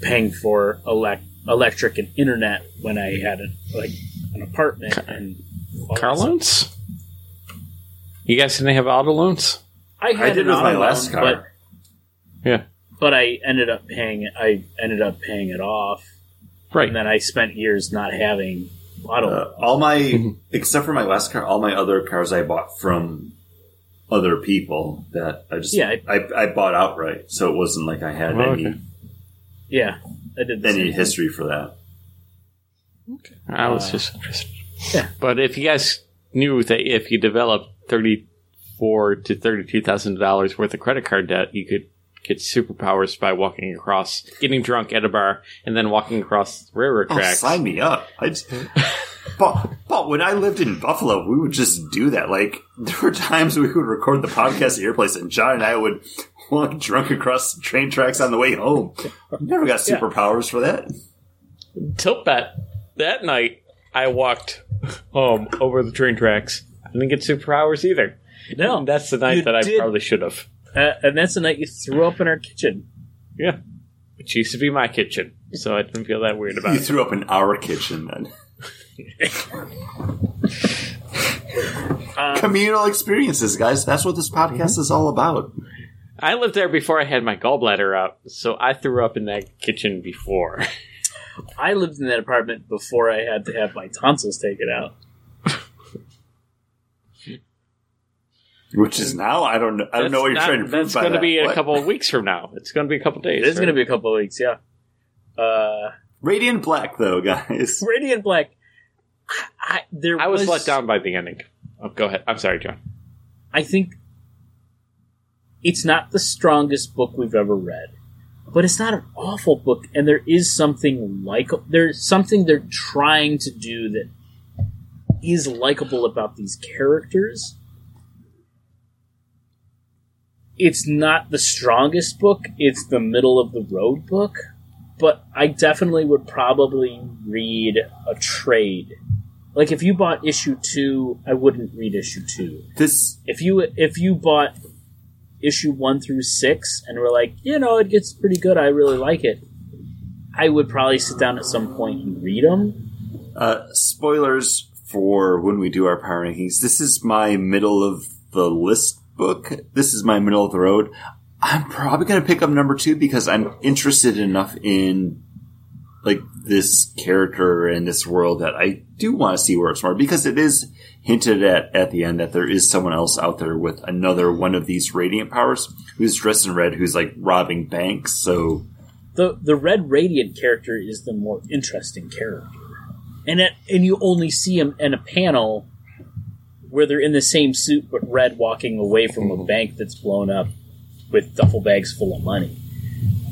paying for elect- electric and internet when I had a, like an apartment and car loans? You guys didn't have auto loans? I had I did an with my last loan, car. Yeah. but but I ended up paying it. I ended up paying it off, Right. and then I spent years not having auto. Uh, loans. all my, Mhm. except for my last car, all my other cars I bought from other people that I just, Yeah, I, I bought outright. So it wasn't like I had Oh, any, okay. yeah, I did the same any thing. history for that. Okay. I was Uh, just interested. Yeah. But if you guys knew that if you developed thirty-four to thirty-two thousand dollars worth of credit card debt, you could get superpowers by walking across, getting drunk at a bar, and then walking across railroad Oh, tracks. sign me up. I just, but, but when I lived in Buffalo, we would just do that. Like, there were times we would record the podcast at your place, and John and I would walk drunk across train tracks on the way home. Never got Yeah. superpowers for that. Tilt bet that night, I walked home over the train tracks. I didn't get superpowers either. No, That's the night You that I did- probably should have. uh, and that's the night you threw up in our kitchen. Yeah. Which used to be my kitchen, so I didn't feel that weird about it. You it. threw up in our kitchen then. Um, Communal experiences, guys. That's what this podcast is all about. I lived there before I had my gallbladder out, so I threw up in that kitchen before. I lived in that apartment before I had to have my tonsils taken out. Which is now, I don't know. I don't know what you're That's trying to not- prove That's going to that. be What? a couple of weeks from now. It's going to be a couple days. It is going to be a couple of weeks, yeah. Uh, Radiant Black, though, guys. Radiant Black. I, I- there I was let down by the ending. Oh, go ahead. I'm sorry, John. I think it's not the strongest book we've ever read, but it's not an awful book, and there is something like there's something they're trying to do that is likable about these characters. It's not the strongest book; it's the middle of the road book, but I definitely would probably read a trade. Like if you bought issue two, I wouldn't read issue two This if you if you bought issue one through six and were like, you know, it gets pretty good, I really like it, I would probably sit down at some point and read them. uh, spoilers for when we do our power rankings. This is my middle of the list book. This is my middle of the road. I'm probably going to pick up number two because I'm interested enough in like this character and this world that I do want to see where it's more because it is hinted at at the end that there is someone else out there with another one of these radiant powers who's dressed in red who's like robbing banks. So The the Red Radiant character is the more interesting character, and it, and you only see him in a panel where they're in the same suit but red, walking away from a mm-hmm. bank that's blown up with duffel bags full of money.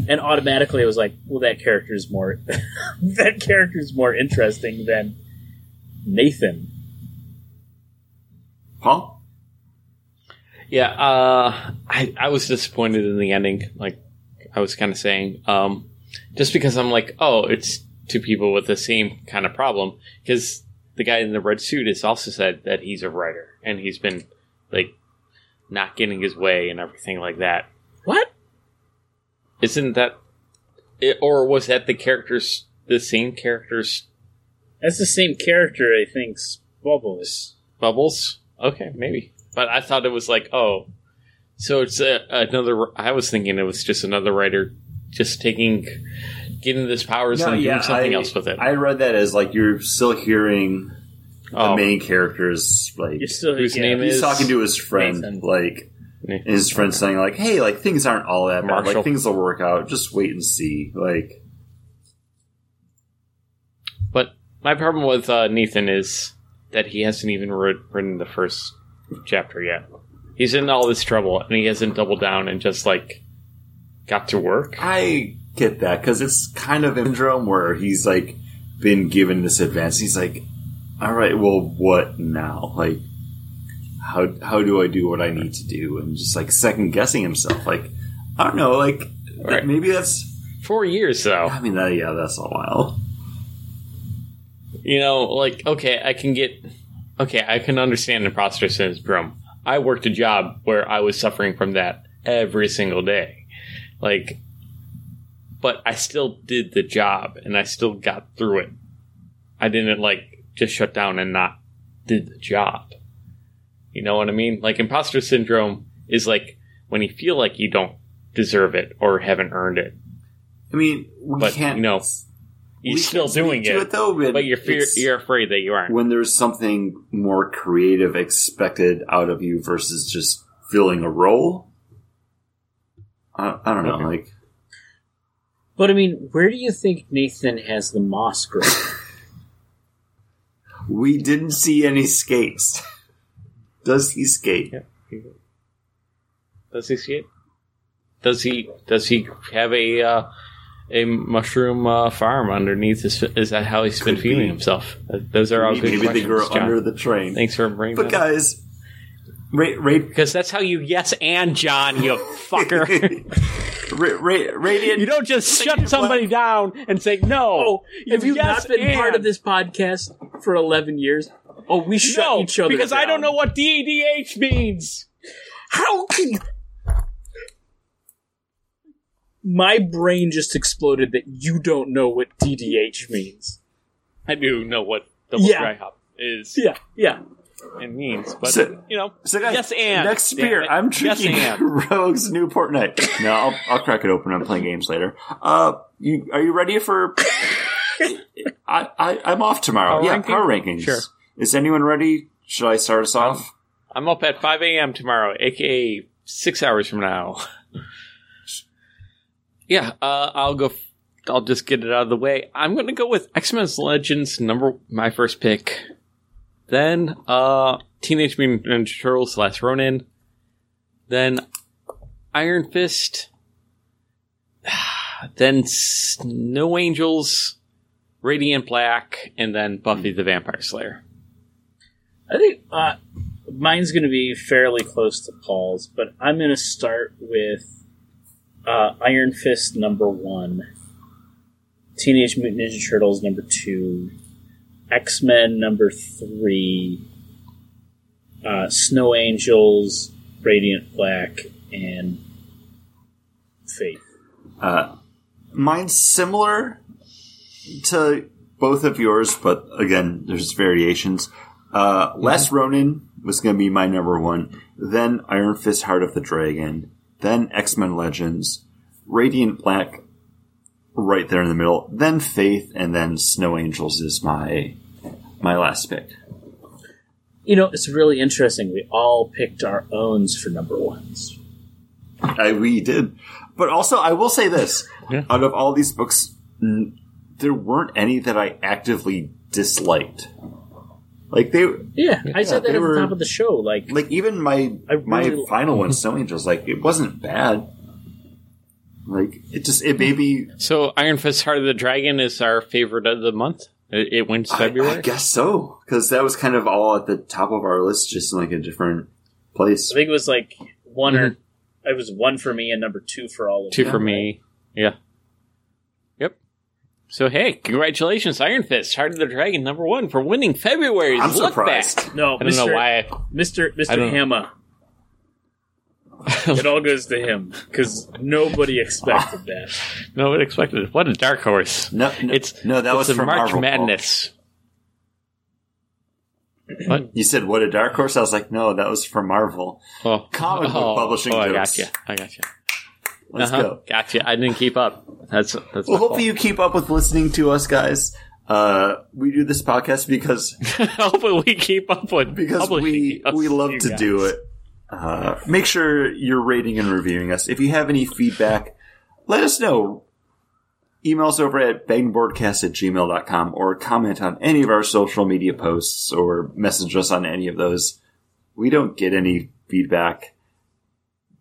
And automatically it was like, well, that character is more that character is more interesting than Nathan. Paul? Yeah, uh, I I was disappointed in the ending. Like I was kind of saying, um, just because I'm like, oh, it's two people with the same kind of problem. Because the guy in the red suit has also said that he's a writer and he's been like not getting his way and everything like that. What? Isn't that, it, or was that the characters, the same characters? That's the same character, I think. Bubbles. Bubbles? Okay, maybe. But I thought it was like, oh, so it's a, another. I was thinking it was just another writer just taking, getting this powers and doing something I, else with it. I read that as like you're still hearing the oh, main characters like You're still Whose yeah. name he's is- talking to his friend Nathan. like His friend saying like hey like things aren't all that bad Marshall. like things will work out just wait and see like But my problem with uh, Nathan is that he hasn't even writ- written the first chapter yet. He's in all this trouble and he hasn't doubled down and just like got to work. I get that because it's kind of a syndrome where he's like been given this advance. He's like, all right, well, what now? Like, how how do I do what I need to do? And just like second guessing himself. Like, I don't know. Like, Right. maybe that's. Four years though. I mean, that, yeah, that's a while. You know, like, okay, I can get. Okay, I can understand imposter syndrome. I worked a job where I was suffering from that every single day. Like, but I still did the job and I still got through it. I didn't, like, just shut down and not did the job. You know what I mean? Like, imposter syndrome is like when you feel like you don't deserve it or haven't earned it. I mean, we But, can't. you know, You're still doing to it, though. But, but you're fear, you're afraid that you aren't. when there's something more creative expected out of you versus just filling a role. I, I don't know, Okay. like But I mean, where do you think Nathan has the moss growing? we didn't see any skates. Does he skate? Yeah. Does he see it? Does he? Does he have a uh, a mushroom uh, farm underneath his? Is that how he's been Could feeding be. himself? Uh, Those are all Maybe, good maybe they questions, grow John. under the train. Thanks for bringing But that. up. guys, rate rate Because that's how you yes and John, you fucker. ra- ra- radiant. you don't just shut somebody down and say no. oh, have It's you yes not been part of this podcast for 11 years? Oh, we shut No, each other because I don't know what DDH means. How can. My brain just exploded that you don't know what DDH means. I do know what double Yeah. dry hop is Yeah, yeah. and means, but So- you know, So guys, yes and next damn beer. I'm Yes drinking and. Rogue's Newport Night. No, I'll, I'll crack it open. I'm playing games later. Uh, you are you ready for? I, I I'm off tomorrow. Power yeah, ranking? power rankings. Sure. Is anyone ready? Should I start us off? I'm up at 5 a.m. tomorrow, aka six hours from now. yeah, uh, I'll go. F- I'll just get it out of the way. I'm going to go with X Men Legends, number my first pick. Then uh, Teenage Mutant Ninja Turtles: slash Ronin. Then Iron Fist. Then Snow Angels, Radiant Black, and then Buffy the Vampire Slayer. I think uh, mine's going to be fairly close to Paul's, but I'm going to start with uh, Iron Fist number one, Teenage Mutant Ninja Turtles number two, X Men number three, uh, Snow Angels, Radiant Black, and Faith. Uh, mine's similar to both of yours, but again, there's variations. Uh, Last Ronin was going to be my number one. Then Iron Fist Heart of the Dragon. Then X Men Legends. Radiant Black right there in the middle. Then Faith, and then Snow Angels is my my last pick. You know, it's really interesting. We all picked our owns for number ones. I, we did. But also, I will say this: Yeah. out of all these books, n- there weren't any that I actively disliked. Like they, Yeah, I said that they at were- the top of the show. Like, like even my I my really- final one, Snow Angels, like it wasn't bad. Like it just it may be. So Iron Fist Heart of the Dragon is our favorite of the month. It, it wins February. I guess so because that was kind of all at the top of our list, just in like a different place. I think it was like one or Mm-hmm. it was one for me and number two for all of Two you. for me. Yeah. Yep. So hey, congratulations, Iron Fist Heart of the Dragon number one for winning February's I'm look surprised. back. No, I don't know Mr. why. Mr. I Mr. don't- Hammer. it all goes to him because nobody expected that. No one expected it. What a dark horse! No, no, It's no. That it's was a from March Marvel. Madness. What? You said what a dark horse. I was like, no, that was from Marvel. Oh, Comic book oh, publishing Oh, I jokes. got you. I got you. Let's Uh-huh. go. Gotcha. I didn't keep up. That's that's. Well, hopefully you keep up with listening to us, guys. Uh, we do this podcast because hopefully we keep up with because we we love to guys. do it. Uh, make sure you're rating and reviewing us. If you have any feedback, let us know. Email us over at bangboardcast at gmail.com or comment on any of our social media posts or message us on any of those. We don't get any feedback.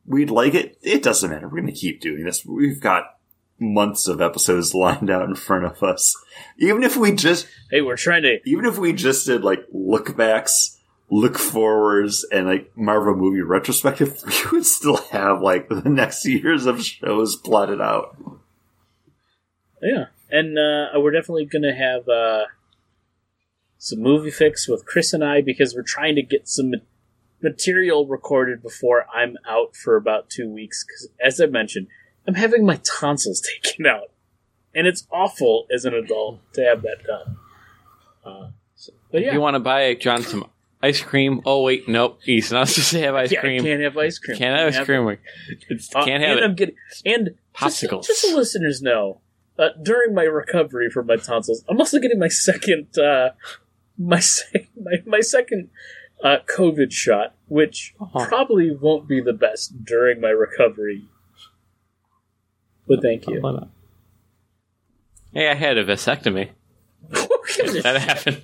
We'd like it. It doesn't matter. We're going to keep doing this. We've got months of episodes lined out in front of us. Even if we just Hey, we're trying to. even if we just did like look backs, look forwards, and like Marvel movie retrospective, we would still have like the next years of shows plotted out. Yeah, and uh, we're definitely going to have uh, some movie fix with Chris and I because we're trying to get some material recorded before I'm out for about two weeks. Because, as I mentioned, I'm having my tonsils taken out, and it's awful as an adult to have that done. Uh, so, but yeah, you want to buy John some ice cream, oh wait, nope, he's not supposed to have ice yeah, cream. can't have ice cream. Can't have ice cream. It's, Uh, can't have and I'm it. getting and just, Popsicles. just so listeners know, uh, during my recovery from my tonsils, I'm also getting my second uh, my sec- my, my second uh, COVID shot, which Oh. probably won't be the best during my recovery. But thank you. Hey, I had a vasectomy. That happened.